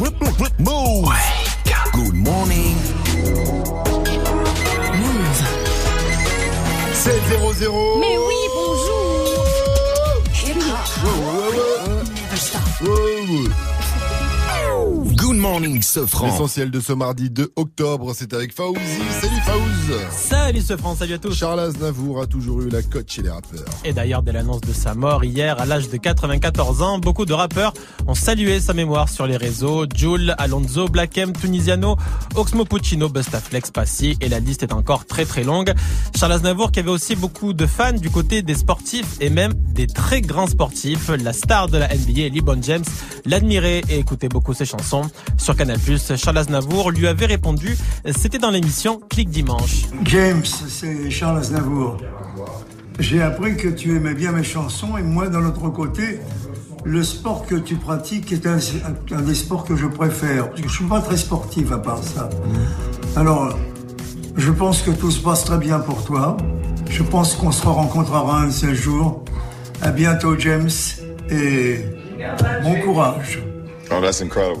Move. Good morning. Move. 7-0-0. Mais oui, bonjour. Good morning, Sofran. L'essentiel de ce mardi 2 octobre, c'est avec Faouzi. Salut Faouz. Salut ce France, salut à tous. Charles Aznavour a toujours eu la cote chez les rappeurs. Et d'ailleurs, dès l'annonce de sa mort hier, à l'âge de 94 ans, beaucoup de rappeurs ont salué sa mémoire sur les réseaux. Jules, Alonso, Black M, Tunisiano, Oxmo Puccino, Bustaflex, Passy, et la liste est encore très très longue. Charles Aznavour qui avait aussi beaucoup de fans du côté des sportifs et même des très grands sportifs. La star de la NBA, LeBron James, l'admirait et écoutait beaucoup ses chansons. Sur Canal+, Charles Aznavour lui avait répondu, c'était dans l'émission Clic Dimanche. James, c'est Charles Aznavour. J'ai appris que tu aimais bien mes chansons et moi, d'un autre côté, le sport que tu pratiques est un, un des sports que je préfère. Parce que je suis pas très sportif à part ça. Alors, je pense que tout se passe très bien pour toi. Je pense qu'on se rencontrera un de ces jours. À bientôt, James, et bon courage. Oh, that's incredible.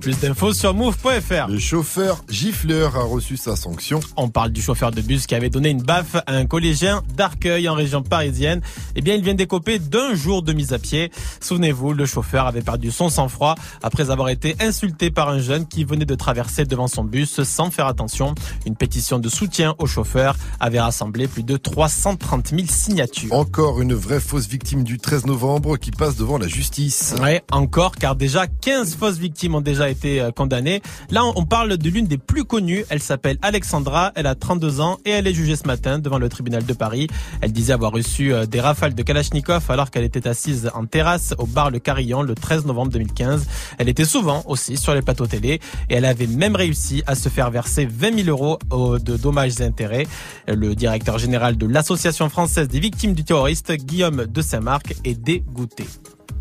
Plus d'infos sur move.fr. Le chauffeur gifleur a reçu sa sanction. On parle du chauffeur de bus qui avait donné une baffe à un collégien d'Arcueil en région parisienne. Eh bien, il vient d'écoper d'un jour de mise à pied. Souvenez-vous, le chauffeur avait perdu son sang-froid après avoir été insulté par un jeune qui venait de traverser devant son bus sans faire attention. Une pétition de soutien au chauffeur avait rassemblé plus de 330 000 signatures. Encore une vraie fausse victime du 13 novembre qui passe devant la justice. Ouais, encore, car déjà 15 fausses victimes ont déjà été euh, condamnées. Là, on parle de l'une des plus connues. Elle s'appelle Alexandra, elle a 32 ans et elle est jugée ce matin devant le tribunal de Paris. Elle disait avoir reçu euh, des rafales de Kalachnikov alors qu'elle était assise en terrasse au bar Le Carillon le 13 novembre 2015. Elle était souvent aussi sur les plateaux télé et elle avait même réussi à se faire verser 20 000 euros de dommages et intérêts. Le directeur général de l'Association française des victimes du terroriste, Guillaume de Saint-Marc, est dégoûté.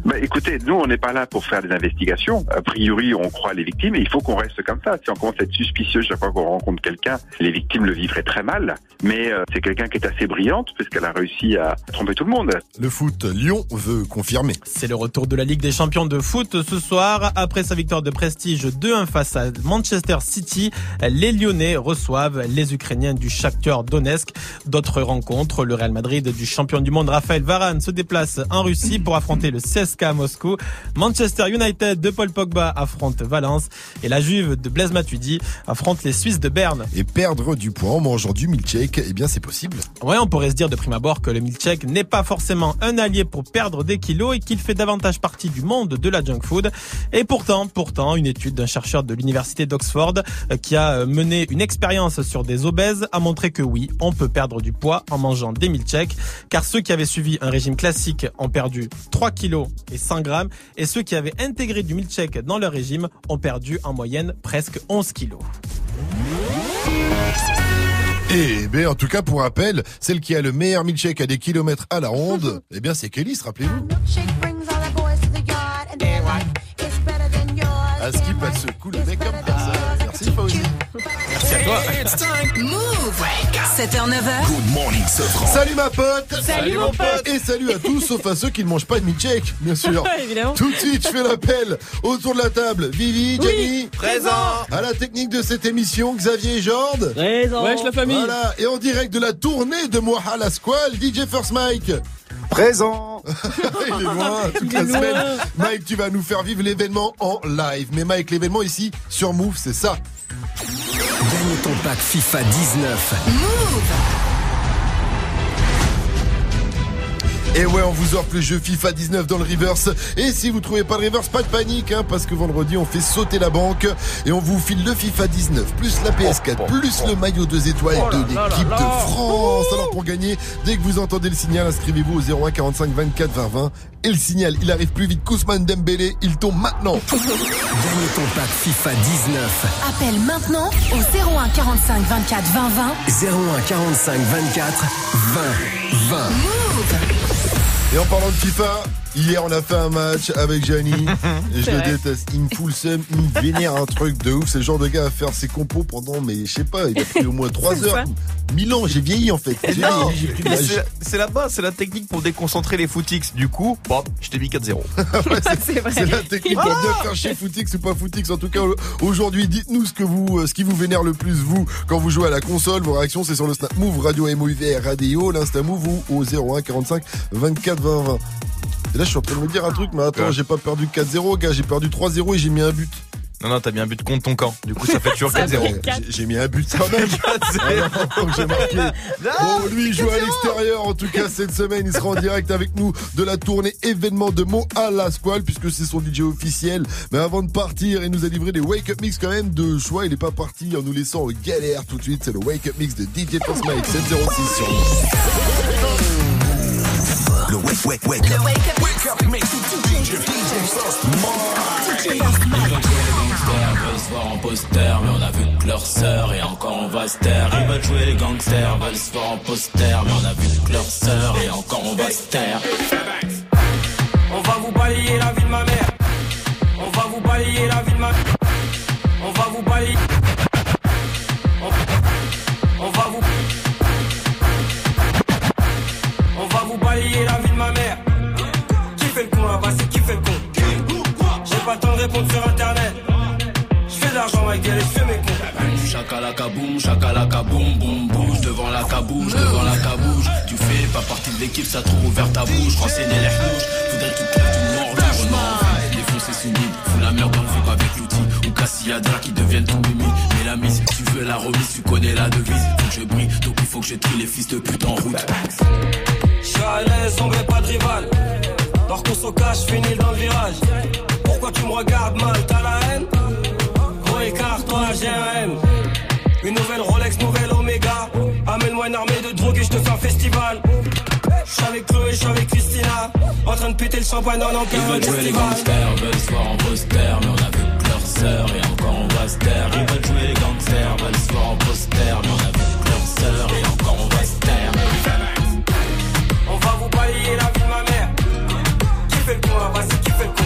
Bah, écoutez, nous, on n'est pas là pour faire des investigations. A priori, on croit les victimes et il faut qu'on reste comme ça. Si on commence à être suspicieux chaque fois qu'on rencontre quelqu'un, les victimes le vivraient très mal. Mais euh, c'est quelqu'un qui est assez brillante puisqu'elle a réussi à tromper tout le monde. Le foot, Lyon veut confirmer. C'est le retour de la Ligue des Champions de foot ce soir. Après sa victoire de prestige 2-1 face à Manchester City, les Lyonnais reçoivent les Ukrainiens du Shakhtar Donetsk. D'autres rencontres, le Real Madrid du champion du monde Raphaël Varane se déplace en Russie pour affronter le CSKA à Moscou. Manchester United de Paul Pogba affronte Valence et la Juve de Blaise Matuidi affronte les Suisses de Berne. Et perdre du poids en mangeant du milkshake, eh bien c'est possible. Ouais, on pourrait se dire de prime abord que le milkshake n'est pas forcément un allié pour perdre des kilos et qu'il fait davantage partie du monde de la junk food. Et pourtant, pourtant, une étude d'un chercheur de l'université d'Oxford euh, qui a euh, mené une expérience sur des obèses a montré que oui, on peut perdre du poids en mangeant des milkshakes, car ceux qui avaient suivi un régime classique ont perdu 3 kilos et 100 grammes, et ceux qui avaient intégré du milkshake dans leur régime ont perdu en moyenne presque 11 kilos. Et ben, en tout cas, pour rappel, celle qui a le meilleur milkshake à des kilomètres à la ronde, eh bien c'est Kélis, rappelez-vous. À skip, elle se coule le mec comme personne. Merci Fauzi. Merci à toi. Move. 7h, 9h. Good morning. Salut ma pote Salut, mon pote. Et salut à tous, sauf à ceux qui ne mangent pas de milkshake, bien sûr Évidemment. Tout de suite, je fais l'appel autour de la table. Vivi, Jenny, Présent. à la technique de cette émission, Xavier et Jorde. Wesh la famille. Voilà, et en direct de la tournée de Moha la Squale, DJ First Mike. Présent. Il est loin toute la semaine. Mike, tu vas nous faire vivre l'événement en live. Mais Mike, l'événement ici, sur Move, c'est ça. Ton pack FIFA 19. Et ouais, on vous offre le jeu FIFA 19 dans le reverse. Et si vous trouvez pas le reverse, pas de panique, hein, parce que vendredi, on fait sauter la banque et on vous file le FIFA 19, plus la PS4, plus le maillot 2 étoiles de l'équipe de France. Alors pour gagner, dès que vous entendez le signal, inscrivez-vous au 01 45 24 20 20. Et le signal, il arrive plus vite qu'Ousmane Dembélé, il tombe maintenant. Gagne ton pack FIFA 19. Appelle maintenant au 01 45 24 20 20. 01 45 24 20 20. Et en parlant de FIFA, Hier, on a fait un match avec Gianni. et je le déteste. Il me fout le seum, il me vénère un truc de ouf. C'est le genre de gars à faire ses compos pendant, mais je sais pas, il a pris au moins 3 heures. 1000 ans, j'ai vieilli en fait. C'est- base, c'est la technique pour déconcentrer les footix. Du coup, bon, je t'ai mis 4-0. Ouais, c'est- la technique pour bien faire chez Footix ou pas Footix. En tout cas, aujourd'hui, dites-nous ce que vous, euh, ce qui vous vénère le plus, vous, quand vous jouez à la console. Vos réactions, c'est sur le Snap Move, Radio MOUV, Radio, l'Insta Move ou au 01 45 24 20 20. Et là, je suis en train de me dire un truc, mais attends, Ouais. j'ai pas perdu 4-0, gars, j'ai perdu 3-0 et j'ai mis un but. Non, non, t'as mis un but contre ton camp. Du coup, ça fait toujours 4-0. Ouais, j'ai- mis un but quand même. Alors, donc j'ai marqué. Bon, lui, il joue à l'extérieur. En tout cas, cette semaine, il sera en direct avec nous de la tournée événement de Mont à la Squale, puisque c'est son DJ officiel. Mais avant de partir, il nous a livré des Wake Up Mix quand même de choix. Il est pas parti en nous laissant en galère tout de suite. C'est le Wake Up Mix de DJ First Mike 706 sur Le wake, wake, wake up. Wake up, mix. DJ, veulent se voir en poster, mais on a vu que leur sœur et encore on va se taire. Ils veulent jouer les gangsters, veulent se voir en poster, mais on a vu que leur sœur et encore on va se taire. On va vous balayer la vie de ma mère. On va vous balayer la vie de ma On fait le con là-bas, c'est qui fait le con J'ai pas le temps de répondre sur internet. Je fais de l'argent, ma gueule, et je fais mes cons. Chakalaka boum, chakalaka boum, boum, bouge devant la cabouche, devant la cabouche. Tu fais pas partie de l'équipe, ça trouve ouvert ta bouche. Renseigner les rouges, faudrait tout claque, tout mort, rouge, non. Défoncer sous mid, fous la merde dans le flip avec l'outil. Ou Cassiadra qui deviennent ton mimi. Mais la mise, tu veux la remise, tu connais la devise. Faut que je brille, donc il faut que je trie les fils de pute en route. Je suis à l'aise, on veut pas de rival. Dors qu'on se cache, finis dans le virage. Pourquoi tu me regardes mal, t'as la haine? Gros écart, toi j'ai un M. Une nouvelle Rolex, nouvelle Omega. Amène-moi une armée de drogue et je te fais un festival. Je suis avec Chloé, je suis avec Christina. En train de péter le champagne dans Ils l'empire veulent jouer les gangsters, veulent se voir en poster, mais on a vu que leur sœur et encore on va se taire. Ils veulent jouer les gangsters, veulent se voir en poster, mais on a vu que leur sœur et fait le con là-bas, c'est qui fait le con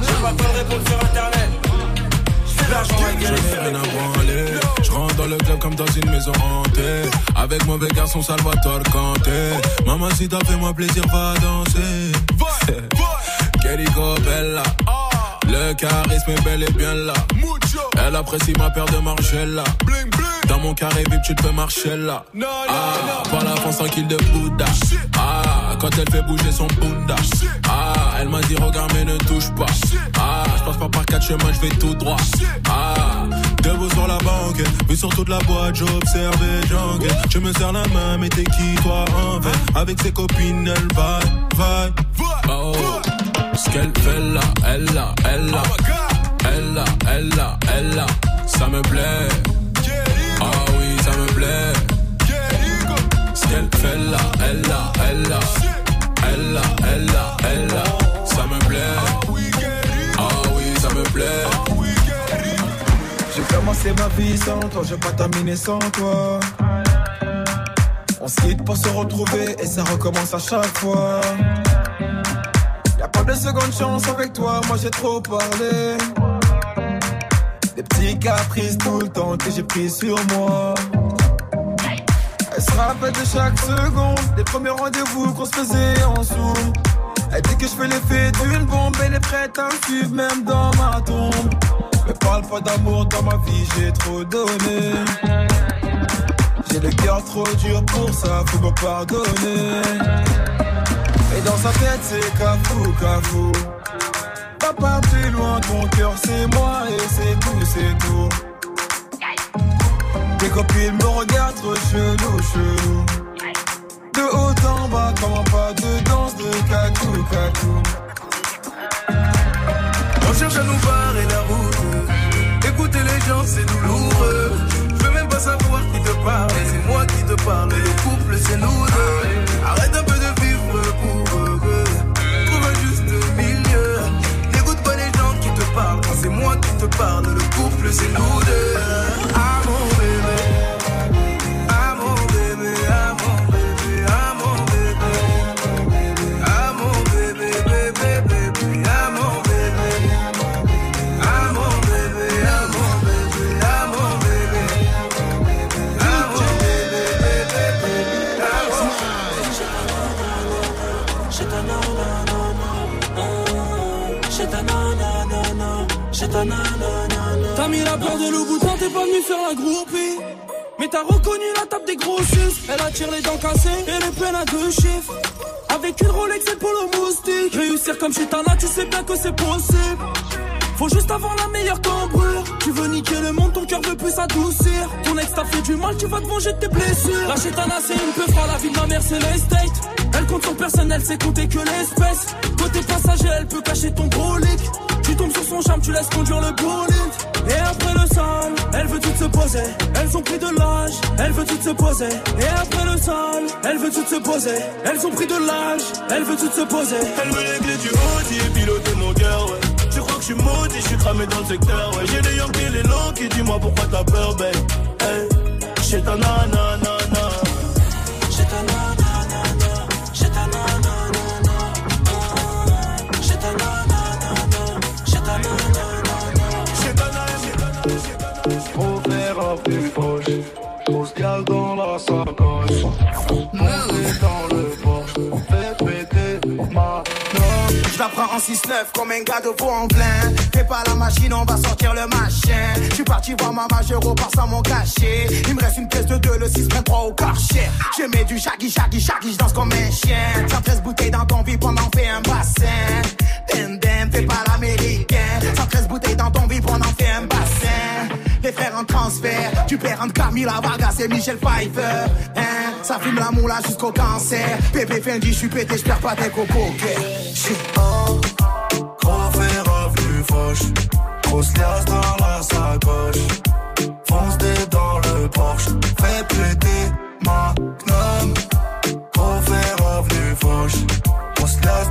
J'ai pas de répondre sur internet. Je fais de l'argent, ma gueule, et je fais mes rien à branler. Je rentre dans le club comme dans une maison hantée. Avec mauvais garçon Salvatore Kanté. Maman, si t'as fait moi plaisir, va danser. Querico Bella. Le charisme est bel et bien là. Elle apprécie ma paire de Margiela. Dans mon carré VIP, tu te peux marcher là. Ah, par la France tranquille de Bouddha. Ah, quand elle fait bouger son Bunda. Ah, elle m'a dit regarde mais ne touche pas. Ah, je passe pas par quatre chemins, je vais tout droit. Ah, debout sur la banque, vu sur toute la boîte, j'observe et j'enquête. Je me serre la main, mais t'es qui toi en fait Avec ses copines, elle va, va. Oh, ce qu'elle fait là, elle là, elle là. Elle là, elle là, elle là. Ça me plaît. Ah oui, ça me plaît. Ce qu'elle fait là, elle là, elle là. Elle là, elle là, elle là. Ça me plaît. Ah oui, ça me plaît. J'ai commencé ma vie sans toi, j'ai pas terminé sans toi. On se pour se retrouver et ça recommence à chaque fois. Pas de seconde chance avec toi, moi j'ai trop parlé. Des petits caprices tout le temps que j'ai pris sur moi. Elle se rappelle de chaque seconde, des premiers rendez-vous qu'on se faisait en zoom. Elle dit que je fais l'effet d'une bombe, elle est prête à me suivre même dans ma tombe. Me parle pas d'amour dans ma vie, j'ai trop donné. J'ai le cœur trop dur pour ça, faut me pardonner. Dans sa tête, c'est cafou, cafou. Pas partir loin, ton cœur c'est moi et c'est tout, c'est tout. Tes copines me regardent trop chelou, chelou. De haut en bas, comment pas de danse de cacou, cacou. On cherche à nous barrer la route. Écouter les gens, c'est douloureux. Je veux même pas savoir qui te parle. C'est moi qui te parle. Le couple, c'est nous deux. quelque part, nous le couple, c'est nous deux. Ah mon bébé, ah mon bébé, ah mon bébé, ah mon bébé, ah mon bébé, bébé, bébé, mon bébé, bébé, ta ta ta la peur de Louboutin, t'es pas venu faire la groupie. Mais t'as reconnu la table des gros sus. Elle attire les dents cassées et les peines à deux chiffres. Avec une Rolex et polo moustique. Réussir comme chez Tana, tu sais bien que c'est possible. Faut juste avoir la meilleure cambrure. Tu veux niquer le monde, ton cœur veut plus s'adoucir. Ton ex t'a fait du mal, tu vas te venger de tes blessures. La chétana, c'est une peu froid, la vie de ma mère, c'est l'estate. Elle compte son personnel, c'est compter que l'espèce. Côté passager, elle peut cacher ton gros leak. Tu tombes sur son charme, tu laisses conduire le bolide. Et après le sol, elle veut tout se poser. Elles ont pris de l'âge, elle veut tout se poser. Et après le sol, elle veut tout se poser. Elles ont pris de l'âge, elle veut tout se poser. Elle veut les clés du Audi et piloter mon cœur, ouais. Tu crois que je suis maudit, je suis cramé dans le secteur, ouais. J'ai des Yankees, les longs qui dis-moi pourquoi t'as peur, babe. Hey, j'ai ta nanana. Dans la dans le ma. Je la prends en 6-9 comme un gars de veau en plein. Fais pas la machine, on va sortir le machin. Je suis parti voir ma je repars sans mon cachet. Il me reste une pièce de 2, le 6 3 au quartier. Je mets du shaggy, shaggy, shaggy, je danse comme un chien. 113 bouteilles dans ton vie pendant fait un bassin. Dem, dem, fais pas l'américain. 113 bouteilles dans ton vie pendant fait un bassin. Les frères en transfert, tu perds entre Camila Vargas et Michel Pfeiffer. Hein, ça fume la moula jusqu'au cancer. Pépé Fendi, je suis pété, je perds pas tes coco. Oh, gros fait revenu fauche. Grosse liasse dans la sacoche. Fonce des dans le Porsche. Fais péter ma gnome. Gros fait revenu fauche. Grosse liasse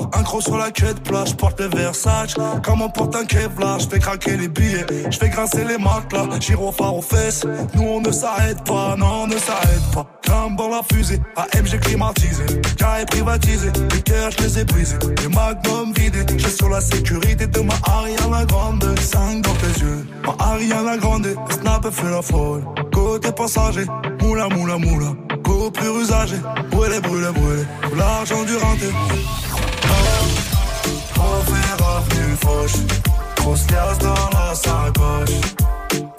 la. Un gros sur la de plage. Porte les Versace. Comme on porte un Kevlar. Je fais craquer les billets. Je fais grincer les matelas. Gyrophare aux fesses. Nous on ne s'arrête pas. Non, on ne s'arrête pas. Grimpe dans la fusée. AMG climatisé. Carré privatisé. Les cœurs, je les ai brisés. Les magnums vidés. J'ai sur la sécurité de ma Ariana Grande. 5 dans tes yeux. Ma Ariana Grande. Snap fait la folle. Côté passager. Moula, moula, moula. Go plus usagé. Brûlé, brûlé, brûlé. Pour l'argent du renté. Fait revenu fauche. Grosse liasse dans la sacoche.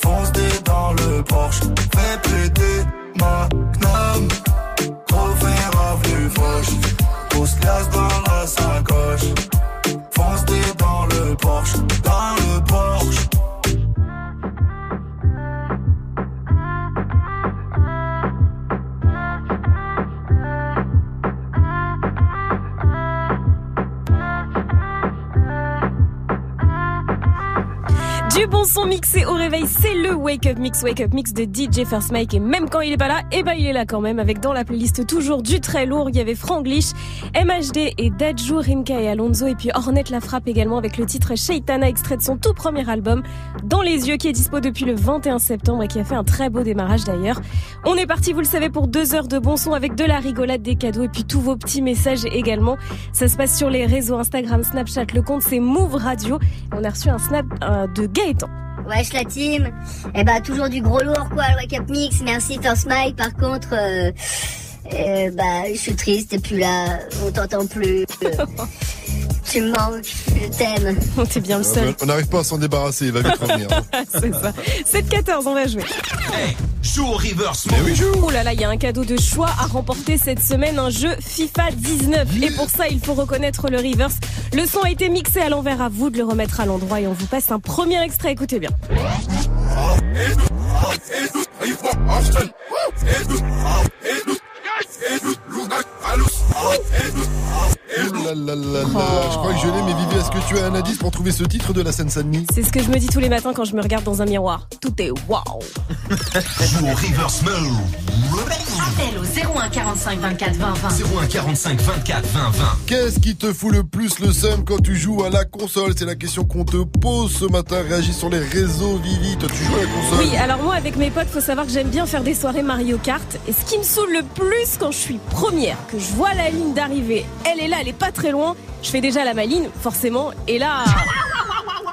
Fonce des dans le Porsche. Fais péter ma gnome. Fait revenu fauche. Grosse liasse dans la sacoche. Du bon son mixé au réveil, c'est le Wake Up Mix, Wake Up Mix de DJ First Mike. Et même quand il est pas là, eh ben il est là quand même. Avec dans la playlist toujours du très lourd, il y avait Franglish, MHD et Dajou, Rimka et Alonso. Et puis Hornet la frappe également avec le titre Shaitana, extrait de son tout premier album, Dans les yeux, qui est dispo depuis le 21 septembre et qui a fait un très beau démarrage d'ailleurs. On est parti, vous le savez, pour deux heures de bon son avec de la rigolade, des cadeaux et puis tous vos petits messages également. Ça se passe sur les réseaux Instagram, Snapchat, le compte c'est Move Radio. On a reçu un snap de Wesh la team. Eh bah toujours du gros lourd quoi, le Wake Up Mix, merci First Mike, par contre, euh, euh, bah je suis triste, t'es plus là, on t'entend plus, tu me manques, je t'aime. T'es bien le Ah, seul. On n'arrive pas à s'en débarrasser, il va vite revenir. c'est ça. 7-14, on va jouer. Joue au reverse Oh là là, il y a un cadeau de choix à remporter cette semaine, un jeu FIFA 19. Et pour ça, il faut reconnaître le reverse. Le son a été mixé à l'envers, à vous de le remettre à l'endroit et on vous passe un premier extrait, écoutez bien. Ouh là là là là. Je crois que je l'ai, mais Vivi, est-ce que tu as un indice pour trouver ce titre de la Seine-Saint-Denis C'est ce que je me dis tous les matins quand je me regarde dans un miroir. Tout est waouh. Joue au reverse Appel au 01 45 24 20 20. 01 45 24 20 20. Qu'est-ce qui te fout le plus le seum quand tu joues à la console? C'est la question qu'on te pose ce matin. Réagis sur les réseaux, Vivi. Toi, tu joues à la console? Oui, alors moi avec mes potes, faut savoir que j'aime bien faire des soirées Mario Kart. Et ce qui me saoule le plus quand je suis première, que je vois la ligne d'arrivée, elle est là, elle est pas très loin, je fais déjà la maline, forcément, et là.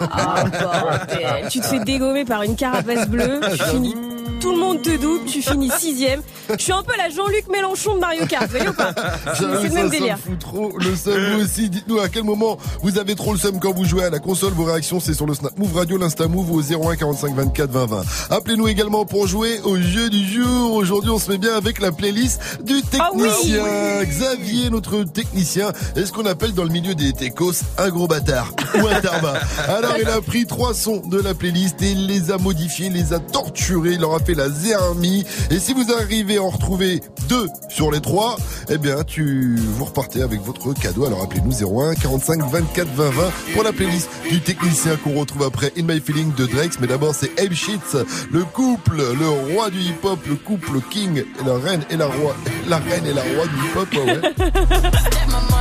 Ah, bordel, tu te fais dégommer par une carapace bleue, tu finis tout le monde te double, tu finis sixième. Je suis un peu la Jean-Luc Mélenchon de Mario Kart, vous voyez ou pas C'est le même délire. fout trop le seum. Vous aussi, dites-nous à quel moment vous avez trop le seum quand vous jouez à la console. Vos réactions, c'est sur le Snap Move Radio, l'Insta Move au 01 45 24 20 20. Appelez-nous également pour jouer au jeu du jour. Aujourd'hui, on se met bien avec la playlist du Ah technicien. Xavier, notre technicien, est ce qu'on appelle dans le milieu des techos un gros bâtard ou un tarba. Alors, il a pris trois sons de la playlist et il les a modifiés, les a torturés, il leur a fait la zermie. Et si vous arrivez à en retrouver deux sur les trois, eh bien, tu vous repartez avec votre cadeau. Alors, appelez-nous 01 45 24 20 20 pour la playlist du technicien qu'on retrouve après In My Feeling de Drex. Mais d'abord, c'est Abe Sheets, le couple, le roi du hip-hop, le couple king la reine et la roi, la reine et la roi du hip-hop,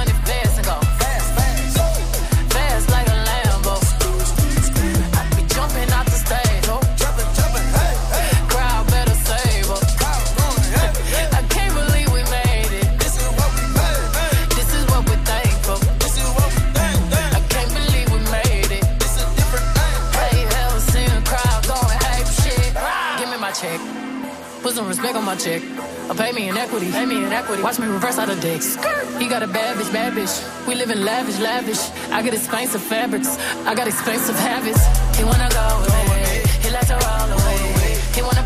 my check. Or pay me in equity. Pay me in equity. Watch me reverse out of dicks. He got a bad bitch, bad bitch. We live in lavish, lavish. I get expensive fabrics. I got expensive habits. He wanna go away. He likes to roll away. He wanna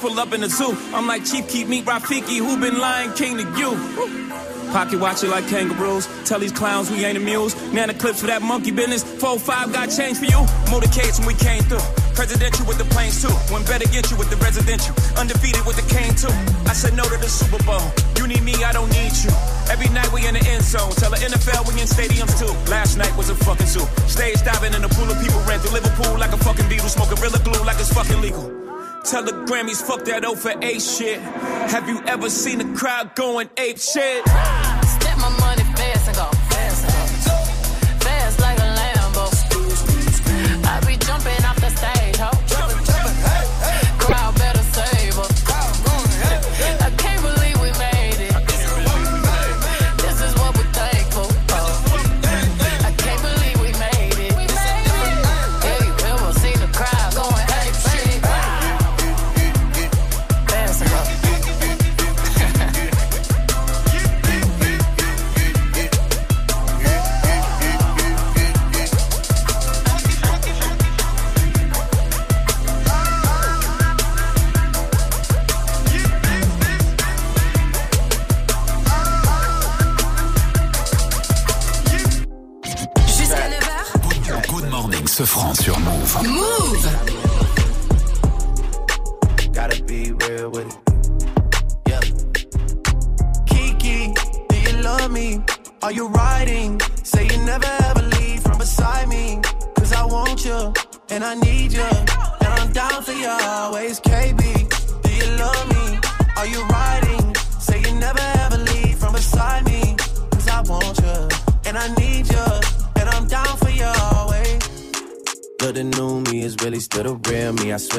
pull up in the zoo. I'm like Chief Keep Meet Rafiki, who been lying king to you? Pocket watch it like kangaroos. Tell these clowns we ain't amused. Nana clips for that monkey business. 4-5 got change for you. Motorcades when we came through. Presidential with the planes too. When better get you with the residential. Undefeated with the cane too. I said no to the Super Bowl. You need me, I don't need you. Every night we in the end zone. Tell the NFL we in stadiums too. Last night was a fucking zoo. Stage diving in a pool of people ran through Liverpool like a fucking beetle. Smoking gorilla glue like it's fucking legal. Tell the Grammys, fuck that O for A shit. Have you ever seen a crowd going ape shit?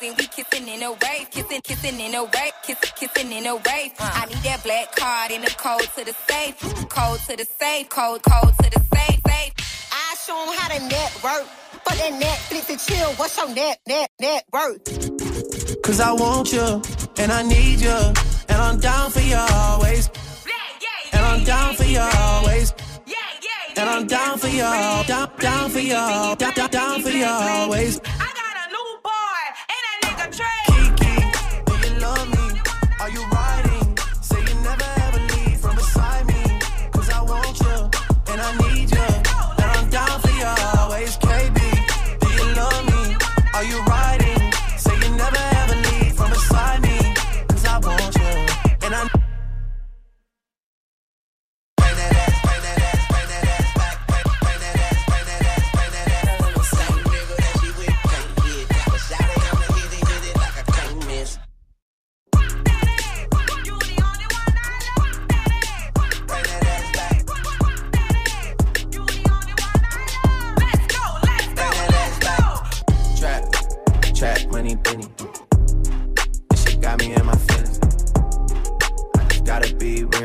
Two bad bitches and we kissing in a wave, kissing, kissing in a wave, kissing, kissing in a wave. I need that black card in the code to the safe, code to the safe, code, code to the safe, safe. I show 'em how to network. Fuck that Netflix and chill. What's your net, net, net worth? Cause I want you and I need you. And I'm down for you always. And I'm down for you always. And I'm down for you, down, down for you, down, down, down for you always.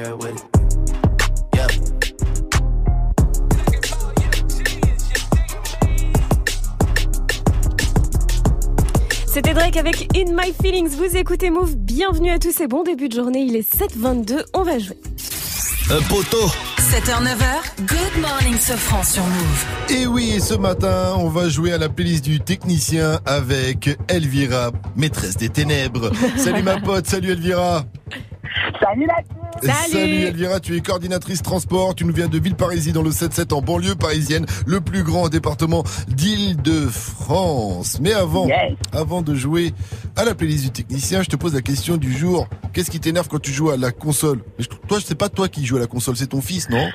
With it. C'était Drake avec In My Feelings. Vous écoutez Move. Bienvenue à tous et bon début de journée. Il est 7h22. On va jouer. Un poteau. 7h, 9h, Good Morning Sofran sur Move. Et oui, ce matin, on va jouer à la playlist du technicien avec Elvira, maîtresse des ténèbres. salut ma pote, salut Elvira. Salut la Salut. Elvira, tu es coordinatrice transport, tu nous viens de Villeparisis dans le 7-7 en banlieue parisienne, le plus grand département d'Île-de-France. Mais avant, Yes. avant de jouer à la playlist du technicien, je te pose la question du jour. Qu'est-ce qui t'énerve quand tu joues à la console? Mais je- Toi, c'est pas toi qui joues à la console, c'est ton fils, non?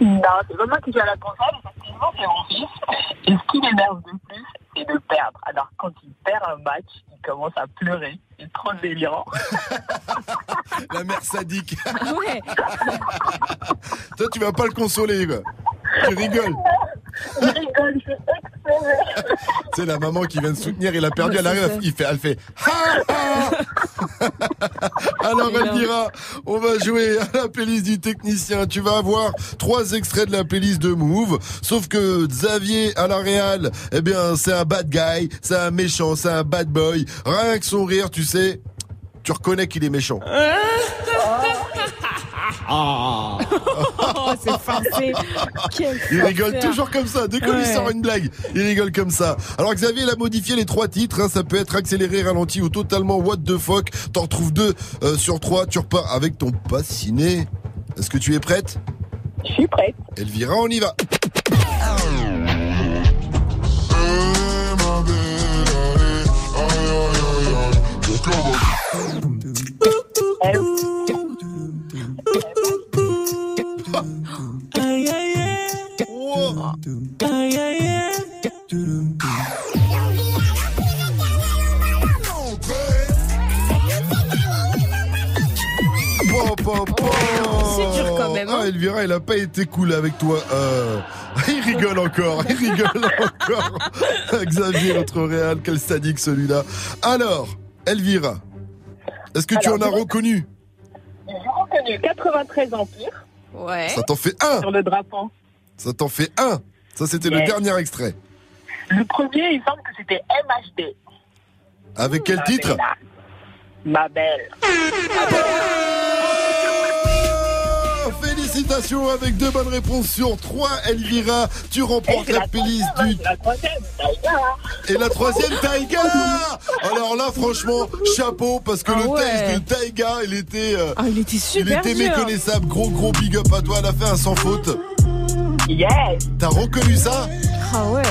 Non, c'est pas moi qui joue à la console, effectivement, c'est mon fils. Et ce qui m'énerve de plus, c'est de perdre. Alors, quand il perd un match, commence à pleurer. C'est trop délirant. La mère sadique. Ouais. Toi, tu vas pas le consoler, quoi. Tu rigoles. Je rigole, je. Tu sais, la maman qui vient de soutenir, il a perdu, elle arrive, il fait, elle fait, Alors Elvira, on va jouer à la playlist du technicien. Tu vas avoir trois extraits de la playlist de Move. Sauf que Xavier à la Real, eh bien, c'est un bad guy, c'est un méchant, c'est un bad boy. Rien que son rire, tu sais, tu reconnais qu'il est méchant. Oh, c'est forcé. Quel Il rigole toujours comme ça. Dès qu'on lui sort une blague, il rigole comme ça. Alors Xavier, il a modifié les trois titres. hein. Ça peut être accéléré, ralenti ou totalement what the fuck? T'en retrouves deux euh, sur trois. Tu repars avec ton pass ciné. Est-ce que tu es prête? Je suis prête. Elvira, on y va. Ah, Elvira, il a pas été cool avec toi. Euh, il rigole encore, il rigole encore. Xavier, notre réal, quel sadique celui-là. Alors, Elvira, est-ce que tu en as reconnu? J'ai reconnu 93 Empire Ouais. Ça t'en fait un sur le drapeau. Ça t'en fait un Ça, c'était le dernier extrait. Le premier, il semble que c'était MHD. Avec quel Ma titre? belle. Ma belle. Félicitations avec deux bonnes réponses sur trois, Elvira. Tu remportes la la playlist du la troisième, Taïga. Et la troisième, Taïga Alors là, franchement, chapeau, parce que Ah le ouais. texte de Taïga, il était... euh, Ah, il était il super était dur. méconnaissable. Gros, gros big up à toi. Elle a fait un sans faute. Yes, T'as reconnu ça? Ah ouais.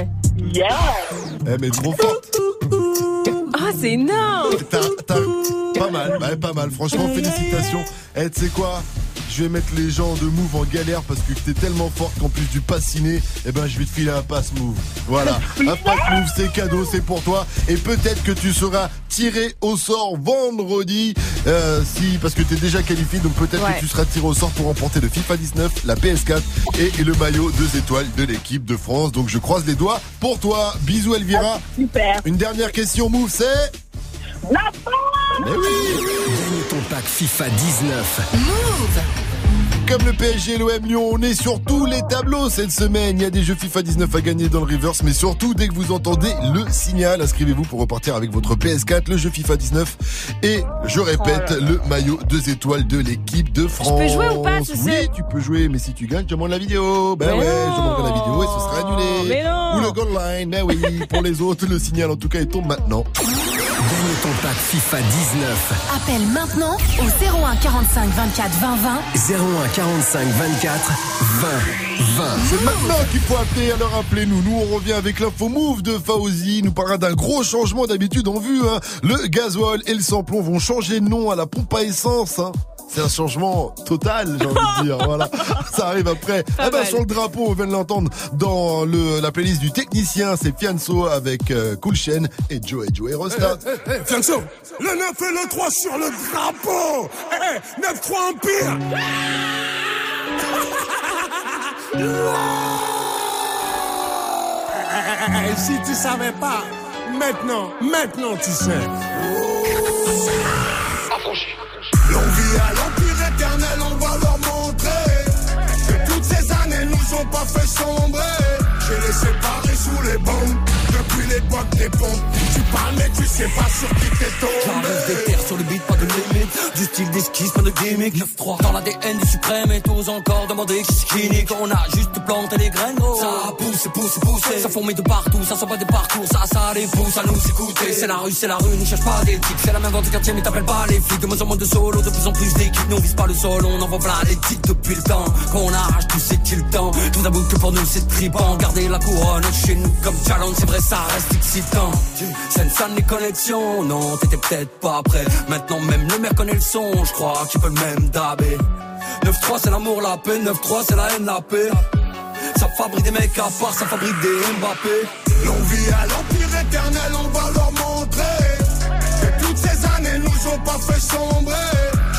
yes. Eh, mais trop forte. Ah, c'est énorme. T'as, pas mal, ouais, pas mal. Franchement, félicitations. Eh, tu sais quoi? Je vais mettre les gens de Move en galère parce que t'es tellement forte qu'en plus du pass ciné, eh ben je vais te filer un pass Move. Voilà, un pass Move, c'est cadeau, c'est pour toi. Et peut-être que tu seras tiré au sort vendredi, euh, si parce que t'es déjà qualifié, donc peut-être Ouais. que tu seras tiré au sort pour remporter le FIFA 19, la PS4 et, et le maillot 2 étoiles de l'équipe de France. Donc je croise les doigts pour toi. Bisous Elvira. Super. Une dernière question Move, c'est La Mais oui Gagne ton pack FIFA 19. Move Comme le PSG et l'OM Lyon, on est sur tous les tableaux cette semaine. Il y a des jeux FIFA 19 à gagner dans le reverse, mais surtout dès que vous entendez le signal, inscrivez-vous pour repartir avec votre PS4, le jeu FIFA 19 et je répète le maillot 2 étoiles de l'équipe de France. peux jouer ou pas, tu Oui, sais tu peux jouer, mais si tu gagnes, je demande la vidéo. Ben Mais ouais, non. je demanderai la vidéo et ce sera annulé. Mais non. Ou le goal line, ben oui. Pour les autres, le signal en tout cas il tombe maintenant. Gagne ton pack FIFA 19. Appelle maintenant au 01 45 24 20 20. 01 45 24 20 20. C'est maintenant qu'il faut appeler, alors appelez-nous. Nous, on revient avec l'info move de Fauzi. Il nous parlera d'un gros changement d'habitude en vue. hein. Le gasoil et le samplon vont changer de nom à la pompe à essence. hein. C'est un changement total, j'ai envie de dire. Voilà, ça arrive après. Pas Ah ben, mal. sur le drapeau, on vient de l'entendre dans le, la playlist du technicien. C'est Fianso avec euh, Cool Chain et Joe et Joe Rostat. Eh, eh, Fianso, le 9 et le 3 sur le drapeau Eh, 9-3 Empire Eh, Si tu savais pas, maintenant, maintenant tu sais. L'on vit à l'empire éternel, on va leur montrer que toutes ces années nous ont pas fait sombrer. J'ai les séparés sous les bombes des. Tu parles tu sais pas sur qui t'es tombé. J'arrive des terres sur le beat, pas de limite. Du style d'esquisse, pas de gimmick. 9-3 dans l'ADN du suprême et tous encore demander qui skinny. Quand on a juste planté les graines, ça pousse, pousse, pousse. Ça fourmille de partout, ça sent pas des parcours. Ça, ça les pousse à nous écouter. C'est la rue, c'est la rue, ne cherche pas d'éthique. C'est la même vente du quartier, mais t'appelles pas les flics. De moins en moins de solo, de plus en plus d'équipes. Nous on vise pas le sol, on envoie plein les titres depuis le temps. Qu'on arrache tout, c'est-il le temps. Tout d'abord que pour nous c'est tripant. Garder la couronne chez nous comme challenge, c'est vrai, ça reste excitant. C'est une salle les connexions, non, t'étais peut-être pas prêt. Maintenant même le maire connaît le son, je crois qu'il peut le même dabé. 9-3 c'est l'amour, la paix, 9-3 c'est la haine, la paix. Ça fabrique des mecs à part, ça fabrique des Mbappé. L'on vit à l'empire éternel, on va leur montrer que toutes ces années nous ont pas fait sombrer.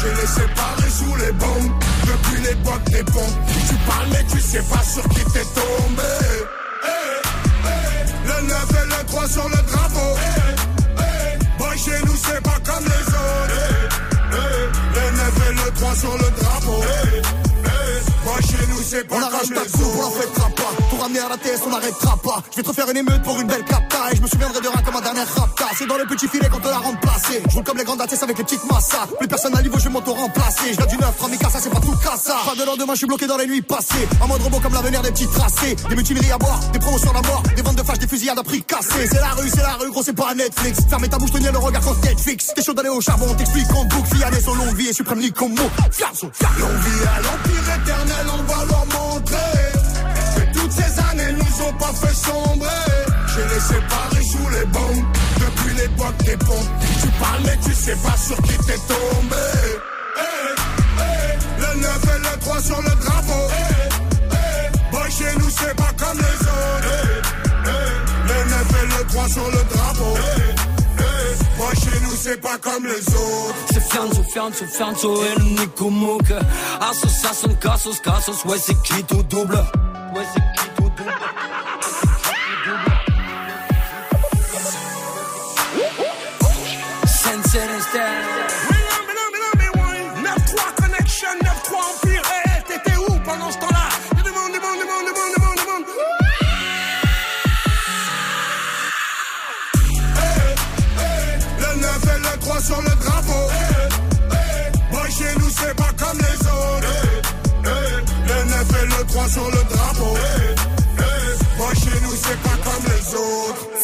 J'ai les séparés sous les bombes depuis l'époque des pompes. Tu parles mais tu sais pas sur qui t'es tombé. Eh, eh, Le 9 et le 3 sur le drapeau. Eh, eh, Boy, chez nous c'est pas comme les autres. Eh, eh, Le 9 et le 3 sur le drapeau. Boy, chez nous c'est pas On comme arrache les ta coupe, on la autres. fêtera pas. La on n'arrêtera pas. Je vais te refaire une émeute pour une belle capta. Et je me souviendrai de rien comme un dernier rapta. C'est dans le petit filet qu'on te l'a remplacé. Je roule comme les grandes ATS avec les petites massas. Plus personne à niveau, je vais m'auto-remplacer. Je du 9, 3 ça c'est pas tout cassa. Pas de lendemain, je suis bloqué dans les nuits passées. En mode robot comme l'avenir des petits tracés. Des mutineries à boire, des promotions à mort. Des ventes de flash, des fusillades à prix cassé. C'est la rue, c'est la rue, gros, c'est pas Netflix. Fermez ta bouche, tenir le regard contre Netflix. T'es chaud d'aller au charbon, on t'explique en boucle. Fiané, son longue vie et suprême ni comme mot. Fianso. L'on vit à l'empire éternel, on va leur années nous ont pas fait sombrer. J'ai les séparés sous les bombes depuis l'époque des pompes. Tu parles mais tu sais pas sur qui t'es tombé. Eh, eh, Le 9 et le 3 sur le drapeau. Eh, eh, Boy, chez nous c'est pas comme les autres. Le 9 et le 3 sur le drapeau. Boy, chez nous c'est pas comme les autres. C'est Fianzo, Fianzo, Fianzo et le Nico Mouk. Association, Cassos, Cassos, ouais, c'est qui tout double? Ouais, c'est qui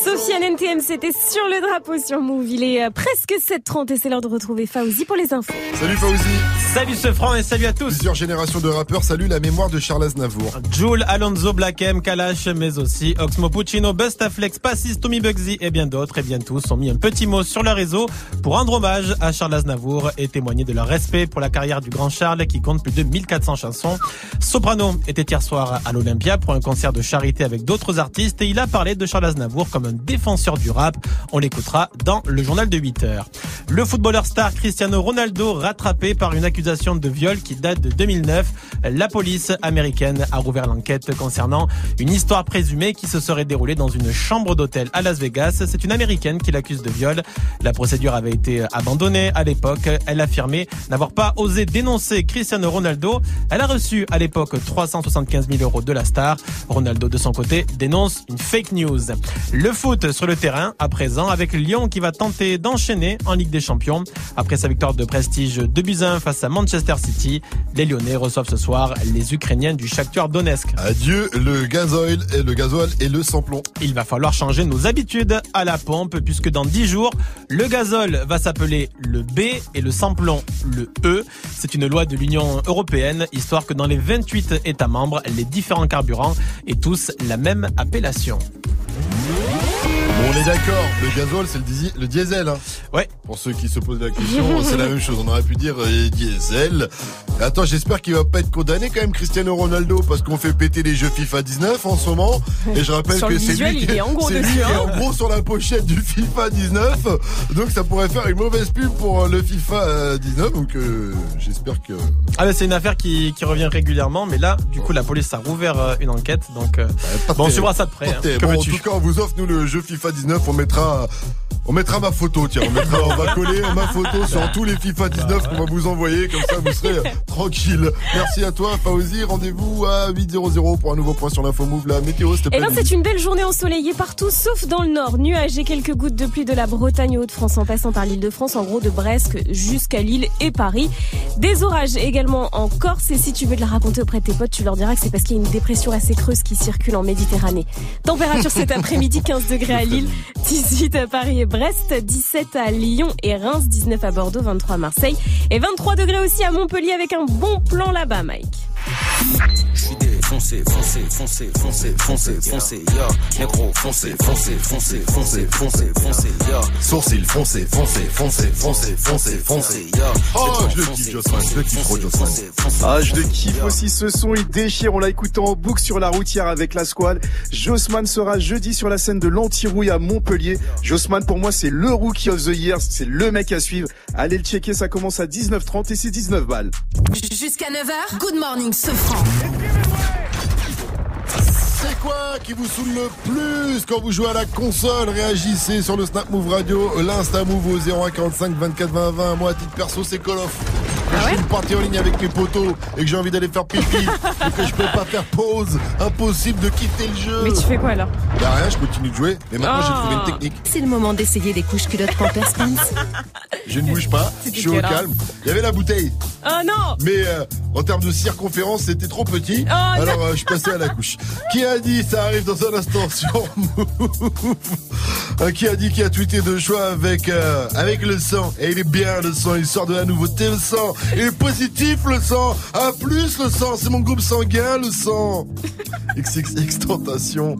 Sofiane NTM, c'était sur le drapeau sur Move. Il est presque 7h30 et c'est l'heure de retrouver Fauzi pour les infos. Salut Fauzi. Salut ce franc et salut à tous. Plusieurs générations de rappeurs saluent la mémoire de Charles Aznavour. Jules, Alonso, Black M, Kalash, mais aussi Oxmo Puccino, Bustaflex, Passis, Tommy Bugsy et bien d'autres et bien tous ont mis un petit mot sur leur réseau pour rendre hommage à Charles Aznavour et témoigner de leur respect pour la carrière du grand Charles qui compte plus de 1400 chansons. Soprano était hier soir à l'Olympia pour un concert de charité avec d'autres artistes et il a parlé de Charles Aznavour comme un défenseur du rap. On l'écoutera dans le journal de 8 heures. Le footballeur star Cristiano Ronaldo rattrapé par une accusation de viol qui date de 2009. La police américaine a rouvert l'enquête concernant une histoire présumée qui se serait déroulée dans une chambre d'hôtel à Las Vegas. C'est une américaine qui l'accuse de viol. La procédure avait été abandonnée à l'époque. Elle affirmait n'avoir pas osé dénoncer Cristiano Ronaldo. Elle a reçu à l'époque 375 000 euros de la star. Ronaldo de son côté dénonce une fake news. Sur le terrain à présent avec Lyon qui va tenter d'enchaîner en Ligue des Champions. Après sa victoire de prestige de Buzyn face à Manchester City, les Lyonnais reçoivent ce soir les Ukrainiens du Shakhtar Donetsk. Adieu le gazoil et le gasoil et le samplon. Il va falloir changer nos habitudes à la pompe puisque dans 10 jours, le gazole va s'appeler le B et le samplon le E. C'est une loi de l'Union européenne histoire que dans les 28 États membres, les différents carburants aient tous la même appellation. see Bon, on est d'accord, le gazole c'est le, diesel. Hein. Ouais. Pour ceux qui se posent la question, c'est la même chose. On aurait pu dire euh, diesel. Attends, j'espère qu'il va pas être condamné quand même Cristiano Ronaldo parce qu'on fait péter les jeux FIFA 19 en ce moment. Et je rappelle Sur que c'est lui, il qui est en gros c'est lui dessus, qui est hein. en gros sur la pochette du FIFA 19. Donc ça pourrait faire une mauvaise pub pour euh, le FIFA euh, 19. Donc euh, j'espère que Ah ben c'est une affaire qui, qui revient régulièrement, mais là, du coup, la police a rouvert une enquête, donc euh, bon, on suivra ça de près. hein. Que bon, en veux-tu? tout cas, on vous offre nous le jeu FIFA 19. On mettra, on mettra ma photo. Tiens, on, mettra, on va coller ma photo sur tous les FIFA 19 qu'on va vous envoyer. Comme ça, vous serez tranquille. Merci à toi, Fauzi. Rendez-vous à 8.00 pour un nouveau point sur l'info move. La météo, s'il te Eh ben, c'est une belle journée ensoleillée partout, sauf dans le nord. Nuages et quelques gouttes de pluie de la Bretagne aux Hauts-de-France en passant par l'île de France, en gros de Brest jusqu'à Lille et Paris. Des orages également en Corse. Et si tu veux de la raconter auprès de tes potes, tu leur diras que c'est parce qu'il y a une dépression assez creuse qui circule en Méditerranée. Température cet après-midi, 15 degrés à Lille, 18 à Paris et Brest, 17 à Lyon et Reims, 19 à Bordeaux, 23 à Marseille et 23 degrés aussi à Montpellier avec un bon plan là-bas, Mike. Je suis défoncé, foncé, foncé, foncé, foncé, foncé, yo. Négro, foncé, foncé, foncé, foncé, foncé, foncé, yo. Sourcil foncé, foncé, foncé, foncé, foncé, foncé. Oh, je le kiffe, Jossman. Je le kiffe trop, Jossman. Ah, je le kiffe aussi ce son, il déchire, on l'a écouté en boucle sur la routière avec la squad. Jossman sera jeudi sur la scène de l'Antirouille à Montpellier. Jossman, pour moi, c'est le rookie of the year, c'est le mec à suivre. Allez le checker, ça commence à 19h30 et c'est 19 balles. Jusqu'à 9h, good morning, ce franc. C'est quoi qui vous saoule le plus quand vous jouez à la console? Réagissez sur le Snap Move Radio, l'Insta Move au 0145 24 20 20. Moi, à titre perso, c'est Call of. Quand je fais une partie en ligne avec mes potos et que j'ai envie d'aller faire pipi et que je peux pas faire pause, impossible de quitter le jeu. Mais tu fais quoi alors? Bah rien, je continue de jouer. Mais maintenant, j'ai trouvé une Ah. technique. C'est le moment d'essayer des couches culottes Pampers Pants. Je ne bouge pas, je suis au calme. Il y avait la bouteille. Oh non Mais euh, en termes de circonférence, c'était trop petit. Oh, alors euh, je suis passé à la couche. Qui a dit Ça arrive dans un instant sur Qui a dit qui a tweeté de choix avec euh, avec le sang Et il est bien le sang. Il sort de la nouveauté le sang. Il est positif le sang. À plus le sang. C'est mon groupe sanguin le sang. XXX Tentation.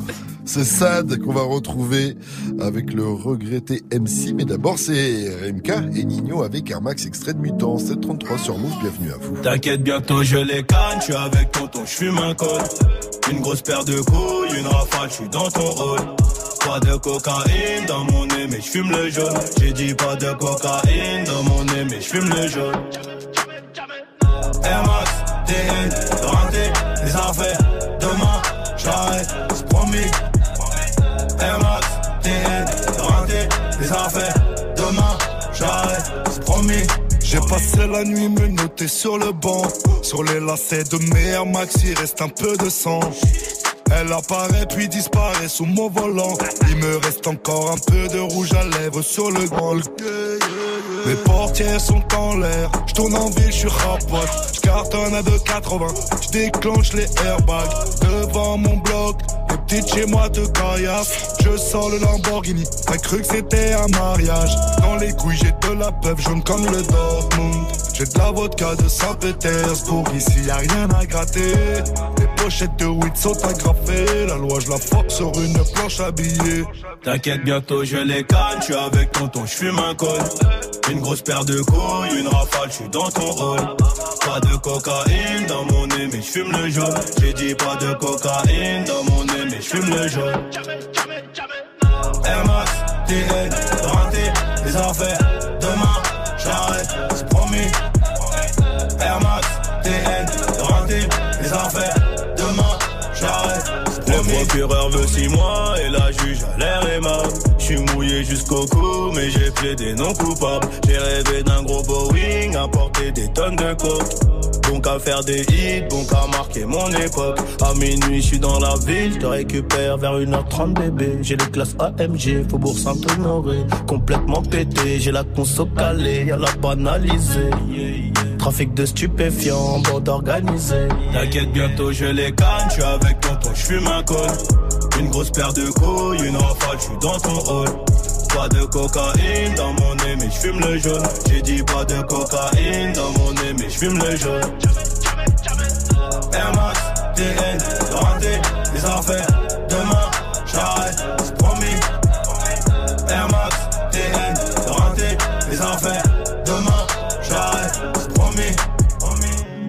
C'est Sad qu'on va retrouver avec le regretté MC. Mais d'abord, c'est MK et Nino avec Air Max extrait de Mutant. 733 sur Move. Bienvenue à vous. T'inquiète bientôt je les canne, je suis avec tonton, je fume un col. Une grosse paire de couilles, une rafale, je suis dans ton rôle. Pas de cocaïne dans mon nez, mais je fume le jaune. J'ai dit pas de cocaïne dans mon nez, mais je fume le jaune. Air Max, TN, les affaires. Demain, j'arrête, c'est promis. Max, TN, rentré, les affaires. Demain, j'arrête, c'est promis. J'ai passé la nuit me noter sur le banc. Sur les lacets de mes Air Max, il reste un peu de sang. Elle apparaît puis disparaît sous mon volant. Il me reste encore un peu de rouge à lèvres sur le grand. Mes portières sont en l'air. Je tourne en ville, je suis rapote. Je cartonne à 2,80. Je déclenche les airbags devant mon bloc. De chez moi de caillasse. Je sors le Lamborghini, t'as cru que c'était un mariage. Dans les couilles, j'ai de la peuple jaune comme le Dortmund. J'ai de la vodka de Saint-Pétersbourg, ici y a rien à gratter. Les pochettes de weed sont agrafées, la loi je la force sur une planche habillée. T'inquiète, bientôt je les canne, je avec tonton, je fume un col. Une grosse paire de couilles, une rafale, je suis dans ton rôle. Pas de cocaïne dans mon nez, mais je fume le jaune. J'ai dit pas de cocaïne dans mon nez, mais je fume le jaune. Air Max, TN, renté, les affaires. Veut 6 mois et la juge a l'air aimable. Je suis mouillé jusqu'au cou, mais j'ai plaidé non coupable. J'ai rêvé d'un gros Boeing, apporter des tonnes de coke. Donc à faire des hits, donc à marquer mon époque. À minuit, je suis dans la ville, te récupère vers 1h30 bébé. J'ai les classes AMG, Faubourg Saint-Honoré. Complètement pété, j'ai la conso calée, y'a la banalisée. Trafic de stupéfiants, bande organisée. T'inquiète, bientôt je les canne, je suis avec tonton, je fume un col. Une grosse paire de couilles, une rafale, je suis dans ton hall. Pas de cocaïne dans mon nez, mais je fume le jaune. J'ai dit pas de cocaïne dans mon nez, mais je fume le jaune. Air Max, TN, renté, les affaires. Demain, j'arrête, c'est promis. Air Max, TN, renté, les affaires.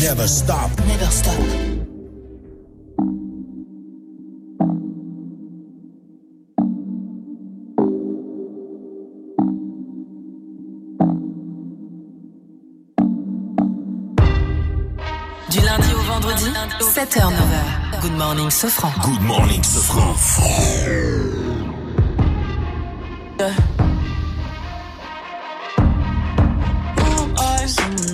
Never stop. Never stop. Du lundi au vendredi, 7h, 9h. Good morning, Sofran. Good morning, Sofran. I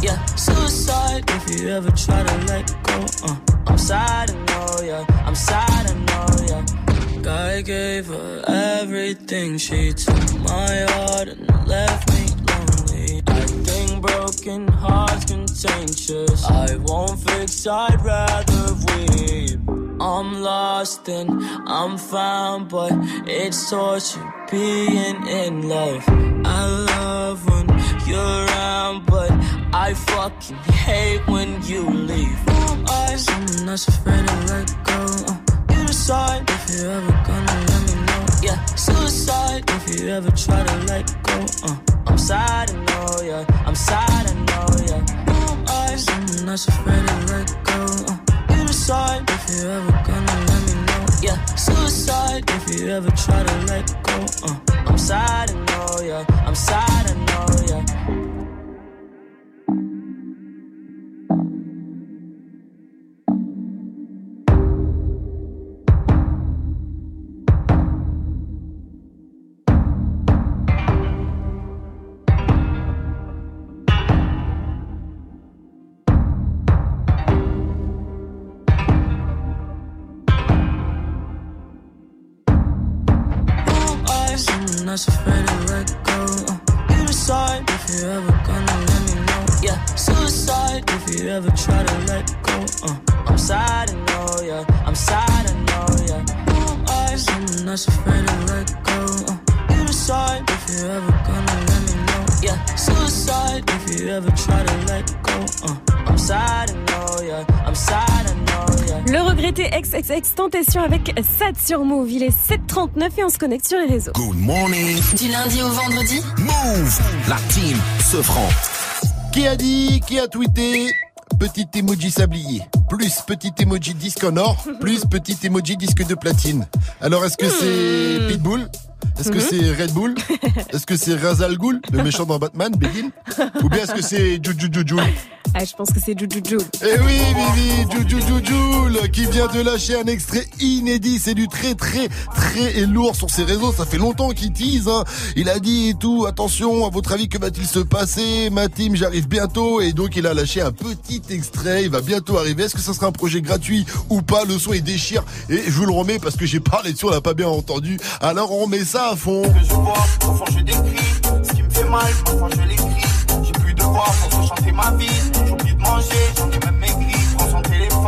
Yeah, suicide if you ever try to let go. Uh, I'm sad, I know, yeah. I'm sad, I know, yeah. I gave her everything. She took my heart and left me lonely. I think broken hearts contagious. I won't fix, I'd rather weep. I'm lost and I'm found, but it's torture being in love. I love when you're around, but I fucking hate when you leave. I? Someone that's afraid to let go. Uh, you decide if you're ever gonna let me know. Yeah, suicide if you ever try to let go. Uh, I'm sad, I know, yeah. I'm sad, I know, yeah. I? Someone that's afraid to let go. Uh, you decide if you're ever gonna let me know. Yeah, suicide if you ever try to let go. Uh, I'm sad, I know, yeah. I'm sad, I know, yeah. Someone that's afraid to let go. Uh, you decide if you're ever gonna let me know. Yeah, suicide if you ever try to let go. Uh, I'm sad, I know, yeah. I'm sad, I know, yeah. Who am I? Someone that's afraid to let go. Uh, you decide if you're ever gonna let me know. Yeah, suicide if you ever try to let go. Uh, I'm sad, I know, yeah. I'm sad, I know, yeah. C'était XXX Tentation avec Sad sur Move. Il est 7h39 et on se connecte sur les réseaux. Good morning. Du lundi au vendredi Move. La team se franc. Qui a dit Qui a tweeté Petit emoji sablier, plus petit emoji disque en or, plus petit emoji disque de platine. Alors est-ce que c'est Pitbull? Est-ce que Mhm. c'est Red Bull? Est-ce que c'est Razal Ghul, le méchant dans Batman, Begin? Ou bien est-ce que c'est Juju Juju Ah, je pense que c'est Juju Eh oui, Vivi, Juju Juju, qui vient de lâcher un extrait inédit. C'est du très, très, très lourd sur ses réseaux. Ça fait longtemps qu'il tease. hein. Il a dit et tout. Attention, à votre avis, que va-t-il se passer? Ma team, j'arrive bientôt. Et donc, il a lâché un petit extrait. Il va bientôt arriver. Est-ce que ça sera un projet gratuit ou pas Le son, il déchire. Et je vous le remets parce que j'ai parlé dessus, on l'a pas bien entendu. Alors, on met ça à fond. je vois, parfois je décris ce qui me fait mal, parfois je l'écris. J'ai plus de voix pour te chanter ma vie. J'oublie de manger, j'en ai même maigri. Prends son téléphone,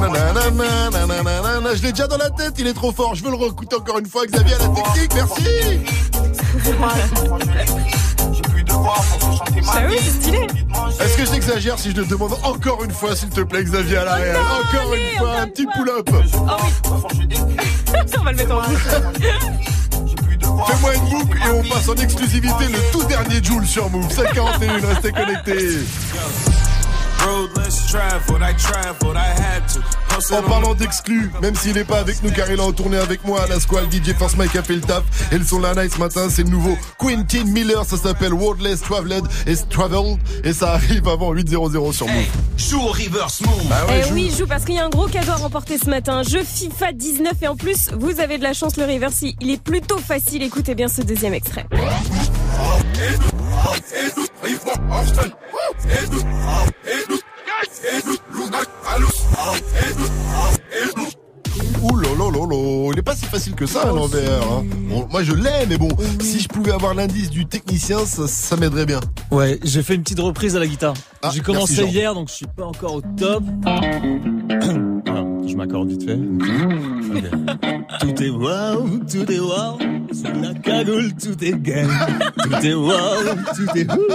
Nanana, nanana, Je l'ai déjà dans la tête, il est trop fort. Je veux le réécouter encore une fois. Xavier à la technique, merci. j'ai plus de voix pour Ah oui, vie. c'est stylé. Est-ce que j'exagère si je te demande encore une fois, s'il te plaît, Xavier à la réelle Encore une fois, un petit pull-up. on va le mettre en boucle. Fais-moi une boucle et on passe en exclusivité le tout dernier Joule sur Move. 541, restez connectés. Traveled, I traveled, I had to. En parlant d'exclus, même s'il n'est pas avec nous car il est en tournée avec moi à la squale, DJ Force Mike a fait le taf. Et le son là night ce matin, c'est le nouveau Quentin Miller, ça s'appelle Wordless Traveled et Travel et ça arrive avant 8.00 sur Move. Joue au reverse move. Bah ouais, Eh joue. oui, joue parce qu'il y a un gros cadeau à remporter ce matin. Jeu FIFA 19 et en plus, vous avez de la chance, le reverse, il est plutôt facile. Écoutez bien ce deuxième extrait. Ouh là là là là, il est pas si facile que ça à l'envers. hein. Bon, moi je l'ai, mais bon, si je pouvais avoir l'indice du technicien, ça, ça m'aiderait bien. Ouais, j'ai fait une petite reprise à la guitare. Ah, j'ai commencé merci, hier, donc je suis pas encore au top. Je m'accorde vite fait. Ok. Tout est wow, tout est wow. C'est la cagoule, tout est gang. Tout est wow, tout est hou.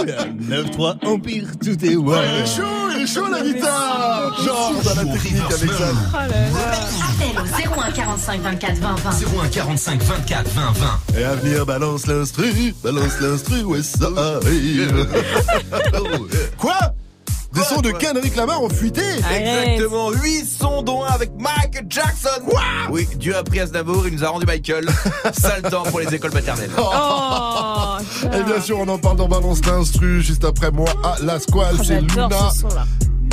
9-3 Empire, tout est wow. Il est chaud, il est chaud la guitare Genre dans la technique avec ça. Appel au 01 45 24 20 20. 01 45 24 20 20. Et à venir, balance l'instru, balance l'instru, ouais ça arrive. Quoi? Des sons de Kendrick Lamar ont fuité Exactement, 8 sons dont un avec Michael Jackson. oui, Dieu a pris Aznavour, il nous a rendu Michael. Sale temps pour les écoles maternelles. Oh, Et bien sûr, on en parle dans Balance l'instru, juste après moi à la squale, c'est j'adore Luna.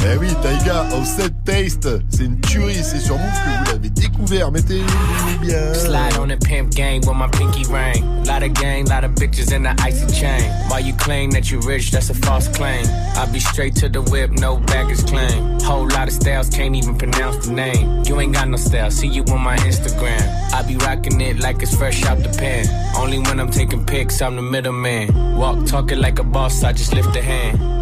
Eh oui, Taiga, au set taste, c'est une tuerie, c'est sur Move que vous l'avez découvert, mettez-vous bien. Slide on the pimp game with my pinky ring. Lot of gang, lot of bitches in the icy chain. While you claim that you rich, that's a false claim. I be straight to the whip, no baggage claim. Whole lot of styles, can't even pronounce the name. You ain't got no style, see you on my Instagram. I be rocking it like it's fresh out the pen. Only when I'm taking pics, I'm the middleman. Walk talking like a boss, I just lift a hand.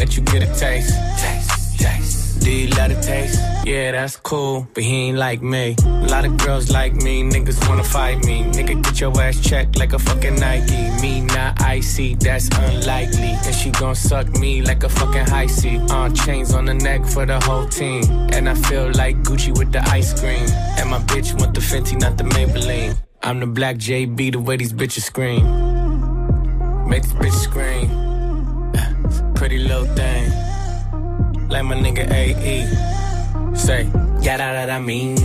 Let you get a taste. Taste, taste. Do you love the taste? Yeah, that's cool, but he ain't like me. A lot of girls like me, niggas wanna fight me. Nigga, get your ass checked like a fucking Nike. Me not icy, that's unlikely. And she gon' suck me like a fucking high C. Uh, chains on the neck for the whole team. And I feel like Gucci with the ice cream. And my bitch want the Fenty, not the Maybelline. I'm the black JB, the way these bitches scream. Make these bitches scream. Pretty little thing. Like my nigga AE. Say, yeah, that, I mean.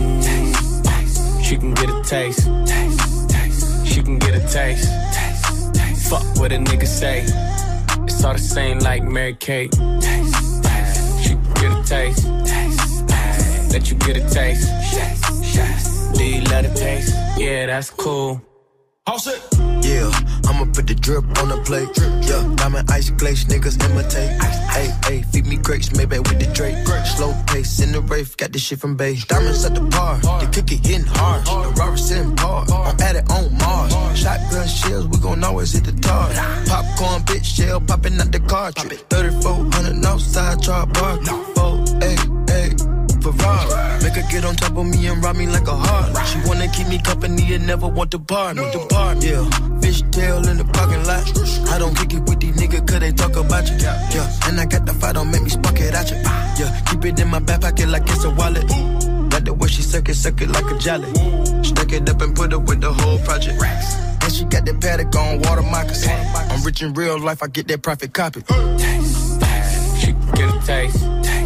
She can get a taste. She can get a taste. Fuck what a nigga say. It's all the same like Mary Kate. She can get a taste. Let you get a taste. Do you love the taste? Yeah, that's cool. All set. Yeah, I'ma put the drip on the plate. Yeah, diamond ice glaze, niggas imitate. Hey, hey, feed me grapes, maybe with the Drake. Slow pace in the Wraith, got this shit from Bay. Diamonds at the bar, the cookie hitting hard. The rubber sitting par, I'm at it on Mars. Shotgun shells, we gon' always hit the tar. Popcorn, bitch, shell popping out the cartridge. 3400 outside, char bar. Four, hey, hey. Ferrari. Make her get on top of me and rob me like a heart. She wanna keep me company and never want to part me. Depart, yeah. Fish tail in the parking lot. I don't kick it with these niggas cause they talk about you. Yeah. And I got the fight, don't make me spark it at you. Yeah. Keep it in my back pocket like it's a wallet. Like the way she suck it, suck it like a jelly. Stack it up and put it with the whole project. And she got that paddock on water moccasins. I'm rich in real life, I get that profit copy. Taste, taste, She can get a taste. taste.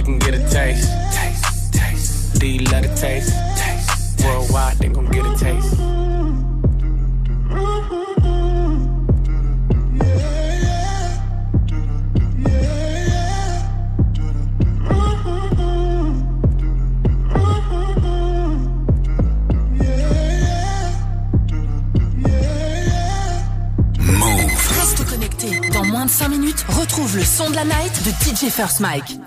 She can get a taste. Do you love the taste? Worldwide, they gon' get a taste. Dans moins de 5 minutes, retrouve le son de la night de DJ First Mike.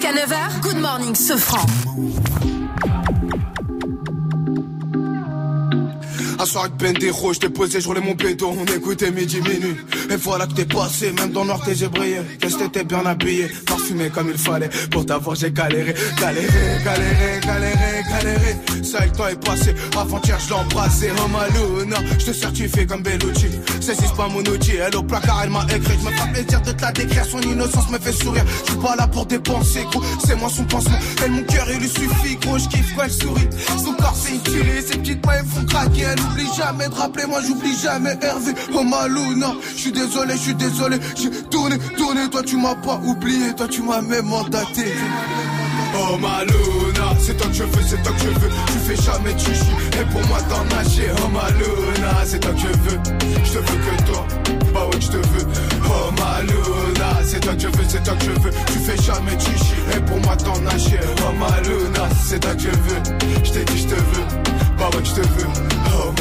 Jusqu'à 9h, Good Morning Sofran. Un soir avec Bendero, je t'ai posé, je mon pédo, on écoutait midi minuit. Et voilà que t'es passé, même dans le noir j'ai brillé. Qu'est-ce que t'étais bien habillé, parfumé comme il fallait. Pour t'avoir j'ai galéré, galéré, galéré, galéré, galéré. Ça le temps est passé, avant-hier je l'ai embrassé. Oh Maluna, je te certifie comme Bellucci. Saisis pas mon outil, elle au placard, elle m'a écrit. Je me fais plaisir de te la décrire, son innocence me fait sourire. Je suis pas là pour dépenser, gros, c'est moi son pansement. Elle, mon cœur, il lui suffit, gros, je kiffe quand elle sourit. Son corps c'est une tuerie, ses petites mains elles font craquer. Elle oublie jamais de rappeler, moi j'oublie jamais Hervé. Oh Maluna, je suis désolé, je suis désolé. J'ai tourné, tourné, toi tu m'as pas oublié, toi tu m'as même mandaté. Oh Maluna, c'est toi que je veux, c'est toi que je veux. Tu fais jamais de chichi, et pour moi t'en nager. Oh Maluna, c'est toi que je veux. Je te veux que toi, bah ouais, je te veux. Oh Maluna, c'est toi que je veux, c'est toi que je veux. Tu fais jamais de chichi, et pour moi t'en nager. Oh Maluna, c'est toi que je veux. Je t'ai dit, je te veux, bah je te veux. Oh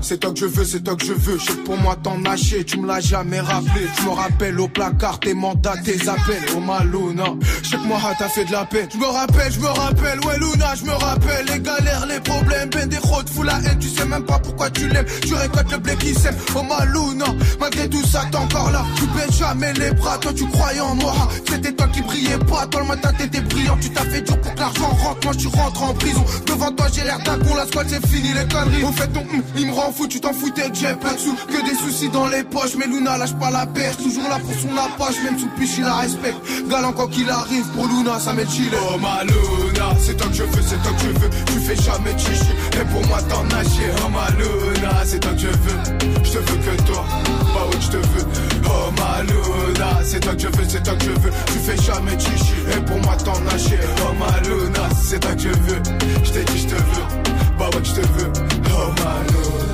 c'est toi que je veux, c'est toi que je veux. Je pour moi t'en nager, tu me l'as jamais rappelé. Je me rappelle au placard tes mandats, tes appels. Oh Maluna, je sais que moi t'as fait de la peine. Je me rappelle, je me rappelle, ouais Luna, je me rappelle les galères, les problèmes, ben des routes, fous la haine, tu sais même pas pourquoi tu l'aimes. Tu récoltes le blé qui sème. Oh Maluna, malgré tout ça t'es encore là. Tu baisses jamais les bras, toi tu croyais en moi. C'était toi qui brillais pas, toi le matin t'étais brillant. Tu t'as fait dur pour que l'argent rentre, moi je rentre en prison. Devant toi j'ai l'air d'un con, la squad c'est fini les conneries. On fait ton hum, il me rend fou, tu t'en foutais que j'ai pas de. Que des soucis dans les poches, mais Luna lâche pas la perche. Toujours là pour son apache, même sous piche il la respecte. Galant quand qu'il arrive, pour Luna ça met chillé. Oh ma Luna, c'est toi que je veux, c'est toi que je veux. Tu fais jamais chichi, et pour moi t'en nager. Oh ma Luna, c'est toi que je veux. Je te veux que toi, bah ouais je te veux. Oh ma Luna, c'est toi que je veux, c'est toi que je veux. Tu fais jamais chichi, et pour moi t'en nager. Oh ma Luna, c'est toi que je veux. Je t'ai dit je te veux, bah ouais je te veux. Oh ma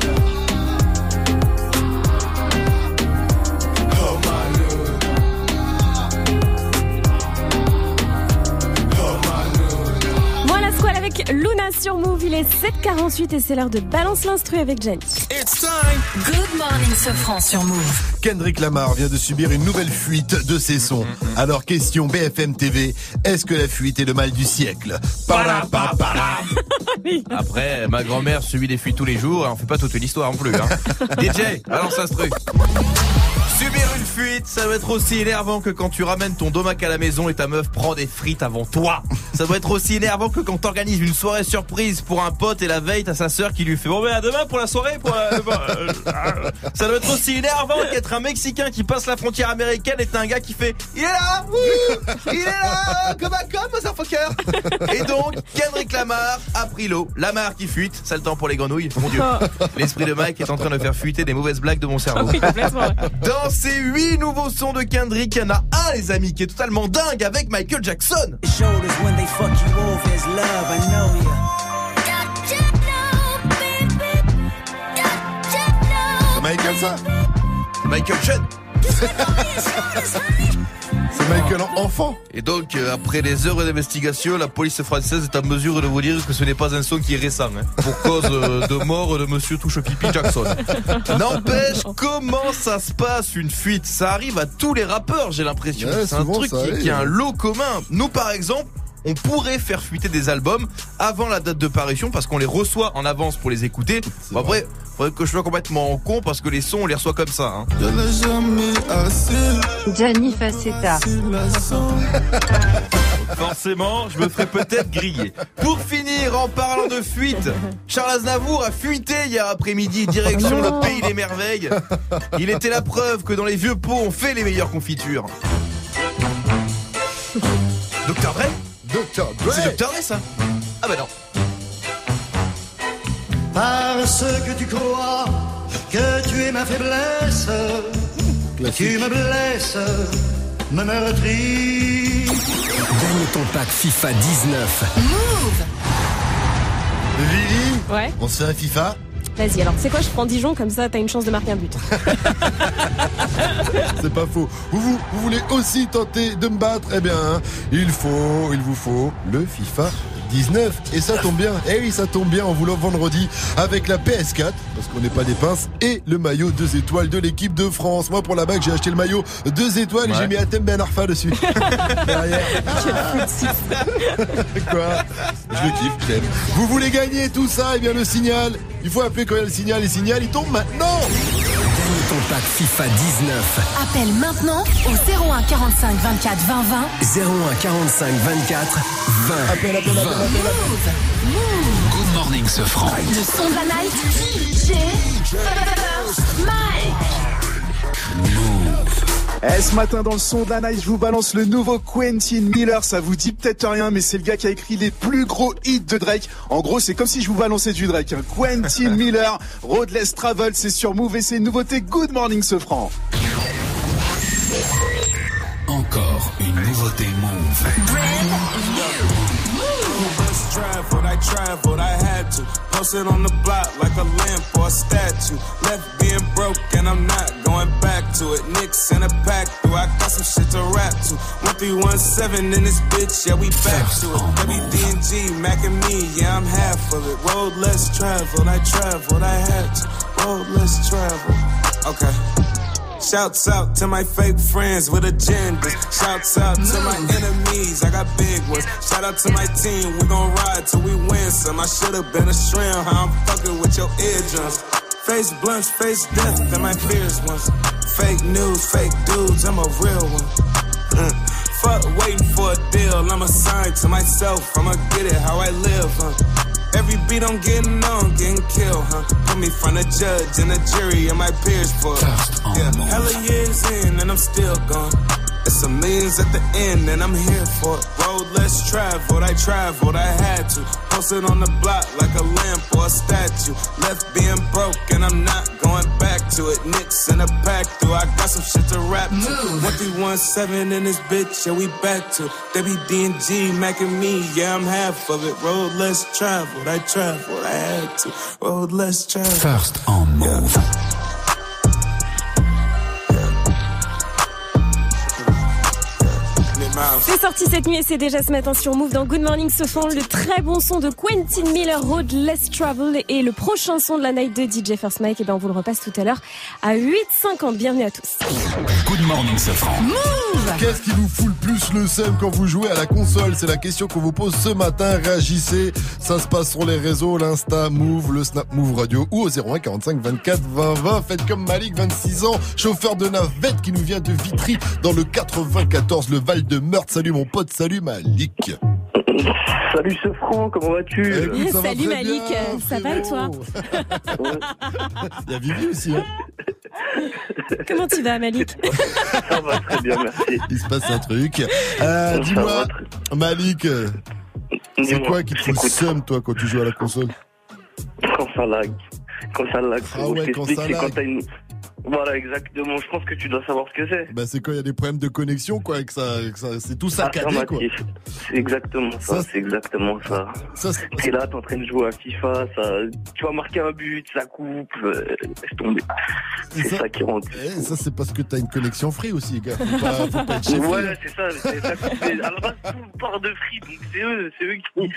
avec Luna sur Move, il est 7h48 et c'est l'heure de Balance l'instru avec Jenny. It's time. Good Morning Sofran sur Move. Kendrick Lamar vient de subir une nouvelle fuite de ses sons. Alors question BFM TV, est-ce que la fuite est le mal du siècle? Parapapara. Après, ma grand-mère subit des fuites tous les jours, et on fait pas toute l'histoire non plus. Hein. DJ, balance truc. Subir une fuite, ça doit être aussi énervant que quand tu ramènes ton domac à la maison et ta meuf prend des frites avant toi. Ça doit être aussi énervant que quand t'organises une soirée surprise pour un pote et la veille t'as sa sœur qui lui fait bon ben à demain pour la soirée pour la- euh, euh, Ça doit être aussi énervant qu'être un Mexicain qui passe la frontière américaine et t'as un gars qui fait il est là, il est là, comme un com, motherfucker. Et donc Kendrick Lamar a pris l'eau, Lamar qui fuite, ça le temps pour les grenouilles, mon dieu. L'esprit de Mike est en train de faire fuiter des mauvaises blagues de mon cerveau. Ouais. Dans ces huit nouveaux sons de Kendrick, il y en a un, les amis, qui est totalement dingue avec Michael Jackson. You know Michael ça C'est Michael Chen. C'est Michael en- enfant. Et donc, euh, après des heures d'investigation, la police française est en mesure de vous dire que ce n'est pas un son qui est récent, hein, pour cause euh, de mort de Monsieur Touche Pipi Jackson. N'empêche, comment ça se passe une fuite? Ça arrive à tous les rappeurs, j'ai l'impression. Ouais, C'est un souvent, truc ça qui, arrive. qui a un lot commun. Nous, par exemple. On pourrait faire fuiter des albums avant la date de parution parce qu'on les reçoit en avance pour les écouter. Bon, après, faudrait que je sois complètement con parce que les sons on les reçoit comme ça. Hein. Gianni Facetta. Forcément, je me ferai peut-être griller. Pour finir, en parlant de fuite, Charles Aznavour a fuité hier après-midi direction le pays des merveilles. Il était la preuve que dans les vieux pots, on fait les meilleures confitures. Dr Dre Dr Dre C'est Dr Dre ça Ah bah non. Parce que tu crois que tu es ma faiblesse, tu me blesses, me meurtris. Gagne ton pack FIFA 19. Lily Ouais. On se fait un FIFA Vas-y, alors, c'est quoi, je prends Dijon, comme ça, t'as une chance de marquer un but. C'est pas faux. Vous, voulez aussi tenter de me battre? Eh bien, il faut, il vous faut le FIFA 19. Et ça tombe bien. Eh oui, ça tombe bien en voulant vendredi avec la PS4, parce qu'on n'est pas des pinces, et le maillot 2 étoiles de l'équipe de France. Moi, pour la bague, j'ai acheté le maillot 2 étoiles et j'ai mis Atem Ben Arfa dessus. Derrière. Quoi Je le kiffe, j'aime. Vous voulez gagner tout ça Eh bien, le signal. Il faut appeler quand il y a le signal. Les signal, il tombe maintenant. Gagne ton pack FIFA 19. Appelle maintenant au 01 45 24 20 20. 01 45 24 20. Appelle, appelle, appelle, appelle, appelle. Good morning, ce franc. Le son de la night. DJ Mike. Eh, ce matin dans le son de la night, je vous balance le nouveau Quentin Miller. Ça vous dit peut-être rien, mais c'est le gars qui a écrit les plus gros hits de Drake. En gros, c'est comme si je vous balançais du Drake. hein. Quentin Miller, Roadless Travel, c'est sur Move et c'est une nouveauté. Good morning, ce franc. Encore une nouveauté Move. Bus traveled, I traveled, I had to. Posted on the block like a lamp or a statue. Left being broke and I'm not going back to it. Knicks in a pack, through I got some shit to rap to. 1317 in this bitch, yeah, we back to it. WDNG, Mac and me, yeah, I'm half of it. Road less traveled, I traveled, I had to. Road less traveled. Okay. Shouts out to my fake friends with agendas. Shouts out to my enemies, I got big ones. Shout out to my team, we gon' ride till we win some. I should've been a shrimp, how I'm fucking with your eardrums. Face blunts, face death than my fears ones. Fake news, fake dudes, I'm a real one. Mm. Fuck waiting for a deal, I'm assigned to myself, I'ma get it how I live, huh? Every beat I'm getting on, getting killed, huh? Put me front of judge and a jury and my peers for it. Yeah, hella years in and I'm still gone. It's a millions at the end and I'm here for it. Road less traveled, I traveled, I had to. Posted on the block like a lamp or a statue. Left being broke and I'm not going back to it. Knicks in a pack through, I got some shit to rap to. 1317 in this bitch, yeah, we back to it. WDNG, Mac and me, yeah, I'm half of it. Road less traveled, I traveled, I had to. Road less traveled. First on Move. Mid C'est sorti cette nuit et c'est déjà ce matin sur Move dans Good Morning ce font le très bon son de Quentin Miller Road Less Travel et le prochain son de la night de DJ First Mike et ben on vous le repasse tout à l'heure à 8h50. Bienvenue à tous. Good morning, Safran. Move Qu'est-ce qui vous fout le plus le seum quand vous jouez à la console? C'est la question qu'on vous pose ce matin. Réagissez. Ça se passe sur les réseaux, l'Insta Move, le Snap Move Radio ou au 01 45 24 20 20. Faites comme Malik, 26 ans, chauffeur de navette qui nous vient de Vitry dans le 94, le Val de Meurthe. Salut mon pote, salut Malik. Salut ce franc, comment vas-tu va Salut Malik, bien, ça va et toi Il y a Vivi aussi. Hein. Comment tu vas Malik Ça va très bien, merci. Il se passe un truc. Euh, Dis-moi, Malik, c'est quoi qui te seum toi quand tu joues à la console? Quand ça lag. Quand ça lag, Ah ouais, quand quand t'as une... Voilà, exactement. Je pense que tu dois savoir ce que c'est. Bah c'est quand il y a des problèmes de connexion quoi, et que ça, ça- c'est tout saccadé quoi. C'est exactement ça, c'est exactement ça. T'es là, t'es en train de jouer à FIFA, ça, tu vas marquer un but, ça coupe, euh, laisse tomber. C'est ça, qui rend. Eh, ça c'est parce que t'as une connexion free aussi, gars. Faut pas, faut pas être chez Ouais, c'est ça, c'est ça. coupe. Mais À la base, tout part de Free, donc c'est eux, c'est eux qui,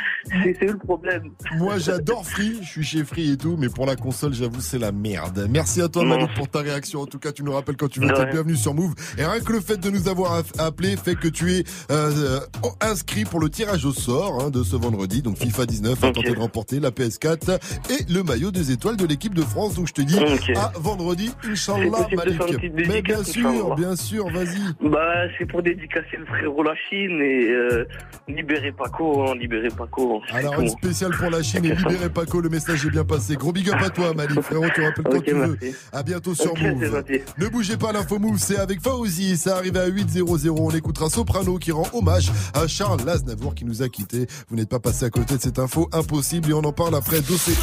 c'est eux le problème. Moi j'adore Free, je suis chez Free et tout, mais pour la console j'avoue c'est la merde. Merci à toi. Manu pour ta réaction. En tout cas tu nous rappelles quand tu veux. T'es bienvenue sur Move. Et rien que le fait de nous avoir appelé fait que tu es euh, euh, inscrit pour le tirage au sort hein, de ce vendredi. Donc FIFA 19 a Ok. tenté de remporter la PS4 et le maillot des étoiles de l'équipe de France. Donc je te dis à vendredi, Inch'Allah Malik. Mais bien sûr, bien sûr, vas-y. Bah, c'est pour dédicacer le frérot la Chine et euh, libérer Paco, hein, libérer Paco. Alors une spéciale pour la Chine et libérez Paco, le message est bien passé. Gros big up à toi Malik, frérot, tu rappelles quand Ok, tu veux. À bientôt sur c'est Move. Ne bougez pas, l'info Move, c'est avec Fauzi, ça arrive à 8.00. On écoutera Soprano qui rend hommage à Charles Aznavour qui nous a quittés. Vous n'êtes pas passé à côté de cette info, impossible, et on en parle après. Dossé.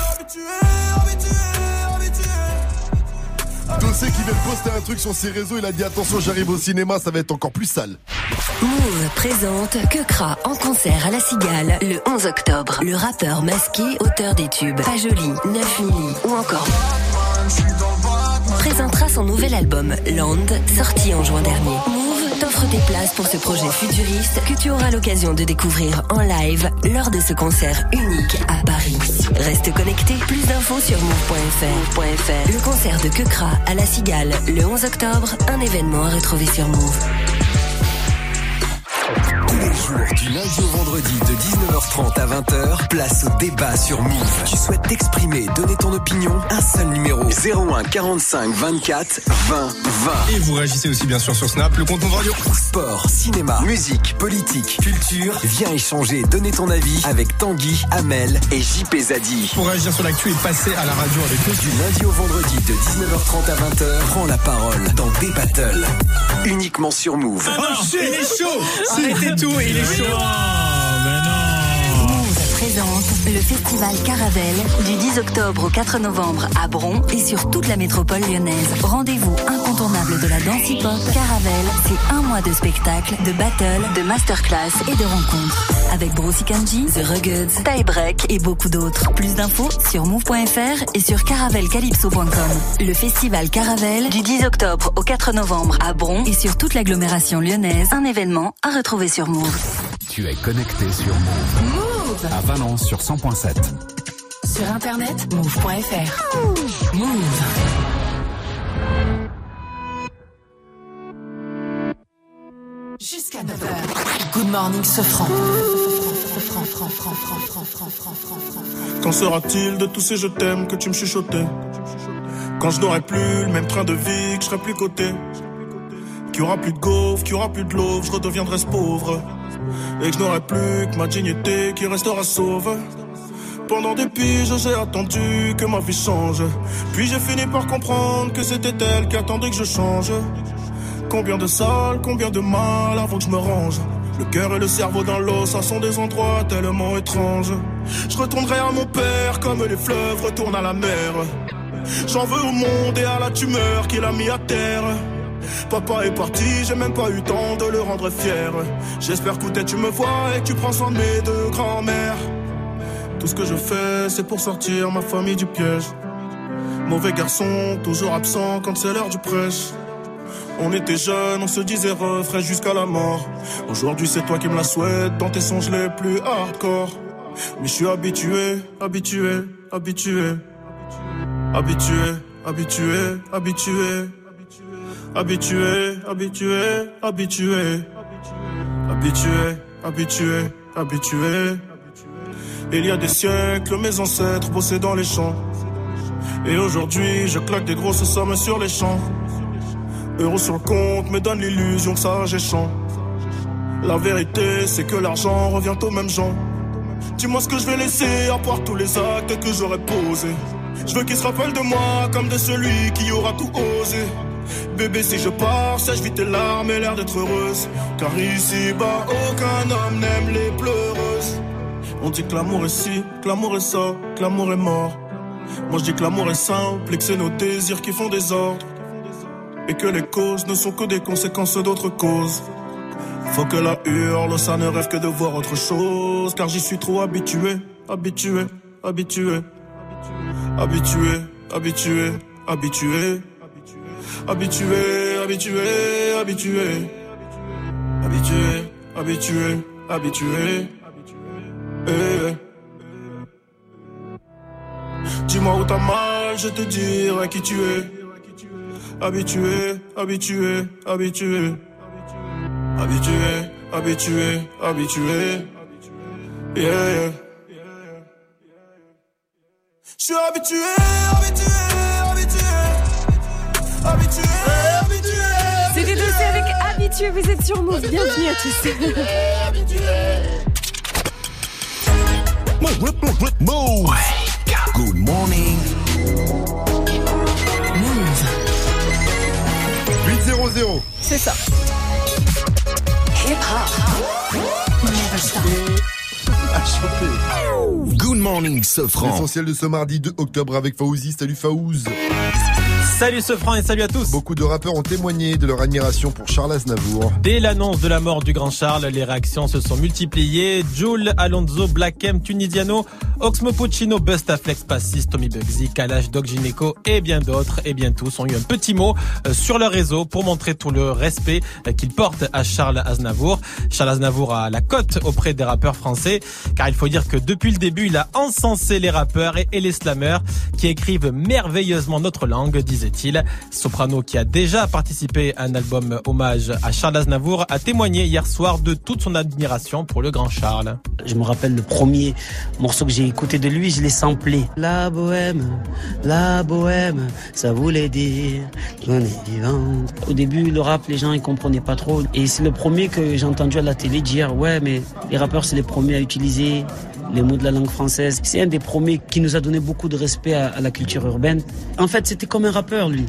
Dossé qui vient de poster un truc sur ses réseaux, il a dit attention, j'arrive au cinéma, ça va être encore plus sale. Move présente Kekra en concert à la Cigale le 11 octobre. Le rappeur masqué, auteur des tubes Pas joli, 9 milli ou encore présentera son nouvel album Land, sorti en juin dernier. Move t'offre tes places pour ce projet futuriste que tu auras l'occasion de découvrir en live lors de ce concert unique à Paris. Reste connecté, plus d'infos sur move.fr. Move.fr. Le concert de Kekra à la Cigale le 11 octobre, un événement à retrouver sur Move. Tous les jours, du lundi au vendredi, de 19h30 à 20h, place au débat sur Move. Tu souhaites t'exprimer, donner ton opinion Un seul numéro 01 45 24 20 20. Et vous réagissez aussi bien sûr sur Snap, le compte Move Radio. Sport, cinéma, musique, politique, culture. Viens échanger, donner ton avis avec Tanguy, Amel et JP Zadi. Pour réagir sur l'actu et passer à la radio avec nous. Du lundi au vendredi, de 19h30 à 20h, prends la parole dans des battles. Uniquement sur Move. Oh il est chaud Arrêtez il est chaud. Move présente le festival Caravelle du 10 octobre au 4 novembre à Bron et sur toute la métropole lyonnaise. Rendez-vous incontournable de la danse hip-hop. Caravelle, c'est un mois de spectacles, de battles, de masterclass et de rencontres. Avec Brossy Kanji, The Ruggeds, Tie Break et beaucoup d'autres. Plus d'infos sur move.fr et sur caravelcalypso.com. Le festival Caravelle du 10 octobre au 4 novembre à Bron et sur toute l'agglomération lyonnaise. Un événement à retrouver sur Move. Tu es connecté sur Move. À Valence sur 100.7. Sur internet, move.fr. Move. Jusqu'à 9h. Good morning, ce franc. Qu'en sera-t-il de tous ces je t'aime que tu me chuchotais? Quand je n'aurai plus le même train de vie, que je serai plus coté Qu'il y aura plus de gaufres, qu'il y aura plus de l'eau, je redeviendrai ce pauvre Et que je n'aurai plus que ma dignité qui restera sauve pendant des piges, j'ai attendu que ma vie change. Puis j'ai fini par comprendre que c'était elle qui attendait que je change. Combien de salles, combien de mal avant que je me range. Le cœur et le cerveau dans l'eau, ça sont des endroits tellement étranges. Je retournerai à mon père comme les fleuves retournent à la mer. J'en veux au monde et à la tumeur qu'il a mis à terre. Papa est parti, j'ai même pas eu temps de le rendre fier. J'espère que tu me vois et tu prends soin de mes deux grands-mères. Tout ce que je fais, c'est pour sortir ma famille du piège. Mauvais garçon, toujours absent quand c'est l'heure du prêche. On était jeunes, on se disait refrain jusqu'à la mort. Aujourd'hui, c'est toi qui me la souhaites dans tes songes les plus hardcore. Mais je suis habitué, habitué. Habitué, habitué, habitué. Habitué, habitué, habitué. Habitué, habitué, habitué. Il y a des siècles, mes ancêtres bossaient dans les champs. Et aujourd'hui, je claque des grosses sommes sur les champs. Euros sur le compte me donne l'illusion que ça j'échange. La vérité, c'est que l'argent revient aux mêmes gens. Dis-moi ce que je vais laisser à part tous les actes que j'aurais posés. Je veux qu'ils se rappellent de moi comme de celui qui aura tout osé. Bébé, si je pars, sèche vite tes larmes et l'air d'être heureuse. Car ici-bas, aucun homme n'aime les pleureuses. On dit que l'amour est ci, que l'amour est ça, que l'amour est mort. Moi je dis que l'amour est simple et que c'est nos désirs qui font des ordres. Et que les causes ne sont que des conséquences d'autres causes. Faut que la hurle, ça ne rêve que de voir autre chose. Car j'y suis trop habitué, habitué, habitué. Habitué, habitué, habitué. Habitué, habitué, habitué. Habitué, habitué, habitué. Eh. Dis-moi où t'as mal, je te dirai qui tu es. Habitué, habitué, habitué. Habitué, habitué, habitué. Yeah. Je suis habitué, habitué, habitué. Habitué, habitué. C'était Dossé avec Habitué, vous êtes sur Move. Bienvenue à tous. Move. Good morning. Move. 8-0-0. C'est ça. Hip hop. Never stop. À choper. Good morning, Sofran. L'essentiel de ce mardi 2 octobre avec Faouzi. Salut Faouz. Salut ce franc et salut à tous. Beaucoup de rappeurs ont témoigné de leur admiration pour Charles Aznavour. Dès l'annonce de la mort du grand Charles, les réactions se sont multipliées. Jules, Alonso, Black M, Tunisiano, Oxmo Puccino, Bustaflex, Passis, Tommy Bugsy, Kalash, Doc Gineco et bien d'autres et bien tous ont eu un petit mot euh, sur leur réseau pour montrer tout le respect euh, qu'ils portent à Charles Aznavour. Charles Aznavour a la cote auprès des rappeurs français car il faut dire que depuis le début, il a encensé les rappeurs et, les slammers qui écrivent merveilleusement notre langue, disait-il. Soprano qui a déjà participé à un album hommage à Charles Aznavour a témoigné hier soir de toute son admiration pour le grand Charles. Je me rappelle le premier morceau que j'ai écouté de lui, je l'ai samplé. La bohème, la bohème, ça voulait dire qu'on est vivant. Au début, le rap, les gens ils comprenaient pas trop. Et c'est le premier que j'ai entendu à la télé dire ouais, mais les rappeurs c'est les premiers à utiliser les mots de la langue française. C'est un des premiers qui nous a donné beaucoup de respect à, à la culture urbaine. En fait, c'était comme un rappeur lui.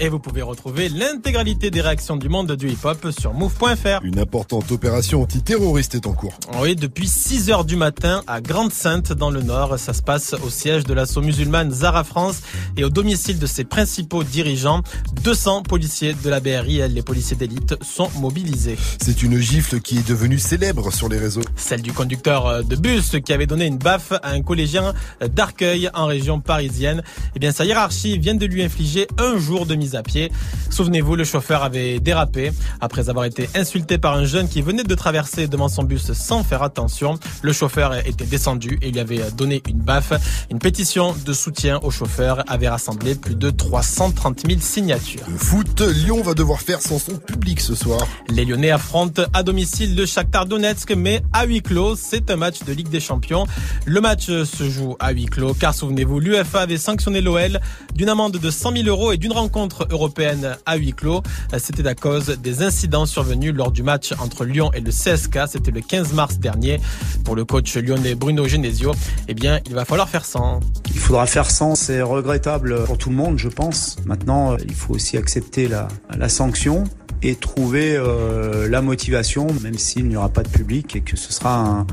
Et vous pouvez retrouver l'intégralité des réactions du monde du hip-hop sur move.fr. Une importante opération antiterroriste est en cours. Oui, depuis 6 heures du matin à Grande-Sainte dans le Nord, ça se passe au siège de l'assaut musulmane Zara France et au domicile de ses principaux dirigeants. 200 policiers de la BRI, les policiers d'élite, sont mobilisés. C'est une gifle qui est devenue célèbre sur les réseaux. Celle du conducteur de bus qui avait donné une baffe à un collégien d'Arcueil en région parisienne. Eh bien, sa hiérarchie vient de lui infliger un jour de mise à pied. Souvenez-vous, le chauffeur avait dérapé après avoir été insulté par un jeune qui venait de traverser devant son bus sans faire attention. Le chauffeur était descendu et lui avait donné une baffe. Une pétition de soutien au chauffeur avait rassemblé plus de 330 000 signatures. Le foot, Lyon va devoir faire sans son public ce soir. Les Lyonnais affrontent à domicile le Shakhtar Donetsk, mais à huis clos. C'est un match de Ligue des Champions. Le match se joue à huis clos, car souvenez-vous, l'UFA avait sanctionné l'OL d'une amende de 100 000 euros et d'une rencontre européenne à huis clos. C'était à cause des incidents survenus lors du match entre Lyon et le CSK. C'était le 15 mars dernier. Pour le coach lyonnais Bruno Genesio, eh bien, il va falloir faire sans. Il faudra faire sans. C'est regrettable pour tout le monde, je pense. Maintenant, il faut aussi accepter la, sanction et trouver euh, la motivation, même s'il n'y aura pas de public et que ce sera un,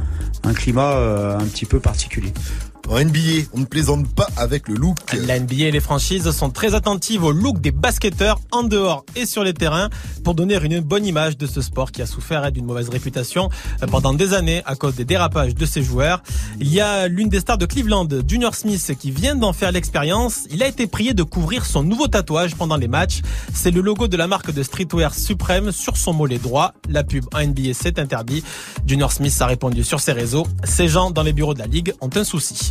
un climat euh, un petit peu particulier. En NBA, on ne plaisante pas avec le look. La NBA et les franchises sont très attentives au look des basketteurs en dehors et sur les terrains pour donner une bonne image de ce sport qui a souffert d'une mauvaise réputation pendant des années à cause des dérapages de ses joueurs. Il y a l'une des stars de Cleveland, Junior Smith, qui vient d'en faire l'expérience. Il a été prié de couvrir son nouveau tatouage pendant les matchs. C'est le logo de la marque de streetwear suprême sur son mollet droit. La pub en NBA c'est interdit. Junior Smith a répondu sur ses réseaux. Ces gens dans les bureaux de la ligue ont un souci.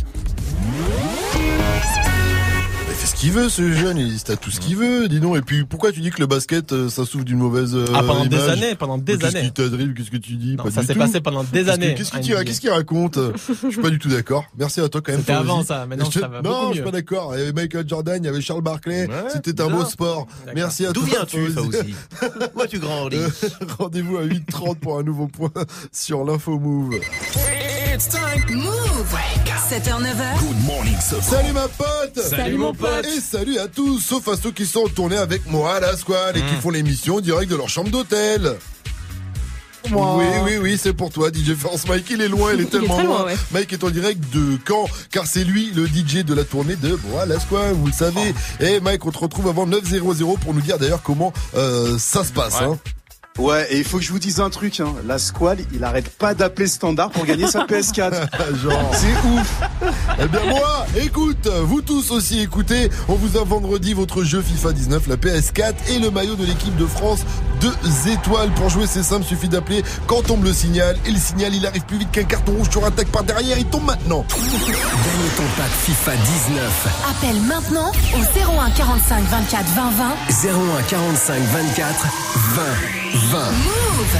Il fait ce qu'il veut, ce jeune, il à tout ce qu'il veut, dis donc. Et puis, pourquoi tu dis que le basket, euh, ça souffre d'une mauvaise euh, Ah, pendant des années, pendant des Qu'est-ce années. qui t'adrive Qu'est-ce que tu dis? Non, Pas ça du s'est tout. passé pendant des Qu'est-ce que- années, Qu'est-ce qu'il qu'est-ce raconte? Je suis pas du tout d'accord. Merci à toi quand même. C'était avant, ça. Maintenant, Je- ça va Non, beaucoup je suis pas d'accord. Il y avait Michael Jordan, il y avait Charles Barkley. C'était un beau sport. Merci à D'où toi. viens-tu, Fauzi Où as-tu grandi Euh, Rendez-vous à 8h30 pour un nouveau point sur l'info move. It's time. Move. 7h, 9h. Good morning, Salut ma pote Salut, mon pote. Et salut à tous, sauf à ceux qui sont en tournée avec moi à la squad et qui Mm. font l'émission direct de leur chambre d'hôtel. Moi. Oui, oui, oui, c'est pour toi, DJ France. Mike, il est loin, il est Il est tellement très loin, loin. ouais. Mike est en direct de Caen, car c'est lui le DJ de la tournée de Voilà Squad, vous le savez. Et Mike, on te retrouve avant 9.00 pour nous dire d'ailleurs comment euh, ça se passe. Hein. Ouais, et il faut que je vous dise un truc, hein. La squad, il arrête pas d'appeler Standard pour gagner sa PS4. Genre. C'est ouf. Eh bien moi, écoute, vous tous aussi écoutez, on vous a vendredi votre jeu FIFA 19, la PS4 et le maillot de l'équipe de France, deux étoiles. Pour jouer c'est simple, suffit d'appeler quand tombe le signal. Et le signal il arrive plus vite qu'un carton rouge sur un tac par derrière, il tombe maintenant. Gagne ton pack FIFA 19. Appelle maintenant au 01 45 24 20 20. 01 45 24 20 20. Move.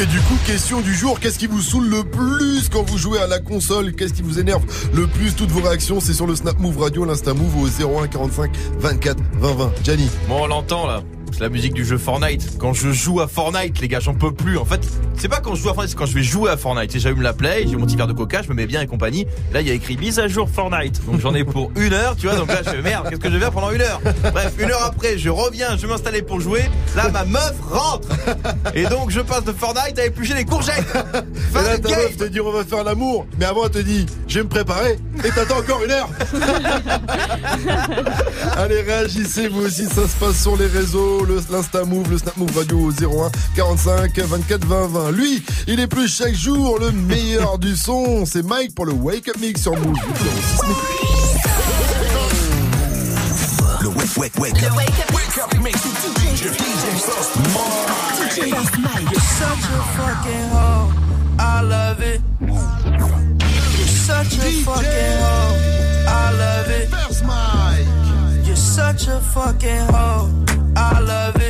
Et du coup, question du jour, qu'est-ce qui vous saoule le plus quand vous jouez à la console? Qu'est-ce qui vous énerve le plus? Toutes vos réactions, c'est sur le Snap Move Radio, l'Insta Move au 01 45 24 20 20. Gianni. Bon, on l'entend là. C'est la musique du jeu Fortnite. Quand je joue à Fortnite, les gars, j'en peux plus. En fait, c'est pas quand je joue à Fortnite, c'est quand je vais jouer à Fortnite. J'allume la play, j'ai mon petit verre de coca, je me mets bien et compagnie. Là, il y a écrit mise à jour Fortnite. Donc j'en ai pour une heure, tu vois. Donc là, je fais merde, qu'est-ce que je vais faire pendant une heure? Bref, une heure après, je reviens, je vais m'installer pour jouer. Là, ma meuf rentre. Et donc, je passe de Fortnite à éplucher les courgettes. Fin Et là, de ta game. meuf te dit on va faire l'amour, mais avant elle te dit je vais me préparer et t'attends encore une heure. Allez, réagissez vous aussi, ça se passe sur les réseaux, le l'Insta Move, le Snap Move Radio au 01 45 24 20 20. Lui, il est plus chaque jour le meilleur du son. C'est Mike pour le Wake Up Mix sur Move. 06 mais- Le wake, wake, wake up. Wake up mix. DJ First DJ First Mike. You're such a fucking hoe. I love it. You're such a fucking hoe. I love it. First Mike. You're such a fucking hoe. I love it.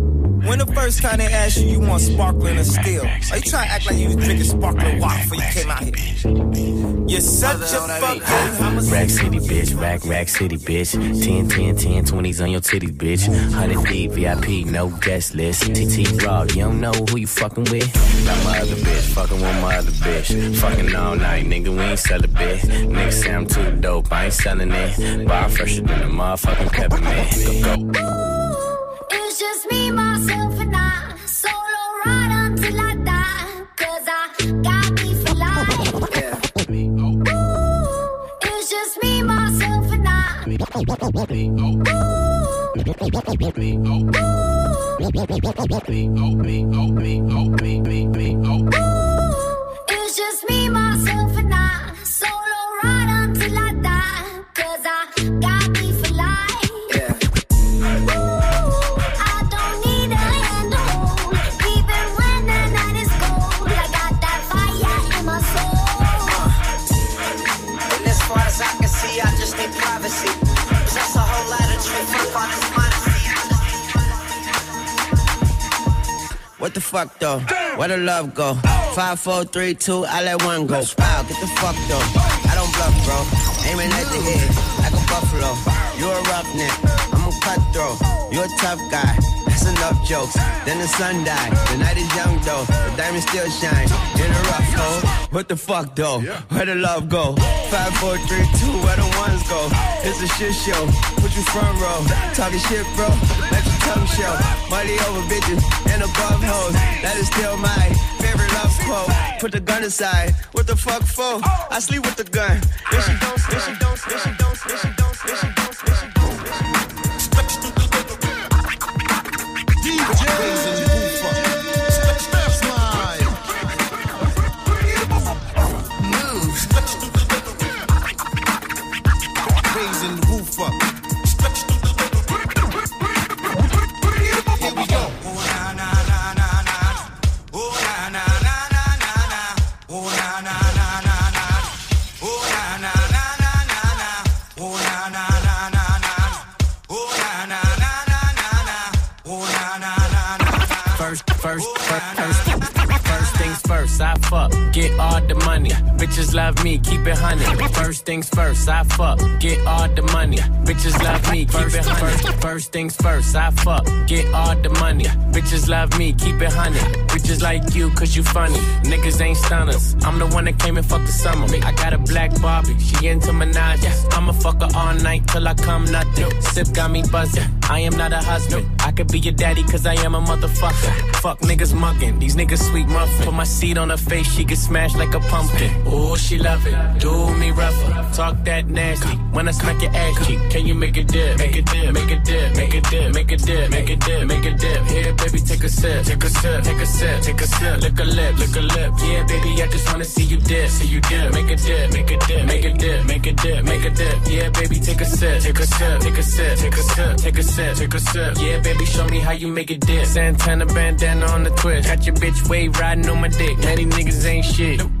When the first time they asked you, you want sparkling or still? Are you trying to act like you was drinking sparkling water before you came out here? You're such a fucking. Rack City, bitch. Rack, Rack City, bitch. 10, 10, 10, 20s on your titties, bitch. 100 D, VIP, no guest list. TT Raw, you don't know who you fucking with? Got my other bitch, fucking with my other bitch. Fucking all night, nigga, we ain't sell a bit. Nigga say I'm too dope, I ain't selling it. Bar fresher than a motherfucking peppermint. Go, go. It's just me, myself, and I. Solo ride until I I got me for life. Ooh, it's just me, myself, and I. It's just me, myself, What the fuck though? Where the love go? Oh. Five, four, three, two, I let one go. Wow, get the fuck though. I don't bluff, bro. Aiming at the head like a buffalo. You a roughneck, I'm a cutthroat. You a tough guy. That's enough jokes. Then the sun died. The night is young though. The diamond still shine in a rough hole. What the fuck though? Where the love go? Five, four, three, two. Where the ones go? It's a shit show. Put you front row. Talking shit, bro. Let your tongue show. Money over bitches and above hoes. That is still my favorite love quote. Put the gun aside. What the fuck for? I sleep with the gun. If she don't, if she don't, if she don't, if she don't, if she don't, if she don't. Raising all the money. Bitches love me, keep it honey. First things first, I fuck, get all the money. Bitches love me, keep it honey. First, things first, I fuck, get all the money. Bitches love me, keep it honey. Bitches like you, cause you funny. Niggas ain't stunners. I'm the one that came and fucked the summer. I got a black Barbie, she into Minaj. I'ma fuck her all night till I come nothing. Sip got me buzzing. I am not a husband. I could be your daddy, cause I am a motherfucker. Fuck niggas mugging, these niggas sweet muffin. Put my seed on her face, she get smashed like a pumpkin. Ooh, she love it. Do me rougher. Talk that nasty. When I smack your ass cheek, can you make a dip? Make a dip, make a dip, make a dip, make a dip, make a dip, make a dip. Here, baby, take a sip, take a sip, take a sip, take a sip. Lick a lip, lick a lip. Yeah, baby, I just wanna see you dip, see you dip. Make a dip, make a dip, make a dip, make a dip, make a dip. Yeah, baby, take a sip, take a sip, take a sip, take a sip, take a sip, take a sip. Yeah, baby, show me how you make a dip. Santana bandana on the twist. Got your bitch wave riding on my dick. Now these niggas ain't shit.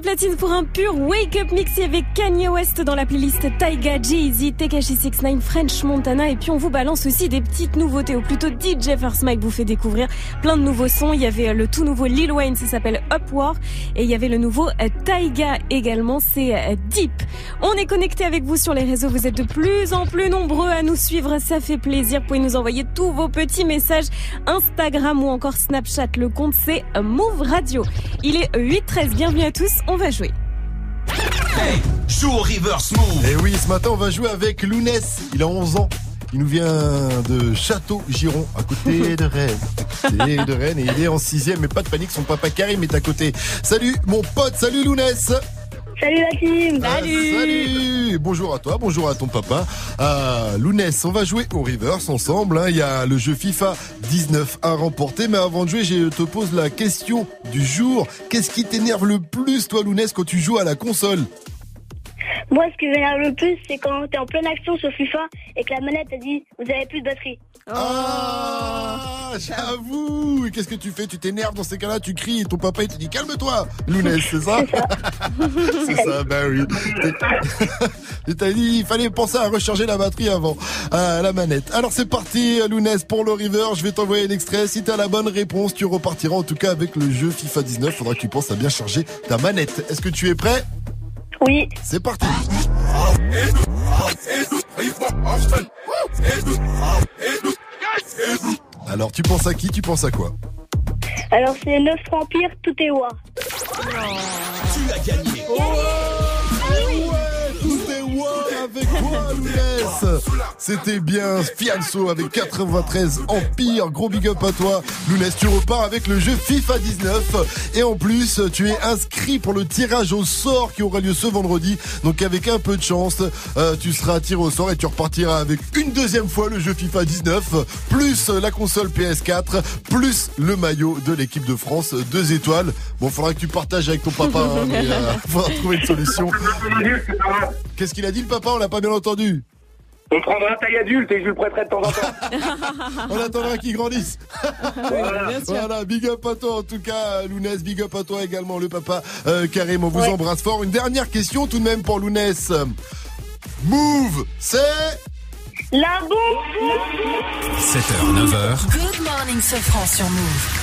Platine pour un pur wake-up mixé avec Kanye West dans la playlist Taiga, Jay-Z, Tekashi 69, French Montana et puis on vous balance aussi des petites nouveautés ou plutôt DJ First Mike vous fait découvrir plein de nouveaux sons. Il y avait euh, le tout nouveau Lil Wayne, ça s'appelle Up War et il y avait le nouveau euh, Taiga également, c'est euh, Deep. On est connecté avec vous sur les réseaux, vous êtes de plus en plus nombreux à nous suivre, ça fait plaisir. Vous pouvez nous envoyer tous vos petits messages Instagram ou encore Snapchat. Le compte c'est Move Radio. Il est 8-13, bienvenue à tous, on va jouer. Hey, joue au reverse move. Et oui, ce matin, on va jouer avec Lounès. Il a 11 ans. Il nous vient de Château Giron, à côté de Rennes. À côté de Rennes. Et il est en sixième, mais pas de panique, son papa Karim est à côté. Salut, mon pote, salut Lounès. Salut la team Ah, Salut Bonjour à toi, bonjour à ton papa. Ah, Lounès, on va jouer au reverse ensemble. hein. Il y a le jeu FIFA 19 à remporter. Mais avant de jouer, je te pose la question du jour. Qu'est-ce qui t'énerve le plus, toi, Lounès, quand tu joues à la console? Moi, ce qui m'énerve le plus, c'est quand t'es en pleine action sur FIFA et que la manette a dit Vous avez plus de batterie. Ah, j'avoue Et Qu'est-ce que tu fais? Tu t'énerves dans ces cas-là, tu cries et ton papa il te dit calme-toi Lounès, c'est ça? C'est ça, bah oui. Il t'a dit il fallait penser à recharger la batterie avant euh, la manette. Alors c'est parti Lounès pour le river, je vais t'envoyer un extrait. Si t'as la bonne réponse, tu repartiras en tout cas avec le jeu FIFA 19. Faudra que tu penses à bien charger ta manette. Est-ce que tu es prêt? Oui. C'est parti Alors tu penses à qui Tu penses à quoi? Alors, c'est 9 empires, tout est wa. Tu as gagné Tout est avec C'était bien Fianso avec 93 Empire. Gros big up à toi. Lounès, tu repars avec le jeu FIFA 19. Et en plus, tu es inscrit pour le tirage au sort qui aura lieu ce vendredi. Donc avec un peu de chance, euh, tu seras tiré au sort et tu repartiras avec une deuxième fois le jeu FIFA 19, plus la console PS4, plus le maillot de l'équipe de France, deux étoiles. Bon, faudra que tu partages avec ton papa, hein, euh, faudra trouver une solution. Qu'est-ce qu'il a dit le papa? On l'a pas bien entendu. On prendra taille adulte et je lui le prêterai de temps en temps. On attendra qu'il grandisse. Voilà. Voilà, big up à toi en tout cas, Lounès, big up à toi également, le papa euh, Karim, on vous embrasse fort. Une dernière question tout de même pour Lounès. Move, c'est La bombe 7h, 9h. Good morning, ce franc sur Move.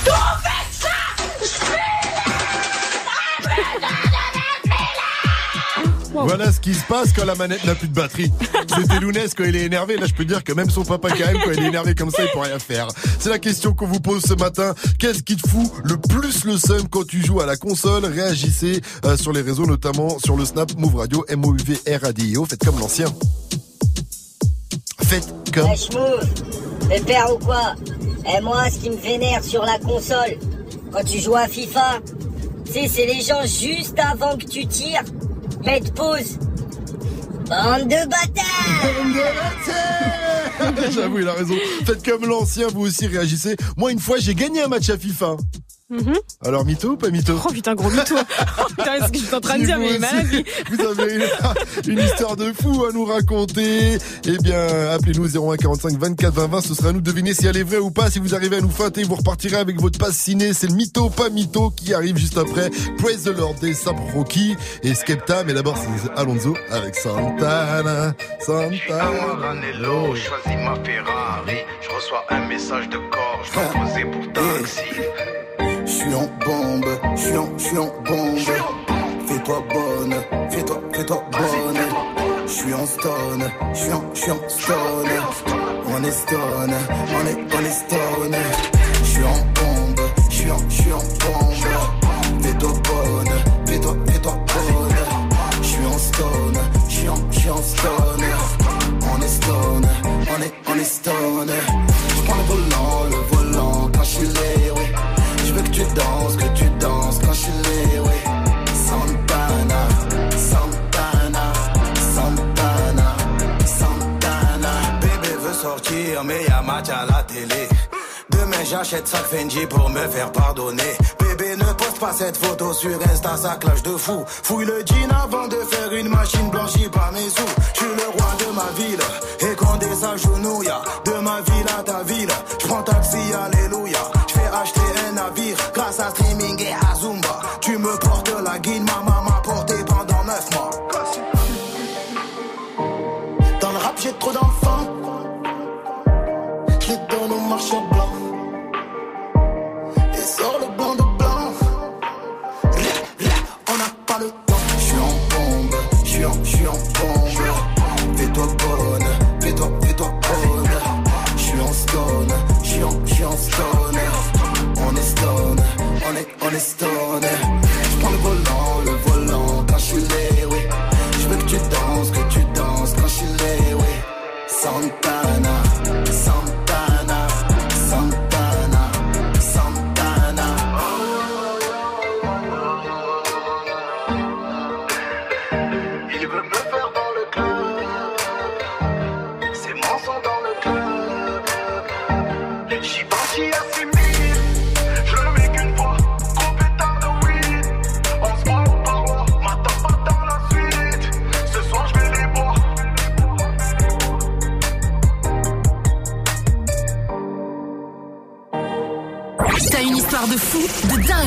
Voilà ce qui se passe quand la manette n'a plus de batterie. C'était Lounès quand il est énervé. Là, je peux dire que même son papa Karim, quand il est énervé comme ça, il peut rien faire. C'est la question qu'on vous pose ce matin. Qu'est-ce qui te fout le plus le seum quand tu joues à la console? Réagissez euh, sur les réseaux, notamment sur le Snap Move Radio, M-O-U-V-R-A-D-I-O. Faites comme l'ancien. Faites comme... Wesh Move, pépère ou quoi? Et moi, ce qui me vénère sur la console, quand tu joues à FIFA, tu sais, c'est les gens juste avant que tu tires, mettent pause. Bande de bâtards J'avoue, il a raison. Faites comme l'ancien, vous aussi réagissez. Moi, une fois, j'ai gagné un match à FIFA. Alors, mytho ou pas mytho? Oh putain, gros mytho. Oh putain, ce que je suis en train de dire, vous mais il est aussi, malade. Vous avez une, une histoire de fou à nous raconter. Eh bien, appelez-nous 01 45 24 20 20. Ce sera à nous de deviner si elle est vraie ou pas. Si vous arrivez à nous feinter, vous repartirez avec votre passe ciné. C'est le mytho, pas mytho, qui arrive juste après. Praise the Lord des Sap Rocky et Skepta. Mais d'abord, c'est Alonso avec Santana. Santana. Je choisis ma Ferrari. Je reçois un message de corps, je dois poser pour taxi. Suis en bombe, je suis en, je suis en bombe. Fais-toi bonne, fais-toi, fais-toi bonne. Je suis en stone, je suis en, je suis en stone. On est stone, on est, on est stone. Je suis en bombe, je suis en, je suis en bombe. Fais-toi bonne, fais-toi, fais-toi bonne. Je suis en stone, je suis en, je suis en stone. On est stone, on est, on est stone. Je le volant, le volant quand je suis que tu danses quand je suis laid, oui. Santana, Santana, Santana, Santana. Bébé veut sortir, mais y a match à la télé. Demain j'achète sac Fendi pour me faire pardonner. Bébé ne poste pas cette photo sur Insta, ça clash de fou. Fouille le jean avant de faire une machine blanchie par mes sous. Je suis le roi de ma ville, et quand des s'agenouille, de ma ville à ta ville. Je prends taxi, alléluia. Je fais acheter grâce à streaming et à Zumba. Tu me portes la guine, ma maman m'a porté pendant 9 mois. Dans le rap, j'ai trop d'enfants. Je donne aux marchands on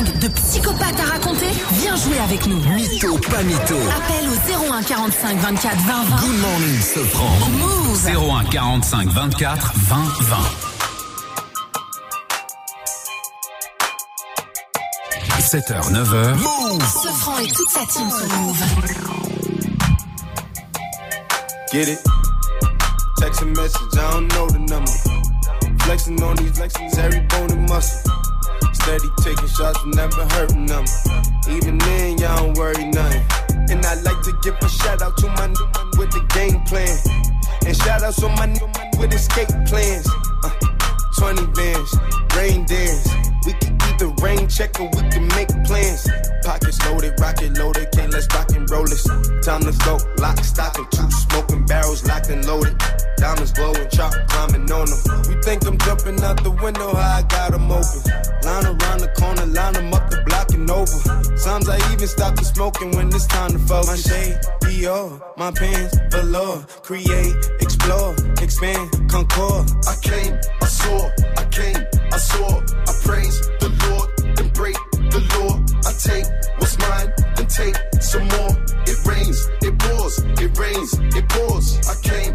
dingue, de psychopathe à raconter Viens jouer avec nous. Mytho, pas mytho. Appel au 01 45 24 20 20. Good morning, Sofran. Move. 01 45 24 20 20. 7h, 9h. Ce franc et toute sa team sur Move. Get it? Text a message, I don't know the number. Flexing on these flexings, every bone and muscle. Steady taking shots, never hurting them. Even then, y'all don't worry nothing. And I like to give a shout out to my new man with the game plan. And shout out to my new man with escape plans. Uh, 20 bands, rain dance. We can either rain check or we can make plans. Pockets loaded, rocket loaded, can't let's rock and roll this. Time to go, lock, stock, and two smoking barrels locked and loaded. Diamonds glowing, chop climbing on them. You think I'm jumping out the window, how I got 'em open. Line around the corner, line 'em up the block and over. Sometimes I even stop the smoking when it's time to focus. My shade, Dior, my pants, velour. Create, explore, expand, concord. I came, I saw, I came, I saw, I praise the Lord, then break the law. I take what's mine, then take some more. It rains, it pours, it rains, it pours. I came,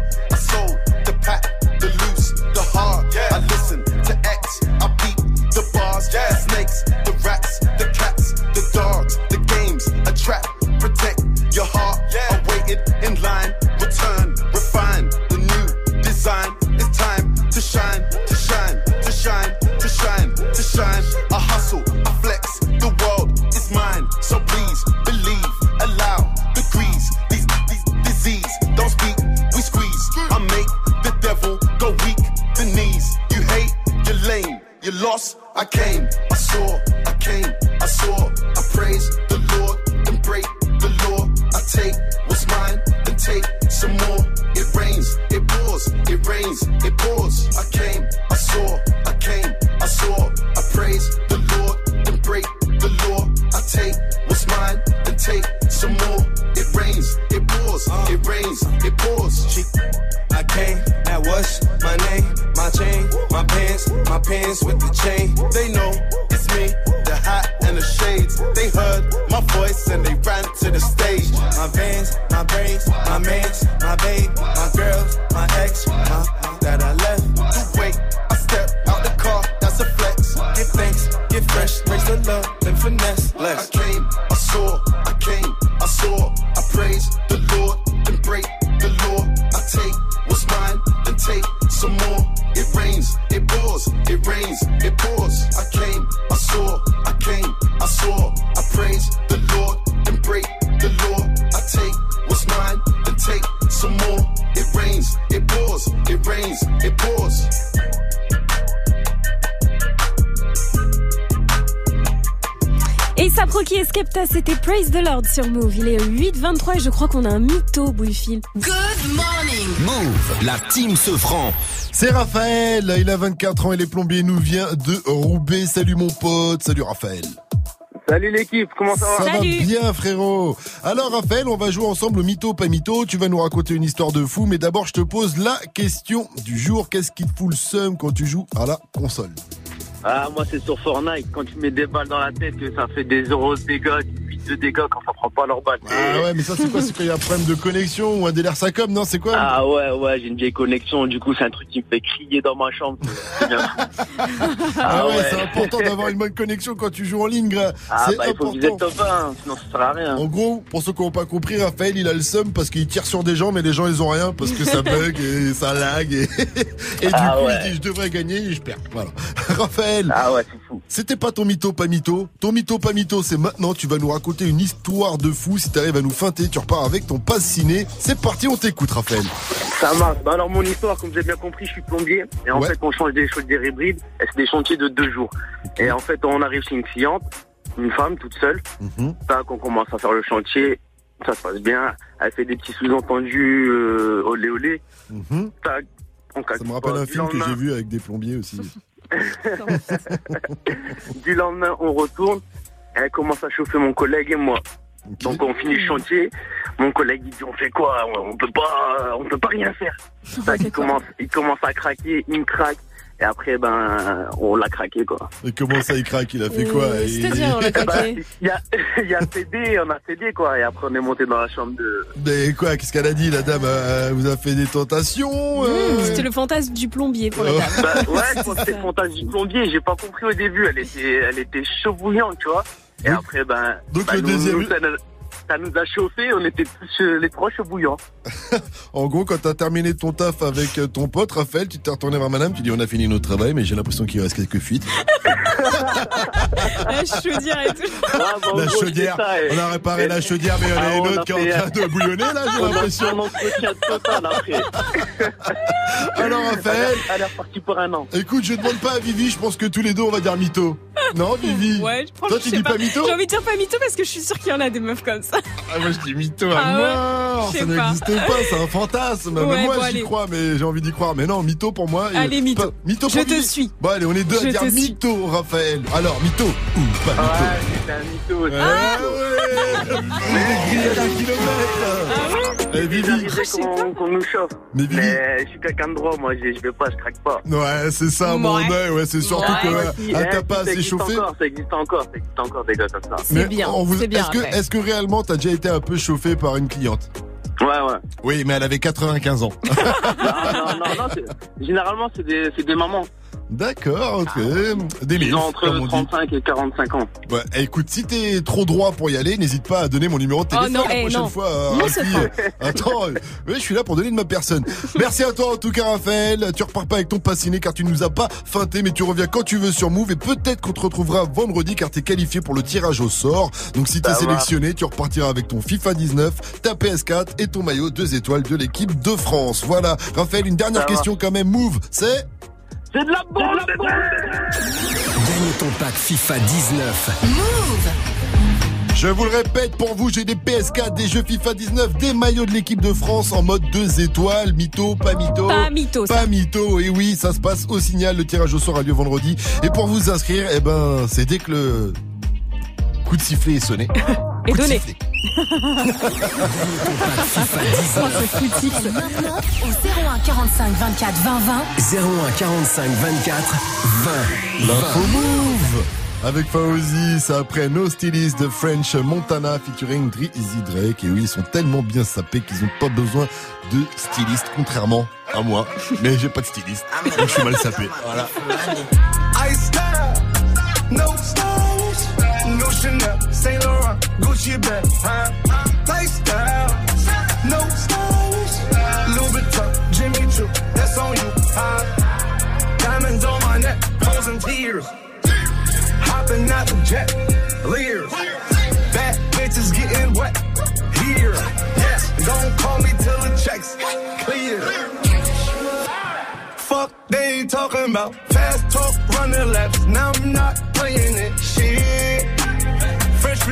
I came, I saw, Sur Move. Il est 8h23 et je crois qu'on a un mytho, Bouillefil. Good morning. Move, la team Sofran. C'est Raphaël, il a 24 ans, il est plombier, il nous vient de Roubaix. Salut mon pote, salut Raphaël. Salut l'équipe, comment ça va Ça va bien frérot. Alors Raphaël, on va jouer ensemble au mytho pas mytho. Tu vas nous raconter une histoire de fou, mais d'abord je te pose la question du jour. Qu'est-ce qui te fout le seum quand tu joues à la console? Ah, moi, c'est sur Fortnite. Quand tu mets des balles dans la tête, que ça fait des euros de dégâts, de dégâts quand ça prend pas leurs balles. Ah ouais, mais ça, c'est quoi? C'est quand il y a un problème de connexion ou un délire SACOM, non? C'est quoi? Ah ouais, ouais, j'ai une vieille connexion. Du coup, c'est un truc qui me fait crier dans ma chambre. Bien fou. Ah ouais, ouais. c'est important d'avoir une bonne connexion quand tu joues en ligne. Ah c'est bah, il faut que vous êtes top 1, sinon ça sert à rien. En gros, pour ceux qui n'ont pas compris, Raphaël, il a le seum parce qu'il tire sur des gens, mais les gens, ils ont rien parce que ça bug et ça lag. Et, et du Ah coup, ouais. il dit, je devrais gagner et je perds. Voilà. Raphaël. Ah ouais, c'est fou. C'était pas ton mytho, pas mytho. Ton mytho, pas mytho, c'est maintenant. Tu vas nous raconter une histoire de fou. Si t'arrives à nous feinter, tu repars avec ton passe ciné. C'est parti, on t'écoute, Raphaël. Ça marche. Bah alors mon histoire, comme vous avez bien compris, je suis plombier. Et en Ouais. fait, on change des chaudières hybrides. Et c'est des chantiers de deux jours. Et en fait, on arrive chez une cliente, une femme toute seule. Mhm. Tac, on commence à faire le chantier. Ça se passe bien. Elle fait des petits sous-entendus euh, olé olé. Mhm. Tac, on Ça me rappelle un film que j'ai vu avec des plombiers aussi. Du lendemain, on retourne. Elle commence à chauffer mon collègue et moi. Donc on finit le chantier. Mon collègue il dit on fait quoi? On peut pas, on peut pas rien faire. Tac, il commence, il commence à craquer, il me craque. Et après ben on l'a craqué quoi. Et comment ça, il craque? Il a fait quoi? Euh, Il- c'est-à-dire, on l'a craqué. Il y a, il y a cédé, on a cédé quoi. Et après on est monté dans la chambre de. Mais quoi Qu'est-ce qu'elle a dit, la dame euh, Elle vous a fait des tentations euh Mmh, C'était le fantasme du plombier pour la dame. Bah, ouais, je crois que c'était le montage du plombier. J'ai pas compris au début. Elle était, elle était chaud bouillante, tu vois. Et après ben. donc bah, le nous- deuxième- nous, ça, nous- a chauffé. On était tous euh, les trois chauds bouillants. En gros, quand t'as terminé ton taf avec euh, ton pote Raphaël, tu t'es retourné vers madame, tu dis on a fini notre travail, mais j'ai l'impression qu'il reste quelques fuites. La chaudière et tout. la chaudière, on a réparé la chaudière, mais il y en a Ah, une on autre a qui est en train de bouillonner là, j'ai On a l'impression. après. Alors Raphaël, Elle est repartie pour un an. écoute, je demande pas à Vivi, je pense que tous les deux on va dire mytho. Non, Vivi Ouais, je pense Toi que tu je sais dis pas mytho J'ai envie de dire pas mytho parce que je suis sûre qu'il y en a des meufs comme ça. Ah, moi je dis mytho à Ah ouais mort, Je ça pas. n'existe pas, c'est un fantasme. Ouais, mais moi bon, j'y crois, mais j'ai envie d'y croire. Mais non, mytho pour moi. et- Allez, mytho. pas- mytho Je pour te Vivi. suis. Bon, allez, on est deux Je à dire te suis. mytho, Raphaël. Alors, mytho ou pas mytho c'est un mytho. Ah ouais Il est grillé d'un kilomètre Eh, Vivi qu'on qu'on nous chauffe. Mais Vivi- je suis quelqu'un de droit, moi, je je vais pas, je craque pas. Ouais, c'est ça, mon Ouais. œil, ouais, c'est surtout que Ouais, euh, si, elle t'a si, pas assez chauffé. encore, ça existe encore, ça existe encore des gars comme ça. Mais on vous- Est-ce que, est-ce que réellement t'as déjà été un peu chauffé par une cliente? Ouais, ouais. Oui, mais elle avait 95 ans. non, non, non, non, c'est- généralement, c'est des, c'est des mamans. D'accord, ok. Des Ils milfs, ont entre comme on dit. 35 et 45 ans. Ouais, eh, écoute, si t'es trop droit pour y aller, n'hésite pas à donner mon numéro de Oh téléphone non, la eh, prochaine non. fois. euh, Non, euh, Attends, euh, oui, je suis là pour donner de ma personne. Merci à toi en tout cas, Raphaël. Tu repars pas avec ton passiné car tu nous as pas feinté, mais tu reviens quand tu veux sur Move et peut-être qu'on te retrouvera vendredi car t'es qualifié pour le tirage au sort. Donc si t'es sélectionné, tu repartiras avec ton FIFA 19, ta PS4 et ton maillot 2 étoiles de l'équipe de France. Voilà. Raphaël, une dernière Ça question quand même. Move, c'est C'est de la bombe, Gagne ton pack FIFA 19. Je vous le répète, pour vous, j'ai des PS4, des jeux FIFA 19, des maillots de l'équipe de France en mode 2 étoiles. Mytho, pas mytho. Pas mytho, ça. Pas mytho. Et oui, ça se passe au signal. Le tirage au sort a lieu vendredi. Et pour vous inscrire, eh ben, c'est dès que le coup de sifflet est sonné. Et. Maintenant, au 01 45 24 20 20. 01 45 24 20 L'info 20. move avec Fauzi, ça après No Stylist de French Montana featuring Drizzy Drake. Et oui, ils sont tellement bien sapés qu'ils ont pas besoin de styliste, contrairement à moi. Mais j'ai pas de styliste. Donc je suis mal sapé. Voilà. Gucci bag, huh? Lifestyle, no stylish, Louis Vuitton, Jimmy Choo, that's on you, huh? Diamonds on my neck, frozen tears, hopping out the jet, leers, bad bitches getting wet, here, yes, don't call me till the checks clear. Fuck, they talking about fast talk, running laps. Now I'm not playing it. Shit.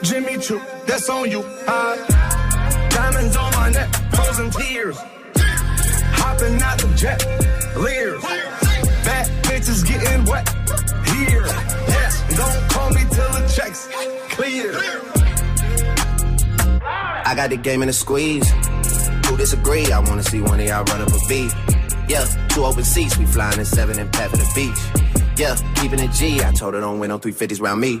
Jimmy Choo, that's on you. Uh, diamonds on my neck, frozen tears. Hopping out the jet, leers. Bad bitches getting wet here. Yeah, don't call me till the checks clear. I got the game in a squeeze. Who disagree? I wanna see one of y'all run up a beat. Yeah, two open seats, we flying in seven and pat for the beach. Yeah, keeping it G. I told her don't win no 350s round me.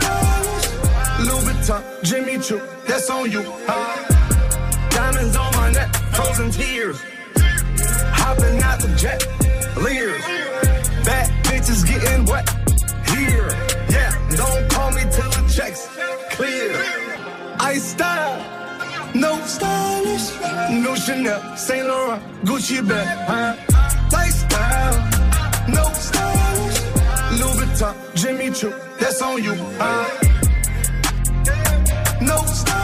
Louis Vuitton, Jimmy Choo, that's on you. Diamonds on my neck, frozen tears. Hopping out the jet, leers. Bad bitches getting wet here. Yeah, don't call me till the checks clear. I style, no stylish. No Chanel, Saint Laurent, Gucci bag. Huh? Lifestyle, no stylish. Louis Vuitton, Jimmy Choo, that's on you. No stylish.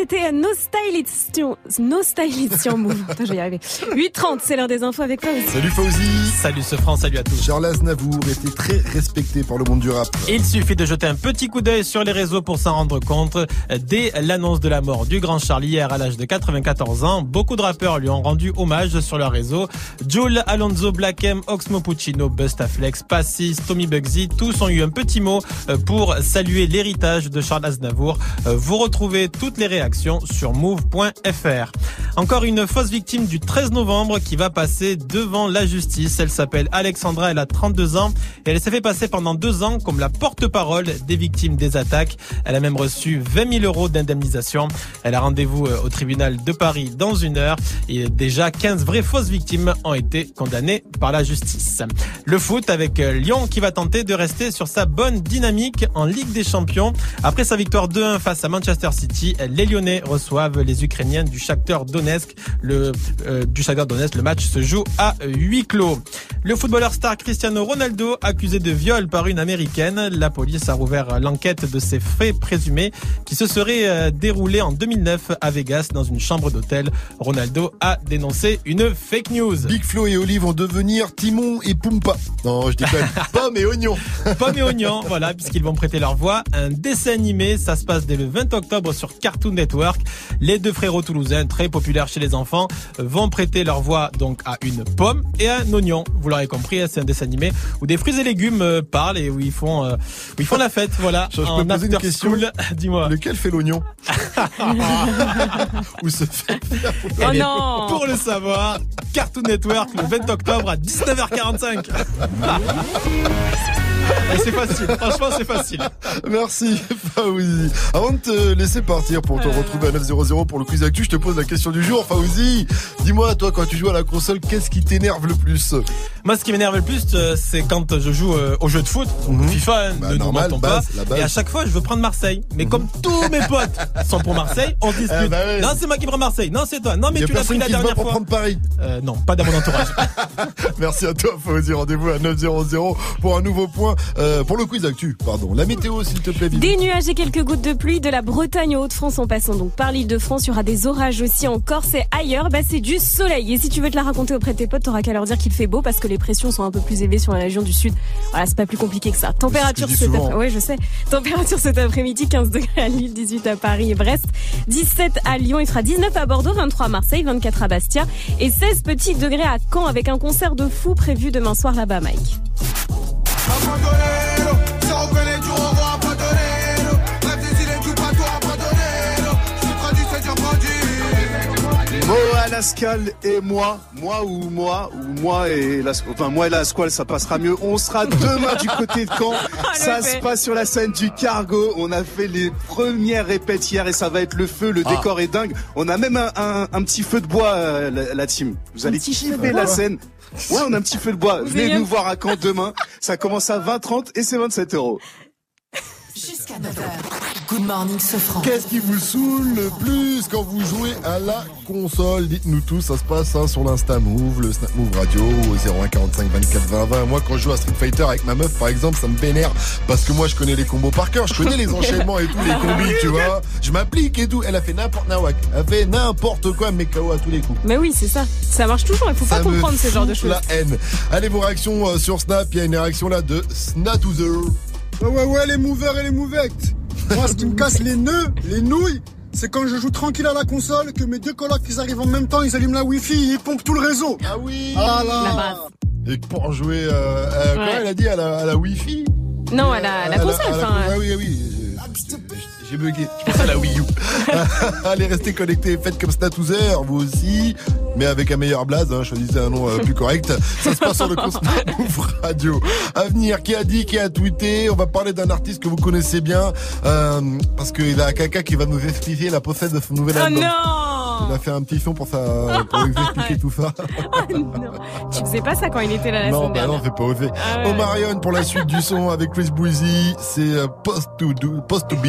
C'était No Style It's No Your Move. Attends, je vais y arriver. 8h30, c'est l'heure des infos avec toi. Salut Fauzi Salut ce franc, salut à tous. Charles Aznavour était très respecté par le monde du rap. Il suffit de jeter un petit coup d'œil sur les réseaux pour s'en rendre compte. Dès l'annonce de la mort du grand Charlie hier à l'âge de 94 ans, beaucoup de rappeurs lui ont rendu hommage sur leur réseau. Jules, Alonso, Black M, Oxmo Puccino, Bustaflex, Passis, Tommy Bugsy, tous ont eu un petit mot euh, pour saluer l'héritage de Charles Aznavour. Euh, Vous retrouvez toutes les réactions sur move.fr. Encore une fausse victime du 13 novembre qui va passer devant la justice. Elle s'appelle Alexandra, elle a 32 ans et elle s'est fait passer pendant deux ans comme la porte-parole des victimes des attaques. Elle a même reçu 20 000 euros d'indemnisation. Elle a rendez-vous euh, au tribunal de Paris dans une heure et déjà 15 vraies fausses victimes ont été condamnées par la justice. Le foot avec euh, Lyon qui va tenter de rester sur sa bonne dynamique en Ligue des Champions. Après sa victoire 2-1 face à Manchester City, les Lyonnais reçoivent les Ukrainiens du Shakhtar Donetsk. Le euh, du Shakhtar Donetsk, le match se joue à huis clos. Le footballeur star Cristiano Ronaldo accusé de viol par une américaine. La police a rouvert l'enquête de ces faits présumés qui se seraient euh, déroulés en 2009 à Vegas dans une chambre d'hôtel. Ronaldo a dénoncé une fake news. Big Flo et Oli vont devenir Timon et Pumpa. Non, je déconne. Pomme et oignon. Pomme et oignon, voilà, puisqu'ils vont prêter leur voix. Un dessin animé, ça se passe dès le 20 octobre sur Cartoon Network. Les deux frérots toulousains, très populaires chez les enfants, vont prêter leur voix donc à une pomme et à un oignon. Vous l'aurez compris, hein, c'est un dessin animé où des fruits et légumes euh, parlent et où ils font, euh, où ils font la fête, voilà. Je peux en poser une question. Dis-moi. Lequel fait l'oignon? Où se fait Oh non Pour le savoir, Cartoon Network le 20 octobre à 19h45. Et c'est facile, franchement c'est facile. Merci Faouzi. Avant de te laisser partir pour te retrouver à 900 pour le quiz actu, je te pose la question du jour. Faouzi, dis-moi toi quand tu joues à la console, qu'est-ce qui t'énerve le plus Moi, ce qui m'énerve le plus, euh, c'est quand je joue euh, au jeu de foot, donc FIFA, hein, Bah, ne normal, base, pas. Et à chaque fois, je veux prendre Marseille. Mais comme tous mes potes sont pour Marseille, on. Eh bah ouais. Non, c'est moi qui prends Marseille. Non, c'est toi. Non, mais tu l'as pris la dernière pour fois. prendre Paris. Euh, non, pas dans mon entourage. Merci à toi Faouzi. Rendez-vous à 900 pour un nouveau point euh, pour le quiz actu. Pardon. La météo s'il te plaît. Vivi. Des nuages et quelques gouttes de pluie de la Bretagne aux Hauts-de-France en passant donc par l'île de France. Il y aura des orages aussi en Corse et ailleurs. Bah, c'est du soleil. Et si tu veux te la raconter auprès de tes potes, t'auras qu'à leur dire qu'il fait beau parce que les pressions sont un peu plus élevées sur la région du sud. Voilà, c'est pas plus compliqué que ça. Température cet souvent. après- ouais, je sais. Température cet après-midi, 15 degrés à Lille, 18 à Paris et Brest, 17 à Lyon. Il fera 19 à Bordeaux, 23 à Marseille, 24 à Bastia et 16 petits degrés à Caen avec un concert de fou prévu demain soir là-bas, Mike. Îles et moi, moi ou moi, ou moi et la, enfin moi et la Squale, ça passera mieux. On sera demain du côté de Caen. ça se passe sur la scène du Cargo. On a fait les premières répètes hier et ça va être le feu. Le Ah. décor est dingue. On a même un, un- un petit feu de bois, euh, la, la team. Vous allez kiffer la scène. Ouais, on a un petit feu de bois. Venez nous voir à Caen demain. Ça commence à 20h30 et c'est 27 euros. Jusqu'à 9h. Good morning, Sofran. Qu'est-ce qui vous saoule le plus quand vous jouez à la console? Dites-nous tout, ça se passe hein, sur l'Insta Move, le Snap Move Radio au 01 45 24 20 20. Moi quand je joue à Street Fighter avec ma meuf par exemple, ça me vénère parce que moi je connais les combos par cœur, je connais les enchaînements et tout, les combis, tu vois. Je m'applique et tout. Elle a fait n'importe nawak, elle a fait n'importe quoi, mais KO à tous les coups. Mais oui, c'est ça. Ça marche toujours. Il faut pas Ça comprendre ce genre de choses. la haine. Allez, vos réactions euh, sur Snap. Il y a une réaction là de Snatoozer. Ouais, ouais, ouais, les movers et les movettes. Moi, ce qui me casse les nœuds, les nouilles, c'est quand je joue tranquille à la console, que mes deux colocs, ils arrivent en même temps, ils allument la wifi, ils pompent tout le réseau. Ah oui Ah là La base. Et pour jouer, euh, euh, quoi Ouais. elle a dit à la, à la Wi-Fi? Non, à la, à la console. à la- enfin, Ah oui, ah oui. J'ai- bugué. Je pense à la Wii U. Allez, restez connectés. Faites comme Snatoozer, vous aussi. Mais avec un meilleur blaze. Hein, choisissez un nom euh, plus correct. Ça se passe sur le Move Radio. À venir, qui a dit, qui a tweeté. On va parler d'un artiste que vous connaissez bien. euh, parce qu'il a quelqu'un qui va nous expliquer la possède de son nouvel Oh album. non Il a fait un petit son pour, ça, pour nous expliquer tout ça. Tu faisais pas ça quand il était là la Non, semaine bah non, fais pas oser. Ah ouais. Omarion pour la suite du son avec Chris Breezy, c'est euh, Post to Do, Post to Be.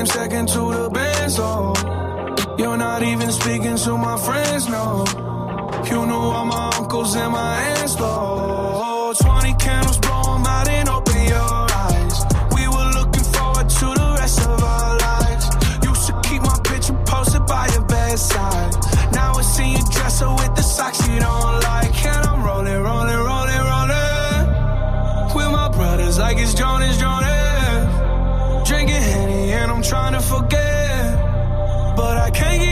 Came second to the best, oh. You're not even speaking to my friends, no. You knew all my uncles and my aunts, though. 20 candles, blow 'em out and open your But I can't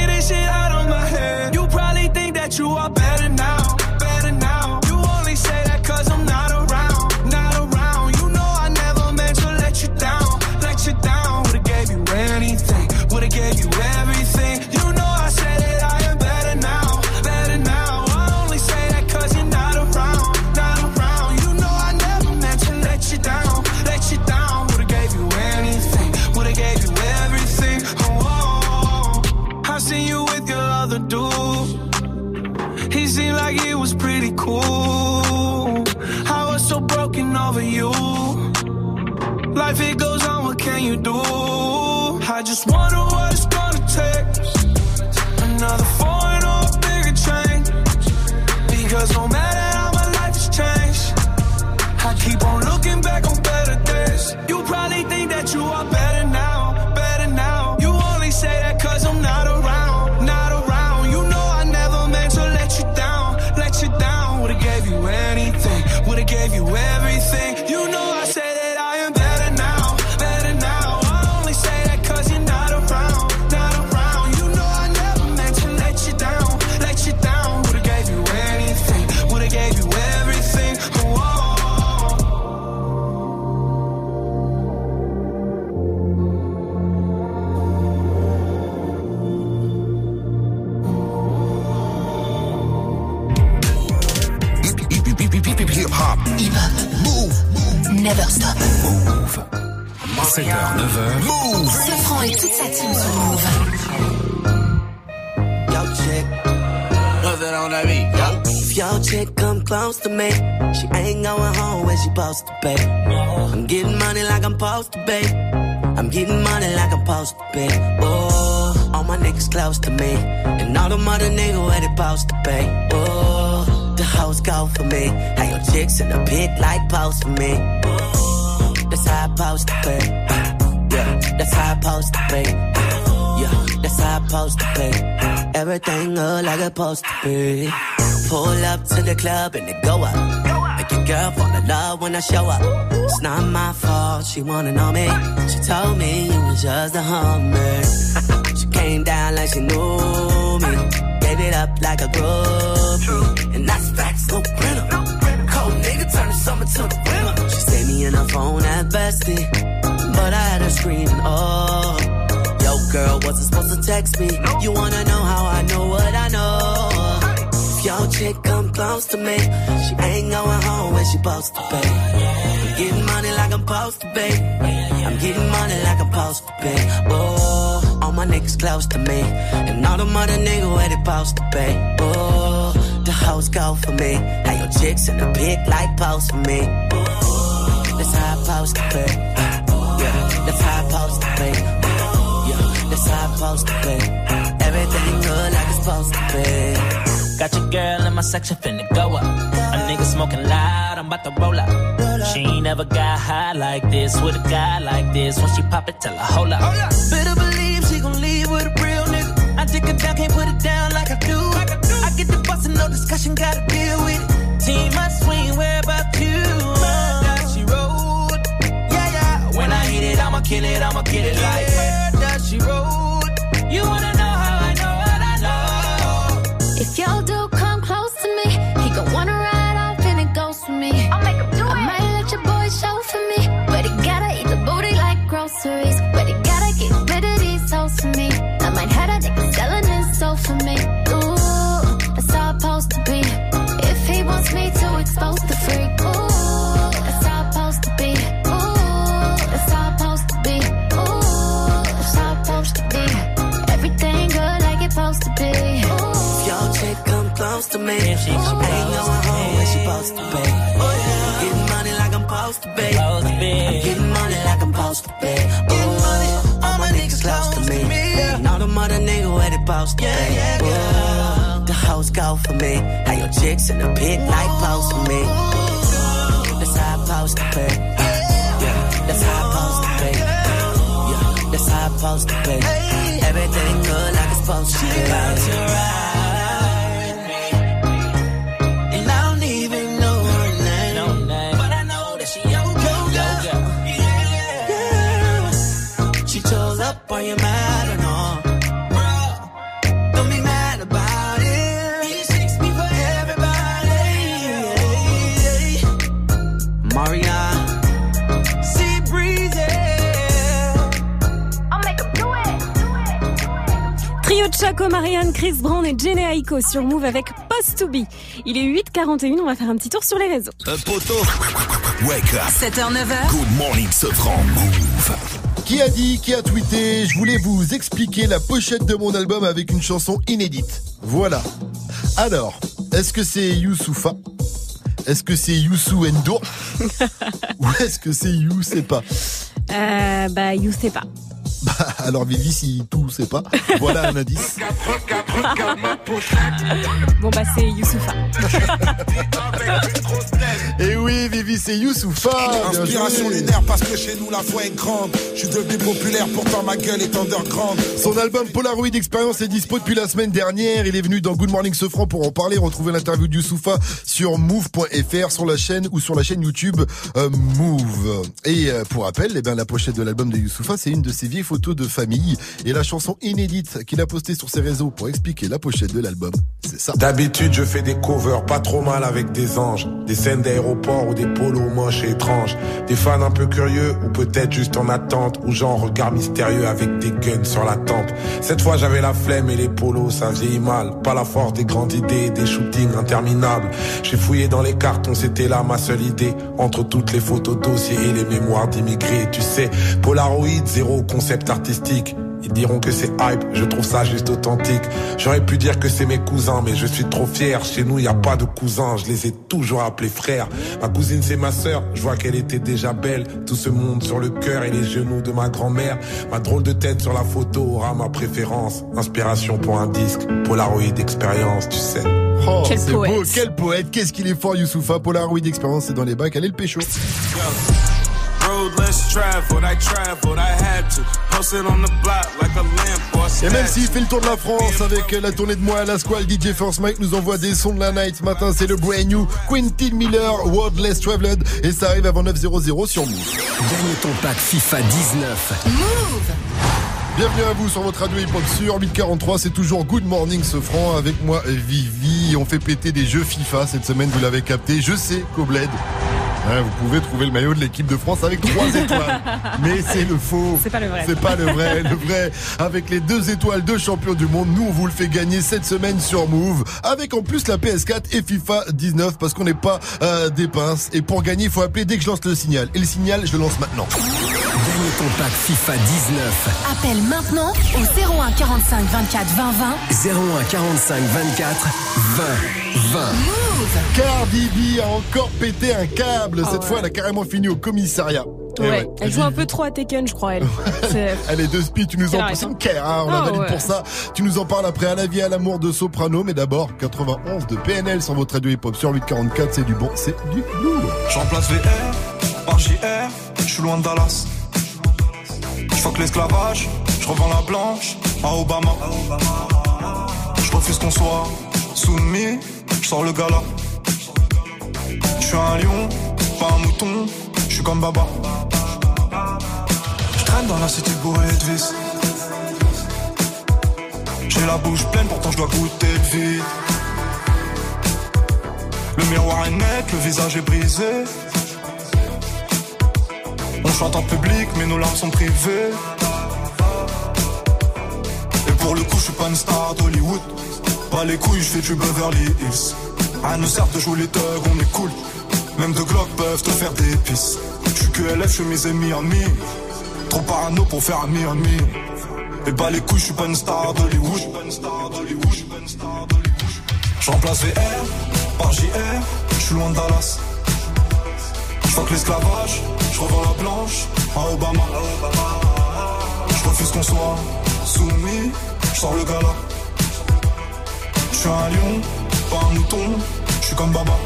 Life it goes on, what can you do? I just wonder close to me, she ain't going home when she supposed to pay. I'm getting money like I'm supposed to pay. I'm getting money like I'm supposed to pay. Oh, all my niggas close to me. And all the mother niggas where they supposed to pay. Oh, the hoes go for me. How your chicks in the pit like post for me. That's how I supposed to pay. Yeah, that's how I supposed to be. Yeah, that's how I supposed to be. Everything look like it's supposed to be. Pull up to the club and it go up. Make your girl fall in love when I show up. It's not my fault, she wanna know me. She told me you was just a hummer. she came down like she knew me. Gave it up like a groupie. And that's facts, no printer. Cold nigga turn the summer to the winter. She saved me in her phone at bestie. But I had her screaming, oh. Yo, girl, wasn't supposed to text me. You wanna know how I know what I know? Your chick come close to me, she ain't going home when she supposed to be. I'm getting money like I'm supposed to be. I'm getting money like I'm supposed to be. Oh, all my niggas close to me, and all the mother niggas where they supposed to be. Oh, the hoes go for me. How your chicks in the pic like post for me. That's how I supposed to be. Yeah, that's how I supposed to be. Yeah, that's how I supposed to be. Everything good like it's supposed to be. Got your girl in my section finna go up. A nigga smoking loud, I'm about to roll up. She ain't never got high like this with a guy like this. When she pop it, tell her hold up. Better believe she gon' leave with a real nigga. I dick it down, can't put it down like I do. I get the bustin', no discussion, gotta deal with it. Team, I swing, where about you? Does she roll? Yeah, yeah. When I hit it, I'ma kill it, I'ma kill it like where does she roll? You wanna to me, she ain't going home when she supposed to be. I'm getting money like I'm supposed to be. I'm getting money like I'm supposed to be. Ooh, all my niggas close to me. And all the mother niggas where they supposed to be. Ooh, the hoes go for me. How your chicks in the pit like post for me. That's how I'm supposed to be. Yeah, that's how I'm supposed to be. Yeah, that's how I'm supposed to be. Everything good like it's supposed to be. And Chaco, Marianne, Chris Brown et Jenny Aiko sur Move avec Post to Be. Il est 8h41, on va faire un petit tour sur les réseaux. Un poteau. Wake up. 7h, 9h. Good morning, Sofran. Move. Qui a dit, qui a tweeté Je voulais vous expliquer la pochette de mon album avec une chanson inédite. Voilà. Alors, est-ce que c'est Youssoufa? Est-ce que c'est Youssou Endo Ou est-ce que c'est You C'est pas? Euh, bah, you sais pas. Bah, alors Vivi, si tout c'est pas, voilà un indice. Bon, bah, c'est Youssoufa. Et oui, Vivi, c'est Youssoufa. Inspiration lunaire parce que chez nous la foi est grande. Je suis devenu populaire, pourtant ma gueule est underground. Son album Polaroid Experience est dispo depuis la semaine dernière. Il est venu dans Good Morning Sofran pour en parler. Retrouvez l'interview de Youssoufa sur move.fr sur la chaîne ou sur la chaîne YouTube euh, Move. Et euh, pour rappel, eh ben, la pochette de l'album de Youssoufa, c'est une de ses vieilles photos de famille. Et la chanson inédite qu'il a postée sur ses réseaux pour expliquer la pochette de l'album, c'est ça. D'habitude, je fais des covers pas trop mal avec des anges, des scènes d'aéroport ou des polos moches et étranges, des fans un peu curieux ou peut-être juste en attente ou genre regard mystérieux avec des guns sur la tempe. Cette fois, j'avais la flemme et les polos, ça vieillit mal. Pas la force des grandes idées, des shootings interminables. J'ai fouillé dans les cartons, c'était là ma seule idée. Entre toutes les photos dossiers et les mémoires d'immigrés, tu sais, Polaroid, zéro concept artistique. Ils diront que c'est hype, je trouve ça juste authentique. J'aurais pu dire que c'est mes cousins, mais je suis trop fier. Chez nous, y a pas de cousins, je les ai toujours appelés frères. Ma cousine, c'est ma sœur, je vois qu'elle était déjà belle. Tout ce monde sur le cœur et les genoux de ma grand-mère. Ma drôle de tête sur la photo aura ma préférence. Inspiration pour un disque, Polaroid expérience, tu sais. Oh, Quel c'est poète. beau, quel poète, qu'est-ce qu'il est fort Youssoufa, Polaroid Experience, c'est dans les bacs, allez le pécho. Road less traveled, I traveled, I had to. Posted on the block like a lamp or Et même s'il fait le tour de la France avec la tournée de moi à la squale, DJ First Mike nous envoie des sons de la night. Ce matin, c'est le brand new Quentin Miller, World Less Traveled. Et ça arrive avant 9.00 sur Move. Gagne ton pack FIFA 19. Move Bienvenue à vous sur votre radio hip-hop sur 843. C'est toujours Good Morning ce franc avec moi Vivi. On fait péter des jeux FIFA cette semaine, vous l'avez capté. Je sais qu'au bled, hein, vous pouvez trouver le maillot de l'équipe de France avec trois étoiles. Mais c'est le faux. C'est pas le vrai. C'est pas le vrai. Le vrai, avec les deux étoiles de champion du monde, nous on vous le fait gagner cette semaine sur Move. Avec en plus la PS4 et FIFA 19 parce qu'on n'est pas euh, des pinces. Et pour gagner, il faut appeler dès que je lance le signal. Et le signal, je le lance maintenant. Gagne ton pack FIFA 19. Appelle maintenant au 01 45 24 20 20. 01 45 24 20 20. Move Cardi B a encore pété un câble. Ah Cette ouais. fois, elle a carrément fini au commissariat. Eh Ouais, ouais. elle joue un peu trop à Tekken, je crois, elle. Elle est de speed, tu nous en arrête, c'est une care, hein, on la Ah valide ouais. pour ça. Tu nous en parles après à la vie, à l'amour de Soprano, mais d'abord 91 de PNL sur votre radio hip-hop sur 844, c'est du bon, c'est du lourd. Je remplace VR par JR, je suis loin de Dallas. Je fuck l'esclavage, je revends la blanche à Obama. Je refuse qu'on soit soumis, je sors le gala. Je suis un lion, pas un mouton, je suis comme Baba. Je traîne dans la cité bourrée de vis. J'ai la bouche pleine, pourtant je dois goûter le vide. Le miroir est net, le visage est brisé. On chante en public, mais nos larmes sont privées. Pour le coup, je suis pas une star d'Hollywood. Pas les couilles, je fais du Beverly Hills. À nous sert de jouer les thugs, on est cool. Même deux Glock peuvent te faire des pisses. Je suis que LF, chemise et Miami. Trop parano pour faire un Miami. Et pas les couilles, je suis pas une star d'Hollywood. Je remplace VR par JR, je suis loin de Dallas. Je l'esclavage, je revends la blanche à Obama. Je refuse qu'on soit soumis, je sors le gala. Je suis un lion, pas un mouton, je suis comme Baba.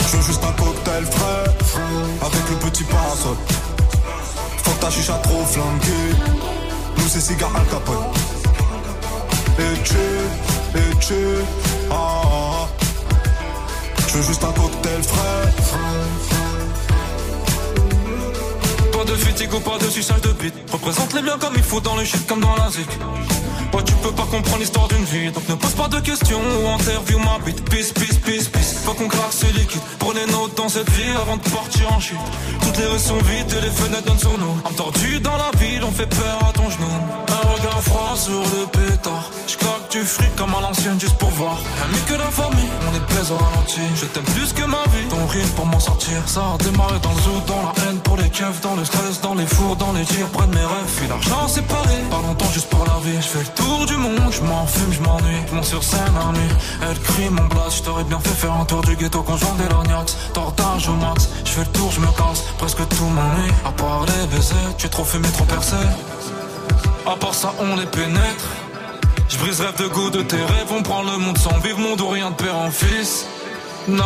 Je veux juste un cocktail frais, avec le petit parasol. Faut que ta chicha trop flanquée, nous c'est cigare Al Capone. Et tu, et tu, ah, ah, ah. Je veux juste un cocktail frais. De fatigue pas de suçage de bite. Représente les biens comme il faut dans le shit comme dans la zik. Ouais, tu peux pas comprendre l'histoire d'une vie. Donc ne pose pas de questions ou interview ma bite. Peace, peace, peace, peace. Faut qu'on craque ce liquide. Prenez note dans cette vie avant de partir en chute. Toutes les rues sont vides et les fenêtres donnent sur nous. Tordue dans la ville, on fait peur à ton genou. Un regard froid sur le pétard. Je claque du fric comme à l'ancienne juste pour voir. Ami que la famille, on est pèse au ralenti. Je t'aime plus que ma vie. Ton rire pour m'en sortir. Ça a démarré dans le zoo, dans la haine pour les keufs, dans le stress, dans les fours, dans les tirs, près de mes rêves. Puis l'argent séparé. Pas longtemps juste pour la vie. Je fais le tour du monde, je m'en fume, je m'ennuie. Je monte sur scène nuit. Elle crie mon blast. Je t'aurais bien fait faire un tour du ghetto conjoint des lorgnax. Tortage au max. Je fais le tour, je me casse. Presque tout m'ennuie. À part les baisers, tu es trop fumé, trop percé. À part ça, on les pénètre. Je brise rêve de goût de tes rêves. On prend le monde sans vivre, monde ou rien de père en fils. Non,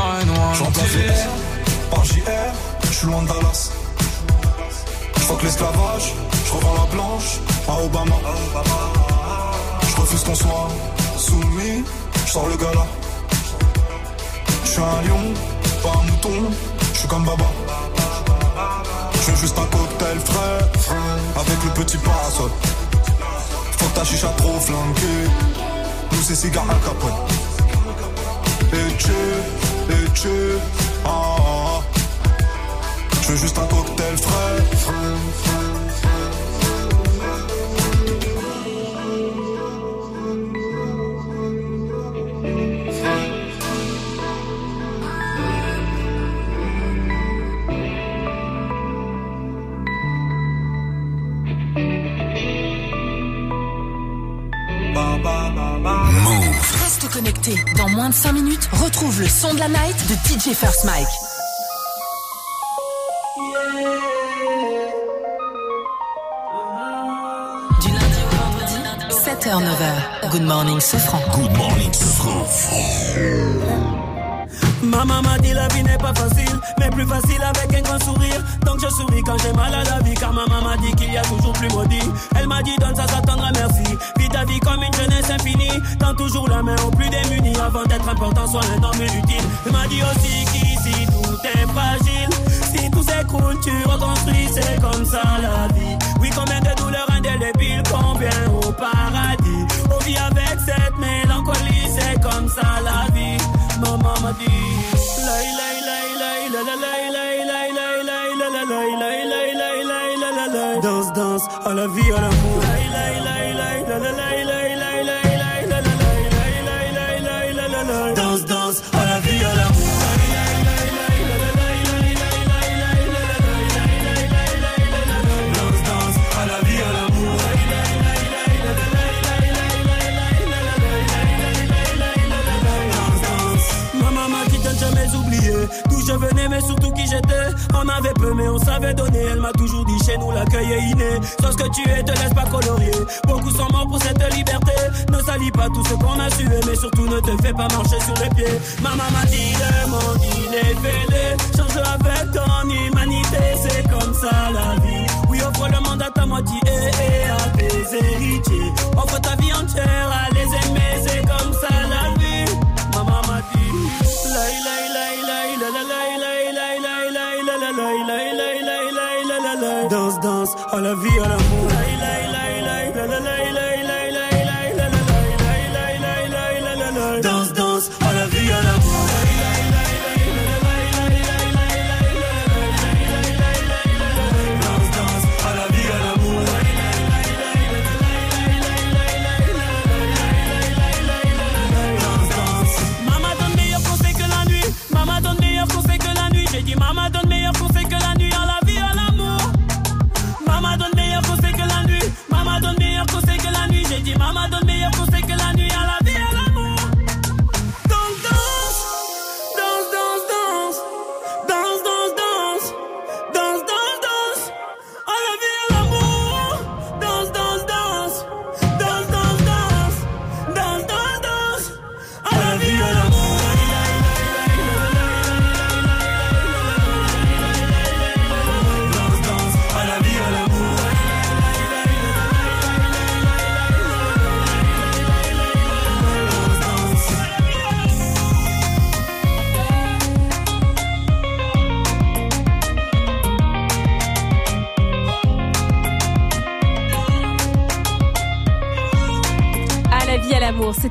remplace VR par JR, je suis loin de Dallas. Je fuck l'esclavage, je revends la blanche à Obama. Refuse qu'on soit soumis, je sors le gala. Je suis un lion, pas un mouton, je suis comme Baba. Je veux juste un cocktail frais, avec le petit parasol. Faut que ta chicha trop flanquée, nous c'est cigare Al Capone. Et tu, et tu, ah, ah, ah. Je veux juste un cocktail frais. Connecté. Dans moins de 5 minutes, retrouve le son de la night de DJ First Mike. Du lundi au vendredi, 7h-9h. Good morning, Sofran. Good morning, Maman m'a dit la vie n'est pas facile, mais plus facile avec un grand sourire. Donc je souris quand j'ai mal à la vie, car maman m'a dit qu'il y a toujours plus maudit. Elle m'a dit donne ça, ça t'attendra merci. Vis ta vie comme une jeunesse infinie. Tends toujours la main aux plus démunis avant d'être important, sois un homme utile. Elle m'a dit aussi qu'ici tout est fragile. Si tout s'écroule, tu reconstruis, c'est comme ça la vie. Oui, combien de douleurs indélébiles, combien au paradis. On vit avec cette mélancolie, c'est comme ça la vie. Danse, danse, à la vie, à la l'accueil inné. Ce que tu es te laisse pas colorier Beaucoup sont morts pour cette liberté. Ne salis pas tout ce qu'on a sué Mais surtout ne te fais pas marcher sur les pieds. Maman m'a dit le monde il est fêlé. Change avec ton humanité C'est comme ça la vie. Oui offre le monde à ta moitié et à tes héritiers. Offre ta vie entière à les aimer C'est comme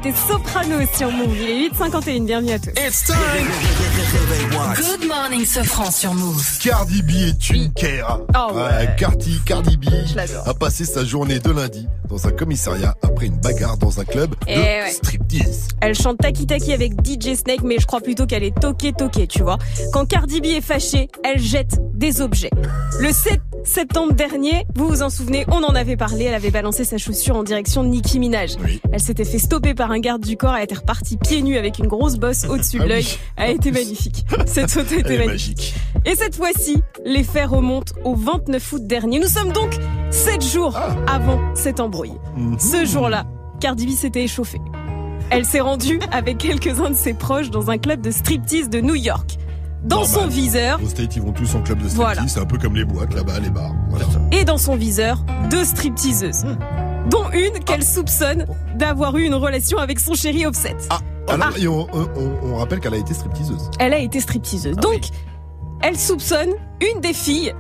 c'était Soprano sur Move. Il est 8h51, bienvenue à tous. Good morning, Sofran sur Move. Cardi B est une kera. Oh ouais. Cardi, Cardi B l'adore. a passé sa journée de lundi dans un commissariat après une bagarre dans un club de Eh ouais. striptease. Elle chante Taki Taki avec DJ Snake, mais je crois plutôt qu'elle est toquée toquée, tu vois. Quand Cardi B est fâchée, elle jette des objets. Le 7 septembre dernier, vous vous en souvenez, on en avait parlé, elle avait balancé sa chaussure en direction de Nicki Minaj. Elle s'était fait stopper par un garde du corps, elle était repartie pieds nus avec une grosse bosse au-dessus de Ah l'œil. oui. Elle a été magnifique. Cette photo était magnifique. Et cette fois-ci, les faits remontent au 29 août dernier. Nous sommes donc 7 jours Ah. avant cette embrouille. Mhm. Ce jour-là, Cardi B s'était échauffée. Elle s'est rendue avec quelques-uns de ses proches dans un club de striptease de New York. Dans son viseur, Au State, ils vont tous en club de striptease. Voilà. C'est un peu comme les boîtes là-bas, les bars. Voilà. et dans son viseur, deux stripteaseuses. Dont une qu'elle soupçonne d'avoir eu une relation avec son chéri Offset. Alors, Ah. et on, on- on rappelle qu'elle a été stripteaseuse. Elle a été stripteaseuse. Ah Donc, elle soupçonne une des filles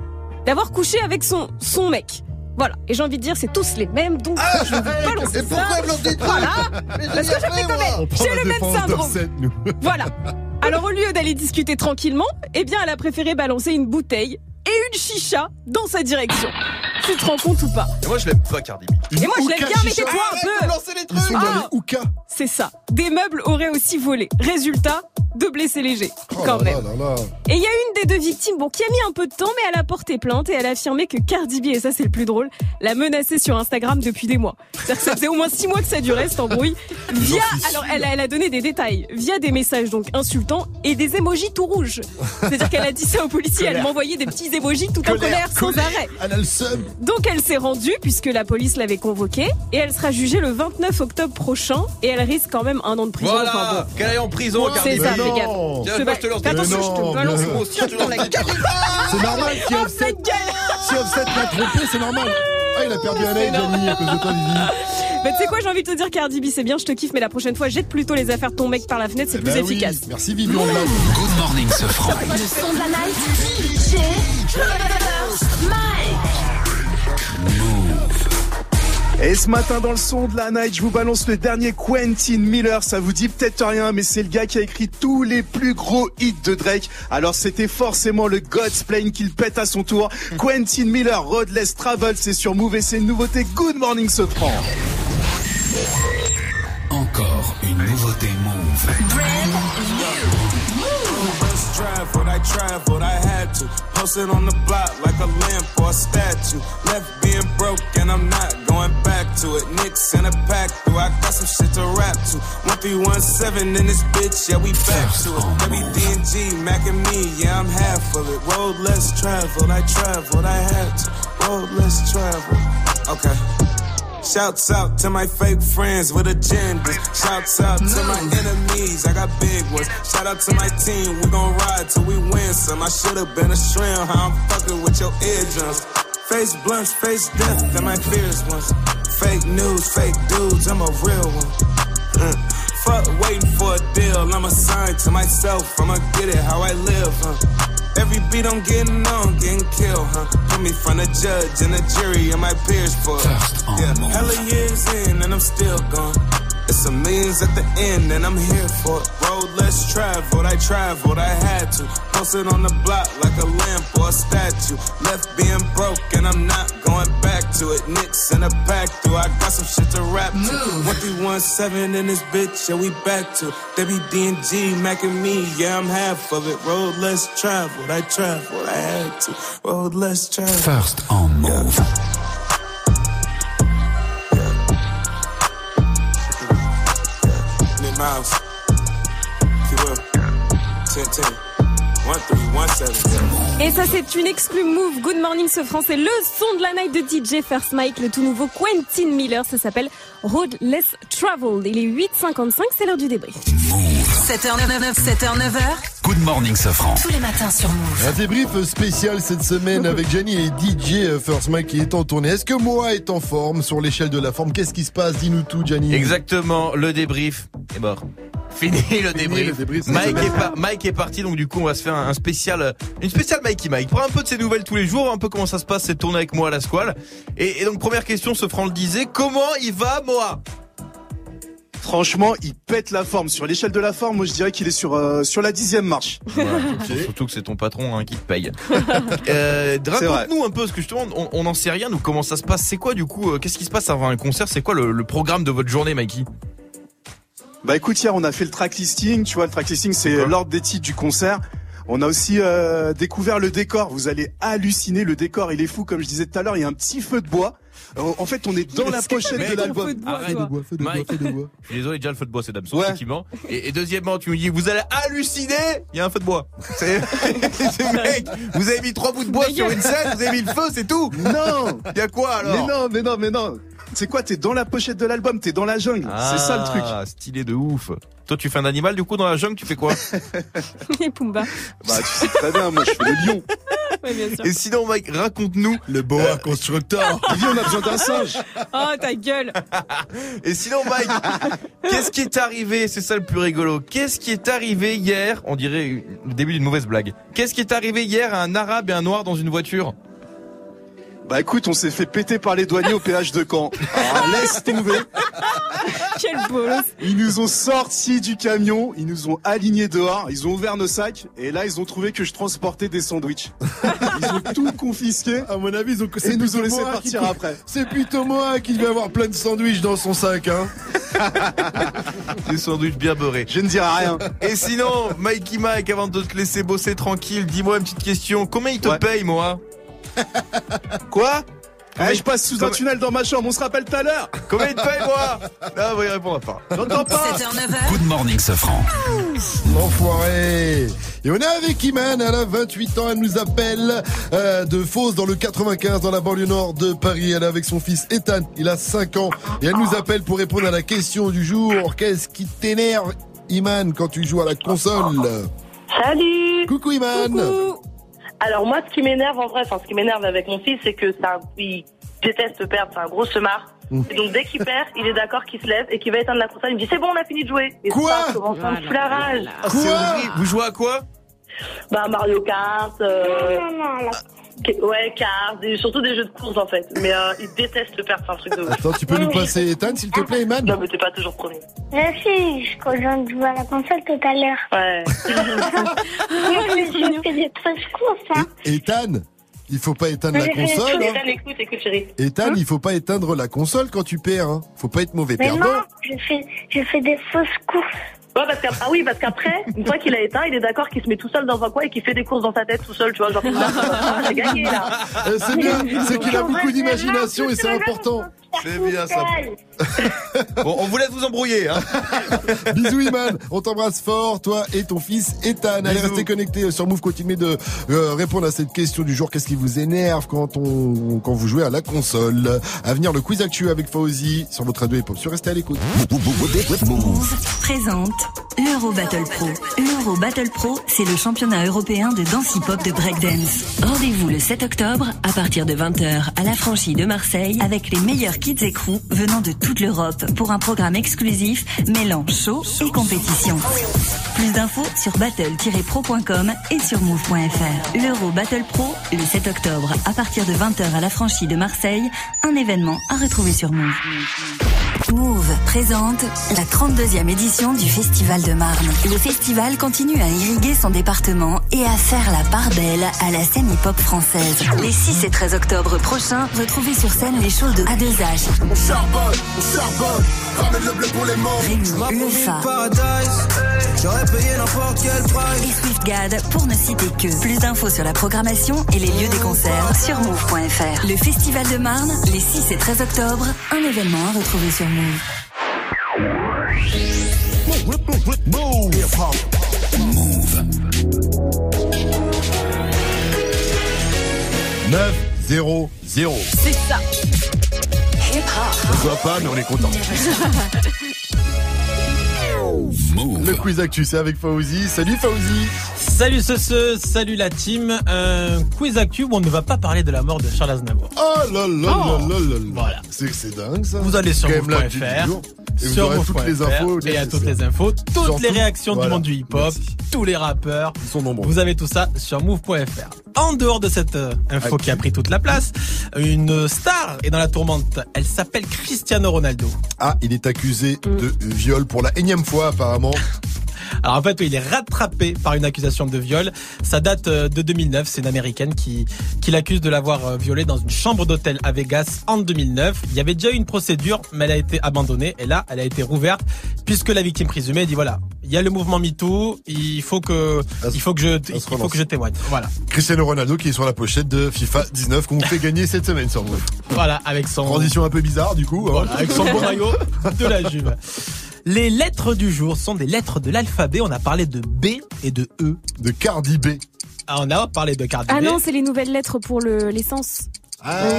d'avoir couché avec son, son mec. Voilà. Et j'ai envie de dire, c'est tous les mêmes, donc je ne vais pas lancer Et pourquoi ça. l'en dites pas Voilà. Parce que je fais comme elle. J'ai le même syndrome. Voilà. Alors au lieu d'aller discuter tranquillement, eh bien elle a préféré balancer une bouteille et une chicha dans sa direction. Tu te rends compte ou pas? Et moi, je l'aime pas, Cardi B. Et moi je l'aime bien, mais tais-toi un peu Ils sont dans Ah. les hookas. C'est ça. Des meubles auraient aussi volé. Résultat, deux blessés légers. Oh Quand là même. là là là. Et il y a une des deux victimes, bon, qui a mis un peu de temps, mais elle a porté plainte et elle a affirmé que Cardi B, et ça c'est le plus drôle, l'a menacée sur Instagram depuis des mois. C'est-à-dire que ça faisait au moins six mois que ça durait cette embrouille. Via, alors elle a, elle a donné des détails, via des messages donc insultants et des émojis tout rouges. C'est-à-dire qu'elle a dit ça aux policiers, elle m'envoyait des petits émojis tout en Colère, sans arrêt. Elle a le seum. Donc elle s'est rendue puisque la police l'avait convoquée et elle sera jugée le 29 octobre prochain et elle risque quand même un an de prison. Voilà, Enfin, bon. qu'elle aille en prison, Cardi C'est ça, fais gaffe. Tiens, Je moi, te je te lance fais attention, je te balance mon la. C'est normal si Offset, si Offset l'a trompé, c'est normal. Ah, il a perdu un œil, Johnny, à cause de toi, Vivi. Mais tu sais quoi, j'ai envie de te dire, Cardi B, c'est bien, je te kiffe, mais la prochaine fois, jette plutôt les affaires de ton mec par la fenêtre, c'est plus Bah oui. efficace. Merci, Vivi, on l'a. Good morning, ce franc. Le son de la night. DJ Et ce matin dans le son de la night, je vous balance le dernier Quentin Miller. Ça vous dit peut-être rien, mais c'est le gars qui a écrit tous les plus gros hits de Drake. Alors c'était forcément le God's Plane qu'il pète à son tour. Quentin Miller, Roadless Travel, c'est sur Move et c'est une nouveauté. Good morning, ce franc. Encore une nouveauté Move. Traveled, I traveled, I had to. Posted on the block like a lamp or a statue. Left being broke and I'm not going back to it. Knicks in a pack, through I got some shit to rap to. 1317 in this bitch, yeah, we back to it. WD&G, Mac and me, yeah, I'm half of it. Road less traveled, I traveled, I had to. Road less traveled. Okay. Shouts out to my fake friends with agendas. Shouts out to my enemies, I got big ones. Shout out to my team, we gon' ride till we win some. I should've been a shrimp, how I'm fucking with your eardrums. Face blunts, face death than my fears ones. Fake news, fake dudes, I'm a real one. Uh, Fuck waiting for a deal, I'm to sign to myself, I'ma get it how I live, huh? Every beat I'm getting on, getting killed, huh? Put me front of judge and a jury and my peers for it. Yeah, hella years in and I'm still gone. It's some millions at the end and I'm here for it. Road less traveled, I traveled, I had to. Posted on the block like a lamp or a statue. Left being broke and I'm not going back to it. Knicks in a pack through, I got some shit to rap to. 1317 in this bitch, yeah, we back to. WD&G, Mac and me, yeah, I'm half of it. Road less traveled, I traveled, I had to. Road less traveled. First on Move. Nick Miles. If you will. 10 10. 1317. Et ça, c'est une exclue move. Good morning, ce français. Le son de la night de DJ First Mike, le tout nouveau Quentin Miller. Ça s'appelle Road Less Traveled. Il est 8h55, c'est l'heure du débrief. 7h99, 7h9h. Good morning, ce franc. Tous les matins sur Move. Un débrief spécial cette semaine avec Gianni et DJ First Mike qui est en tournée. Est-ce que moi est en forme sur l'échelle de la forme? Qu'est-ce qui se passe? Dis-nous tout, Gianni. Exactement, le débrief est mort. Fini le débrief. le débrief, c'est Mike, est par- Mike est parti, donc du coup on va se faire un spécial, une spéciale Mikey Mike. Prends un peu de ses nouvelles tous les jours, un peu comment ça se passe, cette tournée avec moi à la squale. Et, et donc première question, ce franc le disait, comment il va Franchement, il pète la forme. Sur l'échelle de la forme, moi je dirais qu'il est sur, euh, sur la dixième marche. Surtout que c'est ton patron hein, qui te paye. euh, Raconte-nous un peu, ce que justement on on n'en sait rien, nous comment ça se passe. C'est quoi du coup, euh, qu'est-ce qui se passe avant un concert? C'est quoi le, le programme de votre journée, Mikey? Bah écoute, hier on a fait le track listing. Tu vois, le track listing c'est l'ordre des titres du concert. On a aussi euh, découvert le décor. Vous allez halluciner. Le décor, il est fou. Comme je disais tout à l'heure, il y a un petit feu de bois. En fait, on est dans la pochette de l'album. Arrête. Mike, Je suis désolé, déjà le feu de bois c'est Damso, effectivement. Et, et deuxièmement, tu me dis, vous allez halluciner, il y a un feu de bois. C'est, mec, vous avez mis trois bouts de bois sur une scène, vous avez mis le feu, c'est tout. Non Il y a quoi alors Mais non, mais non, mais non. C'est quoi T'es dans la pochette de l'album. T'es dans la jungle. c'est ça le truc. Ah, stylé de ouf. Toi, tu fais un animal du coup dans la jungle, tu fais quoi Et Pumba. Bah tu sais très bien. Moi je fais le lion. Ouais, bien sûr. Et sinon, Mike, raconte-nous. Le boa constructeur. Lui, on a besoin d'un singe. Oh, ta gueule. Et sinon, Mike, qu'est-ce qui est arrivé? C'est ça le plus rigolo. Qu'est-ce qui est arrivé hier? On dirait le début d'une mauvaise blague. Qu'est-ce qui est arrivé hier à un arabe et un noir dans une voiture? Bah écoute, on s'est fait péter par les douaniers au péage de Caen. Alors, laisse tomber. Quel bolos. Ils nous ont sortis du camion, ils nous ont alignés dehors, ils ont ouvert nos sacs et là ils ont trouvé que je transportais des sandwichs. Ils ont tout confisqué. À mon avis, ils ont et nous ont laissé partir qui- après. C'est plutôt moi qui devais avoir plein de sandwichs dans son sac, hein. Des sandwichs bien beurrés. Je ne dirai rien. Et sinon, Mikey Mike, avant de te laisser bosser tranquille, dis-moi une petite question. Combien il te paye, moi Quoi Eh, Je passe sous un tunnel dans ma chambre, on se rappelle tout à l'heure. Combien il te paye, moi Ah, vous y répondra pas. J'entends pas. 7h9h. Good morning, ce franc. L'enfoiré. Et on est avec Iman, elle a 28 ans, elle nous appelle euh, de Fos dans le 95 dans la banlieue nord de Paris. Elle est avec son fils Ethan, il a 5 ans et elle nous appelle pour répondre à la question du jour. Qu'est-ce qui t'énerve Iman quand tu joues à la console? Salut Coucou Iman Alors moi, ce qui m'énerve en vrai, enfin ce qui m'énerve avec mon fils, c'est que un, il déteste perdre, c'est un gros semard. Mm. Et donc dès qu'il perd, il est d'accord qu'il se lève et qu'il va éteindre la console. Il me dit c'est bon, on a fini de jouer. Et Quoi ça, commence à me foutre la rage. Quoi Vous jouez à quoi Bah Mario Kart. Euh... Ouais, et surtout des jeux de course en fait. Mais euh, il déteste perdre, c'est un truc de ouf. Attends, tu peux nous passer Ethan s'il te plaît Iman? Non mais t'es pas toujours premier. Merci, je rejoins de jouer à la console tout à l'heure. Ouais. je fais des fausses courses, hein. Ethan, il faut pas éteindre la console. hein. Ethan, écoute, écoute chérie. Ethan, il faut pas éteindre la console quand tu perds. Hein. Faut pas être mauvais Mais perdant. non, je fais, je fais des fausses courses. Ouais, parce qu'après, ah oui, parce qu'après, une fois qu'il a éteint, il est d'accord qu'il se met tout seul dans un coin et qu'il fait des courses dans sa tête tout seul, tu vois, genre, ah, j'ai gagné, là. Euh, c'est bien, c'est qu'il a beaucoup d'imagination et c'est important. C'est bien ça. Bon, on vous laisse vous embrouiller. Hein. Bisous Iman, on t'embrasse fort, toi et ton fils Ethan. Allez, restez connectés sur Move, continuez de euh, répondre à cette question du jour. Qu'est-ce qui vous énerve quand on quand vous jouez à la console? À venir le quiz actuel avec Fauzi sur votre radio hip-hop. Sur restez à l'écoute. Move présente l'Euro Battle Pro. L'Euro Battle Pro, c'est le championnat européen de danse hip-hop de breakdance. Rendez-vous le 7 octobre à partir de 20h à la franchise de Marseille avec les meilleurs kids et crews venant de toute l'Europe pour un programme exclusif mêlant show et compétition. Plus d'infos sur battle-pro.com et sur move.fr. L'Euro Battle Pro le 7 octobre à partir de 20h à la franchise de Marseille, un événement à retrouver sur Move. Move présente la 32e édition du Festival de Marne. Le festival continue à irriguer son département et à faire la part belle à la scène hip-hop française. Les 6 et 13 octobre prochains, retrouvez sur scène les shows de A2H, On charbonne, on charbonne, ramène le bleu pour les morts. Rémi, Le Fa J'aurais payé n'importe quel price. et Swiftgad pour ne citer que. Plus d'infos sur la programmation et les lieux des concerts sur move.fr. Le Festival de Marne, les 6 et 13 octobre, un événement à retrouver sur Move. Move. 9 0 0. C'est ça. On se voit pas, mais on est content. Le quiz actu, c'est avec Fauzi. Salut Fauzi. Salut ce, ce salut la team. Un quiz actu où on ne va pas parler de la mort de Charles Aznavour. Oh là là là Oh. là là là. Voilà. C'est dingue ça. Vous allez sur move.fr. Et vous sur aurez toutes les infos. et à toutes les infos, toutes Surtout, les réactions voilà. du monde du hip-hop, tous les rappeurs. Ils sont nombreux. Vous avez tout ça sur move.fr. En dehors de cette euh, info qui a pris toute la place, une star est dans la tourmente. Elle s'appelle Cristiano Ronaldo. Ah, il est accusé de viol pour la énième fois apparemment. Alors en fait, il est rattrapé par une accusation de viol. Ça date euh, de 2009. C'est une américaine qui, qui l'accuse de l'avoir euh, violé dans une chambre d'hôtel à Vegas en 2009. Il y avait déjà eu une procédure, mais elle a été abandonnée. Et là, elle a été rouverte puisque la victime présumée dit voilà, il y a le mouvement MeToo. Il faut que, il faut que je, il faut que je témoigne. Voilà. Cristiano Ronaldo qui est sur la pochette de FIFA 19 qu'on vous fait gagner cette semaine sur Move. Voilà, avec son Transition un peu bizarre du coup. hein. Avec son beau maillot de la Juve. Les lettres du jour sont des lettres de l'alphabet. On a parlé de B et de E. De Cardi B. Ah, on a parlé de Cardi Ah B. non, c'est les nouvelles lettres pour le- l'essence. Ah, Oui,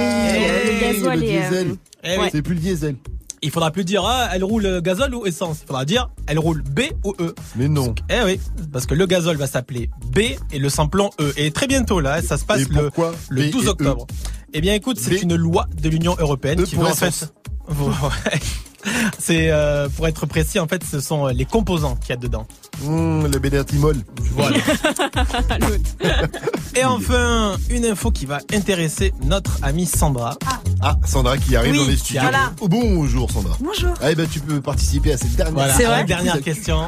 le gasoil le et, euh, diesel. Eh oui. C'est plus le diesel. Il faudra plus dire ah, elle roule gazole ou essence. Il faudra dire elle roule B ou E. Mais non. Eh oui, parce que le gazole va s'appeler B et le samplon E. Et très bientôt là, ça se passe Et le, pourquoi le B et 12 E? octobre. Eh bien écoute, c'est B. une loi de l'Union européenne E qui pour veut en essence. fait. C'est euh, pour être précis, en fait, ce sont euh, les composants qu'il y a dedans. Mmh, le bédatimol. Voilà. Et enfin, une info qui va intéresser notre amie Sandra. Ah, Sandra qui arrive Oui, dans les studios. arrive. Oh, bonjour Sandra. Bonjour. Ah, eh ben, tu peux participer à cette dernière, Voilà, C'est vrai la dernière question.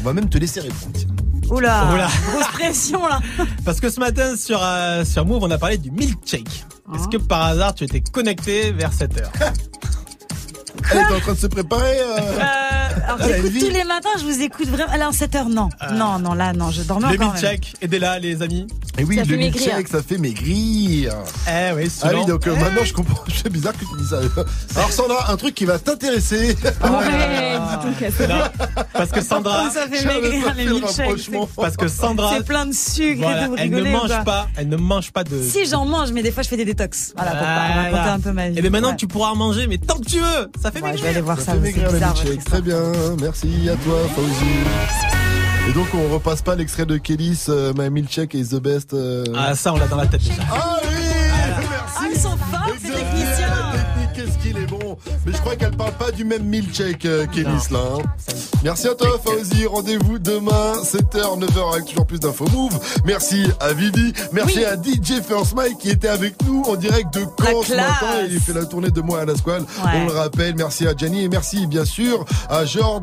On va même te laisser répondre. Oula, Oula. grosse pression là. Parce que ce matin sur, euh, sur Move, on a parlé du milkshake. Est-ce que par hasard tu étais connecté vers cette heure? Elle est en train de se préparer. euh. Alors Elle a une j'écoute tous les matins, je vous écoute vraiment. Alors 7 heures, non. Non, non, là, non, je dormais encore. même. milkshakes, aidez-la les amis. Et oui, le milkshake, ça fait maigrir. Eh oui, Ah souvent. oui, donc euh, maintenant je comprends. C'est bizarre que tu dis ça. Alors Sandra, un truc qui va t'intéresser. Ouais, dis donc, elle- Non, parce que Sandra, ça fait maigrir les le milkshakes. parce que Sandra, C'est plein de sucre voilà, et tout, elle ne mange pas, elle ne mange pas de. Si j'en mange, mais des fois je fais des détox. Voilà, pour raconter un peu ma vie. Et bien maintenant Ouais. tu pourras en manger, mais tant que tu veux, ça fait Ouais, maigrir. je vais aller voir Ça ça. bizarre. Très bien. Merci à toi, Fauzi. Et donc on repasse pas l'extrait de Kelly's euh, My Milkshake is the best. euh. Ah ça on l'a dans la tête déjà. Ah oui, Mais je crois qu'elle parle pas du même milkshake euh, Kelly's là. hein. Merci à toi Fauzi. Rendez-vous demain 7h 9h avec toujours plus d'infos move. Merci à Vivi. Merci Oui. à DJ First Mike qui était avec nous en direct de Caen ce matin. Il fait la tournée de moi à la squale. Ouais. On le rappelle. Merci à Gianni et merci bien sûr à Georges,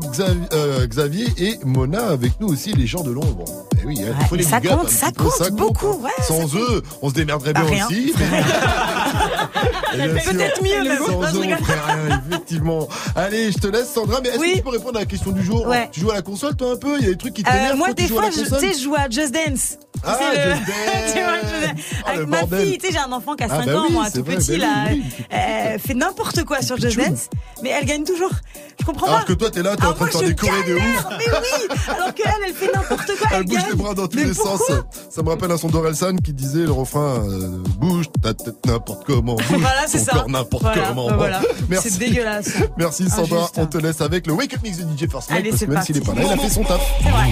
euh, Xavier et Mona avec nous aussi les gens de l'ombre. Eh oui, hein, faut les ça up compte, ça compte beaucoup, ouais, Sans eux, on se démerderait Bah, bien rien. aussi. mais- Peut-être mieux, mais sans eux, on ferait effectivement. Allez, je te laisse, Sandra. Mais est-ce Oui. que tu peux répondre à la question du jour Ouais. Tu joues à la console, toi, un peu? Il y a des trucs qui Euh, t'énervent moi, des fois, je, joue à Just Dance. Ah, Just Dance. tu vois, je- Ah, le Avec ma bordel. fille, tu sais, j'ai un enfant qui a Ah, 5 bah ans, oui, moi, tout vrai, petit, bah là. oui, Elle fait n'importe quoi sur Just Dance, mais elle gagne toujours. Je comprends Alors pas. que toi, t'es là, t'es en Ah, train de faire des je chorés de ouf. Mais oui Alors qu'elle, elle fait n'importe quoi, elle, Elle bouge les bras dans tous les sens. Ça me rappelle un son d'Orelsan qui disait le refrain euh, Bouge ta tête n'importe comment. Bouge Voilà, c'est ton ça. corps n'importe Voilà, comment. bah voilà. Merci. C'est dégueulasse. Merci Sandra. Injuste. On te laisse avec le Wake Up Mix de DJ First Mike Allez, parce c'est que même s'il est pas là, il a fait son taf. C'est vrai.